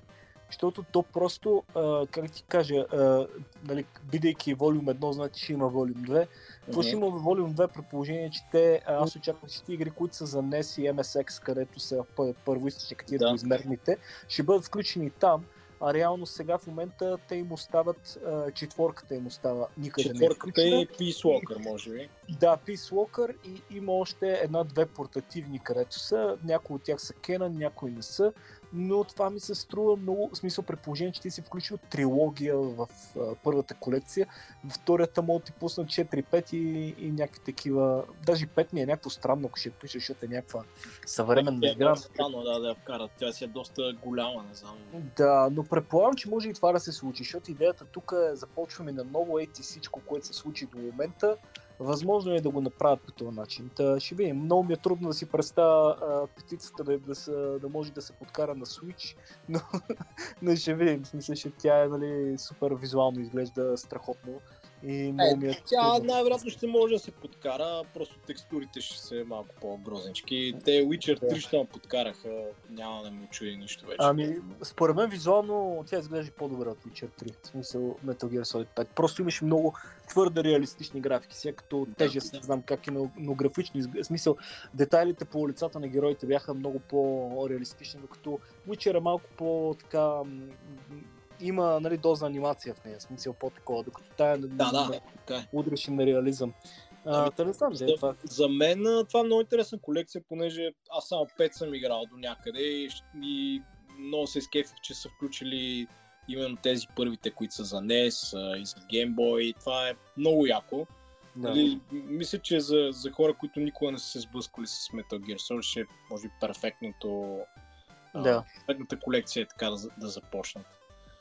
Защото то просто, а, как ти кажа, а, нали, бидейки Volume 1, значи ще има Volume 2. Какво ще има Volume 2 при положение, че те, аз очаквам всички игри, които са за NES и MSX, където са пъ- първоистични, тия Да. двоизмерните, ще бъдат включени там, а реално сега в момента те им остават, а, четворката им остава никъде Четворката не е и Peace Walker, може би. да, Peace Walker и има още една-две портативни, където са. Някои от тях са Canon, някои не са. Но това ми се струва много, в смисъл при положение, че ти си включил трилогия в а, първата колекция. В вторията мога ти пусна 4-5 и, и някакви такива. Даже 5 ми е някакво странно, ако ще включиш, защото е някаква съвременна е игра. доста Странно да, да я вкарат. Тя си е доста голяма, не знам. Да, но предполагам, че може и това да се случи, защото идеята тук е започваме на ново ети всичко, което се случи до момента. Възможно е да го направят по този начин. Та, ще видим. Много ми е трудно да си представя а, да, да, са, да може да се подкара на Switch, но, но ще видим. В че тя е нали, супер визуално изглежда страхотно. И много ми е Тя най-вероятно ще може да се подкара, просто текстурите ще са малко по-грознички. Те Witcher Да. 3 ще ме подкараха, няма да ми чуди нищо вече. Ами, според мен визуално тя изглежда по-добре от Witcher 3, в смисъл Metal Gear Solid 5. Просто имаше много твърде реалистични графики, сега като Да. тежест, не знам как е, но, но графични, в смисъл детайлите по лицата на героите бяха много по-реалистични, докато Witcher е малко по-така има нали, доза анимация в нея, смисъл по-такова, докато тая Да, да, е. удреше на реализъм. А, Ами, не знам, За, това. за мен а, това е много интересна колекция, понеже аз само 5 съм играл до някъде и, и много се изкефих, че са включили именно тези първите, които са за NES а, и за Game Boy. Това е много яко. Да. Нали, мисля, че за, за хора, които никога не са се сблъскали с Metal Gear Solid, ще е може би перфектното, а, Да. перфектната колекция е така да, да започнат.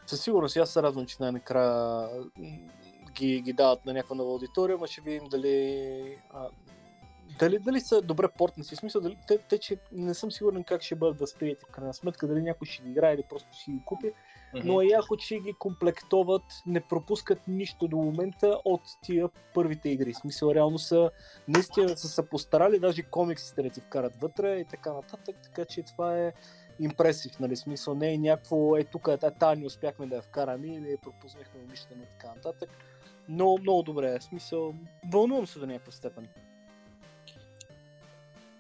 Със сигурност, и аз се радвам, че най-накрая ги, ги дават на някаква нова аудитория, но ще видим дали, а, дали, дали са добре портнати. В смисъл, дали, те, те, че не съм сигурен как ще бъдат възприяти в крайна сметка, дали някой ще ги играе или просто ще ги купи, но е яко, че ги комплектоват, не пропускат нищо до момента от тия първите игри. В смисъл, реално са, наистина са се постарали, даже комиксите да ти вкарат вътре и така нататък, така че това е импресив, нали, смисъл не е някакво, е тук, е, тази не успяхме да я вкараме или пропуснахме умишлено и така нататък. Но много добре, смисъл, вълнувам се до някаква степен.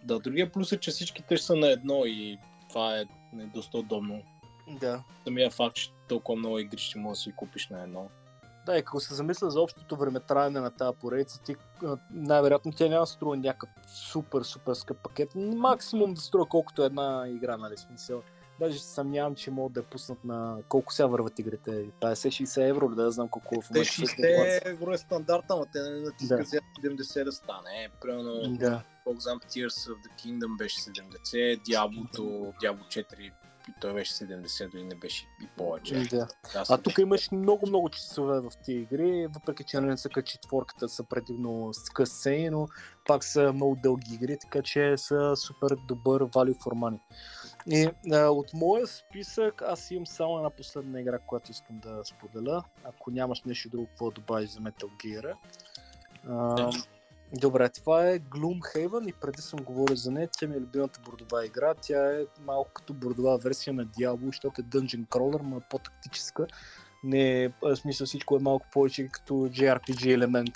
Да, другия плюс е, че всичките ще са на едно и това е доста удобно. Да. Самия факт, че толкова много игри ще можеш да си купиш на едно. Да, и ако се замисля за общото време траене на тази поредица, ти най-вероятно тя няма струва някакъв супер, супер скъп пакет. Максимум да струва колкото е една игра, нали, смисъл. Даже се съмнявам, че могат да я пуснат на колко сега върват игрите. 50-60 евро, да, знам колко в Те момента. 60 евро е стандарта, но те не натискат Да. сега 70 да стане. Примерно, Да. колко знам, Tears of the Kingdom беше 70, Diablo, Diablo 4 и той беше 70, дори не беше и повече. да. Аз А тук имаш много, много часове в тези игри, въпреки че нали не са като четворката, са предимно скъсени, но пак са много дълги игри, така че са супер добър value for money. И а, от моя списък аз имам само една последна игра, която искам да споделя. Ако нямаш нещо друго, какво да добавиш за Metal Gear. А, добре, това е Gloomhaven и преди съм говорил за нея. Тя ми е любимата бордова игра. Тя е малко като бордова версия на Diablo, защото е Dungeon Crawler, но е по-тактическа. Не, в смисъл всичко е малко повече като JRPG елемент,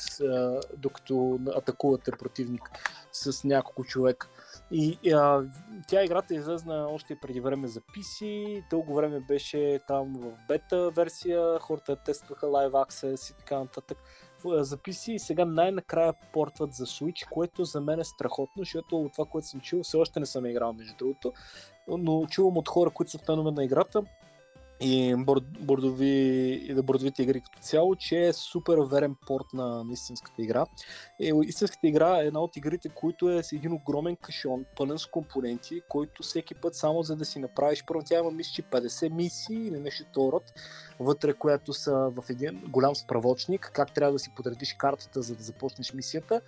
докато атакувате противник с няколко човека. И а, тя играта е излезна още преди време за PC, дълго време беше там в бета версия, хората тестваха Live Access и така нататък в- за PC и сега най-накрая портват за Switch, което за мен е страхотно, защото от това, което съм чул, все още не съм играл между другото, но чувам от хора, които са фенове на играта и борд, бордови, и да бордовите игри като цяло, че е супер верен порт на, на истинската игра. Е, истинската игра е една от игрите, които е с един огромен кашон, пълен с компоненти, който всеки път само за да си направиш, първо тя има мисля, че 50 мисии или нещо род, вътре, която са в един голям справочник, как трябва да си подредиш картата, за да започнеш мисията.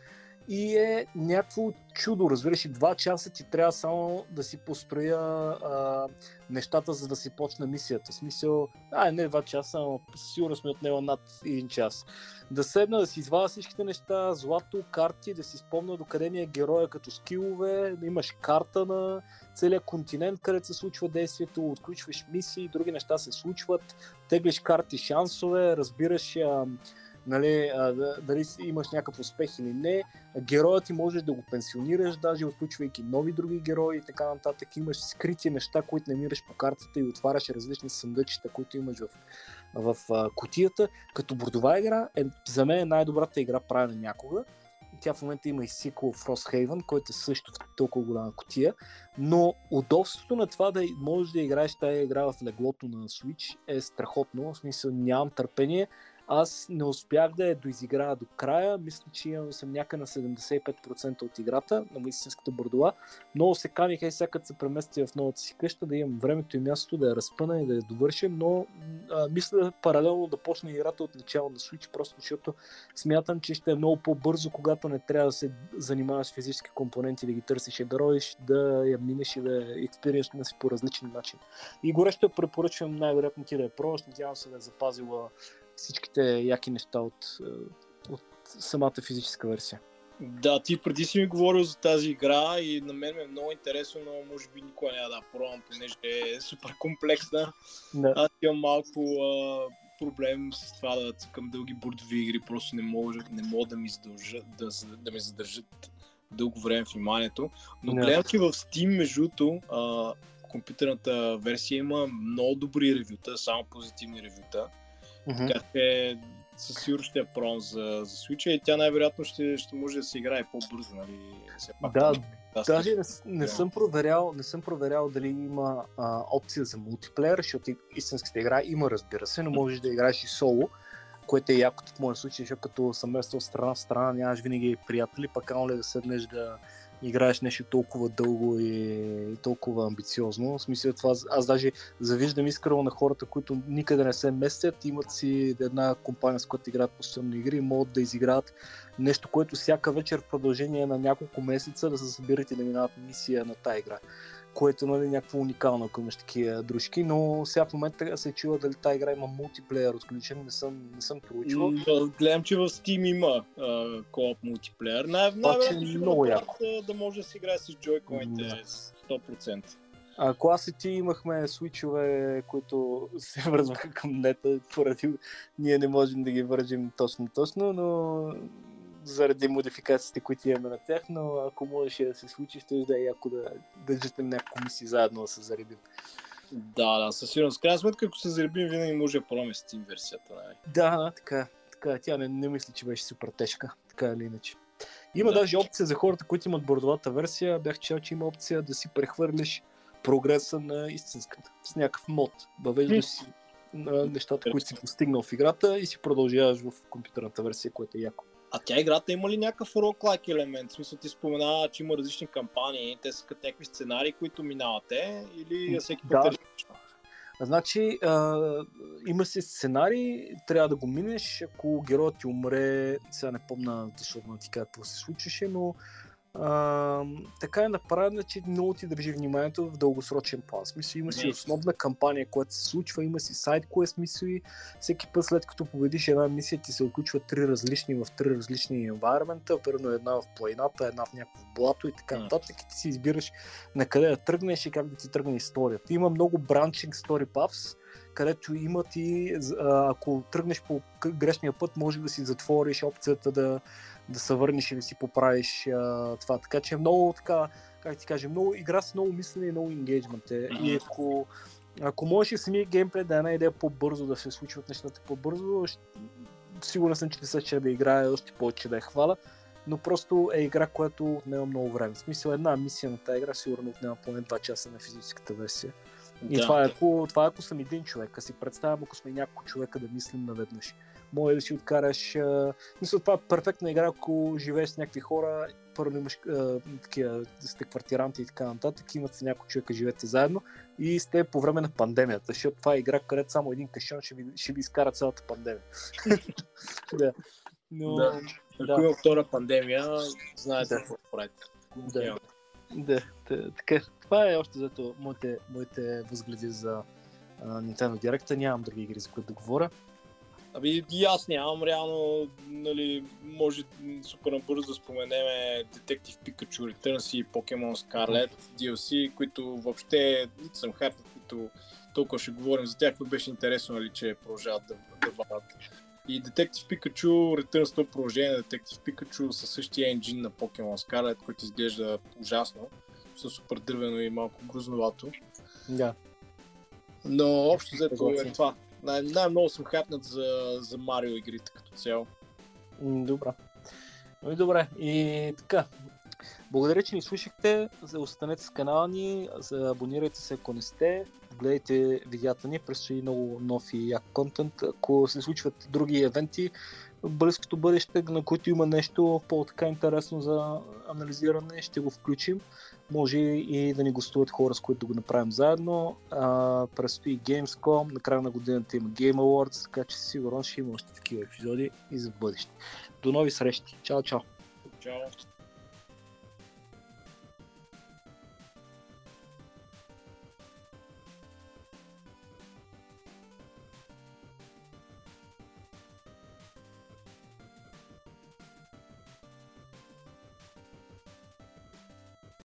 И е някакво чудо, разбираш, и два часа ти трябва само да си построя а, нещата, за да си почне мисията. В смисъл, а, не два часа, но сигурно сме отнела над един час. Да седна, да си извадя всичките неща, злато, карти, да си спомня докъде ни е героя като скилове, да имаш карта на целият континент, където се случва действието, отключваш мисии, други неща се случват, теглиш карти, шансове, разбираш а, нали, дали имаш някакъв успех или не. Героят ти можеш да го пенсионираш, даже отключвайки нови други герои и така нататък. Имаш скрити неща, които намираш по картата и отваряш различни съндъчета, които имаш в, в а. Като бордова игра, е, за мен е най-добрата игра правена някога. Тя в момента има и сиквел Frosthaven, който е също в толкова голяма котия. Но удобството на това да можеш да играеш тази игра в леглото на Switch е страхотно. В смисъл нямам търпение. Аз не успях да я доизиграя до края. Мисля, че имам съм някъде на 75% от играта на истинската бордова. Много се каних и сега се преместя в новата си къща, да имам времето и мястото да я разпъна и да я довършим, но а, мисля паралелно да почне играта от начало на Switch, просто защото смятам, че ще е много по-бързо, когато не трябва да се занимаваш с физически компоненти, да ги търсиш и да родиш, да я минеш и да я експириенс по различен начин. И горещо я препоръчвам най-вероятно ти да я пробваш, надявам се да е запазила всичките яки неща от, е, от самата физическа версия. Да, ти преди си ми говорил за тази игра и на мен ми е много интересно, но може би никога няма да пробвам, понеже е супер комплексна. Да. Аз имам малко а, проблем с това да цъкам дълги бордови игри, просто не мога, не мога да ми задържат, да, да ми задържат дълго време вниманието. Но Да. гледам, че в Steam, между компютърната версия има много добри ревюта, само позитивни ревюта. Мгм. Така че със сигурност ще я пробвам за, за Switch и тя най-вероятно ще, ще може да се играе по-бързо, нали? Все пак, Да, аз- Даже не, не, Да. съм проверял, не съм проверял дали има а, опция за мултиплеер, защото истинската игра има, разбира се, но можеш да играеш и соло, което е якото в моя случай, защото като съм местал страна в страна, нямаш винаги приятели, пък камо ли да седнеш да играеш нещо толкова дълго и, и толкова амбициозно. В смисъл това, аз даже завиждам искрено на хората, които никъде не се местят, имат си една компания, с която играят постоянно игри и могат да изиграят нещо, което всяка вечер в продължение на няколко месеца да се събират и да минават мисия на тази игра. Което нали, е някакво уникално, ако имаш такива дружки, но сега в момента се чува дали тази игра има мултиплеер отключен, не съм, не съм да, Гледам, че в Steam има а, кооп мултиплеер. Най- е най-вероятно ще го много а, да може да се играе с джойконите Да. 100%. А клас и ти имахме свичове, които се връзваха към нета, поради ние не можем да ги вържим точно точно, но заради модификациите, които имаме на тях, но ако можеше да се случи, ще да е яко да държите няколко мисии заедно да се заребим. Да, да, със сигурност. Крайна сметка, ако се заребим, винаги може да пробваме Steam версията. Нали? Да, така, така. Тя не, не мисли, че беше супер тежка, така или иначе. Има Да. даже опция за хората, които имат бордовата версия. Бях чел, че има опция да си прехвърлиш прогреса на истинската. С някакъв мод. Въвеждаш си нещата, които си постигнал в играта и си продължаваш в компютърната версия, което е яко. А тя играта има ли някакъв roguelike елемент? В смисъл ти спомена, че има различни кампании, те са като някакви сценарии, които минавате или всеки път Да. е различно? Значи, а, има си сценарий, трябва да го минеш, ако героят ти умре, сега не помня, защото не ти какво се случваше, но а, така е направено, че много ти държи вниманието в дългосрочен план. Смисъл, има си основна кампания, която се случва, има си сайт quest мисии, всеки път след като победиш една мисия ти се отключват три различни в три различни environment, примерно една в планината, една в някакво блато и така нататък и ти си избираш на къде да тръгнеш и как да ти тръгне историята. Има много branching story paths, където има ти, ако тръгнеш по грешния път, може да си затвориш опцията да, да се върнеш и да си поправиш а, това. Така че е много така, как ти кажа, много игра с много мислене и много енгейджмент е. И ако, ако можеш и самия геймплей да е една идея по-бързо, да се случват нещата по-бързо, ще- сигурен съм, че не се ще да играе още повече да я хваля. Но просто е игра, която отнема много време. В смисъл една мисия на тази игра сигурно отнема поне 2 часа на физическата версия. И Да. това, е ако, това е ако съм един човек, а си представям, ако сме няколко човека да мислим наведнъж. Може да си откараш... А... Мисля, това е перфектна игра, ако живееш с някакви хора, първо имаш а, такива, сте квартиранти и така нататък, имат се няколко човека, живеете заедно и сте по време на пандемията, защото това е игра, където само един кашон ще ви, ще ви изкара цялата пандемия. да. Но, Да. Ако има втора пандемия, знаете какво правите. Да. Да, така. Това е още зато моите, моите възгледи за Nintendo Direct. Нямам други игри, за които да говоря. Ами и аз нямам реално, нали, може супер набързо да споменем Detective Pikachu Returns и Pokemon Scarlet DLC, които въобще нито съм хайпнат, които толкова ще говорим за тях, но беше интересно, нали, че продължават да, да вадат. И Detective Pikachu Returns, то продължение на Detective Pikachu със същия енджин на Pokemon Scarlet, който изглежда ужасно, със супер дървено и малко грузновато. Да. Но общо взето е това. Най- най-много съм хапнат за, за Марио игрите като цяло. Добре. Ами добре. И така. Благодаря, че ни слушахте. Останете с канала ни, абонирайте се ако не сте. Гледайте видеята ни, предстои много нов и як контент. Ако се случват други евенти в близкото бъдеще, на които има нещо по-така интересно за анализиране, ще го включим. Може и да ни гостуват хора, с които да го направим заедно. А, предстои Gamescom, на края на годината има Game Awards, така че сигурно ще има още такива епизоди и за бъдеще. До нови срещи. Чао, чао. Чао!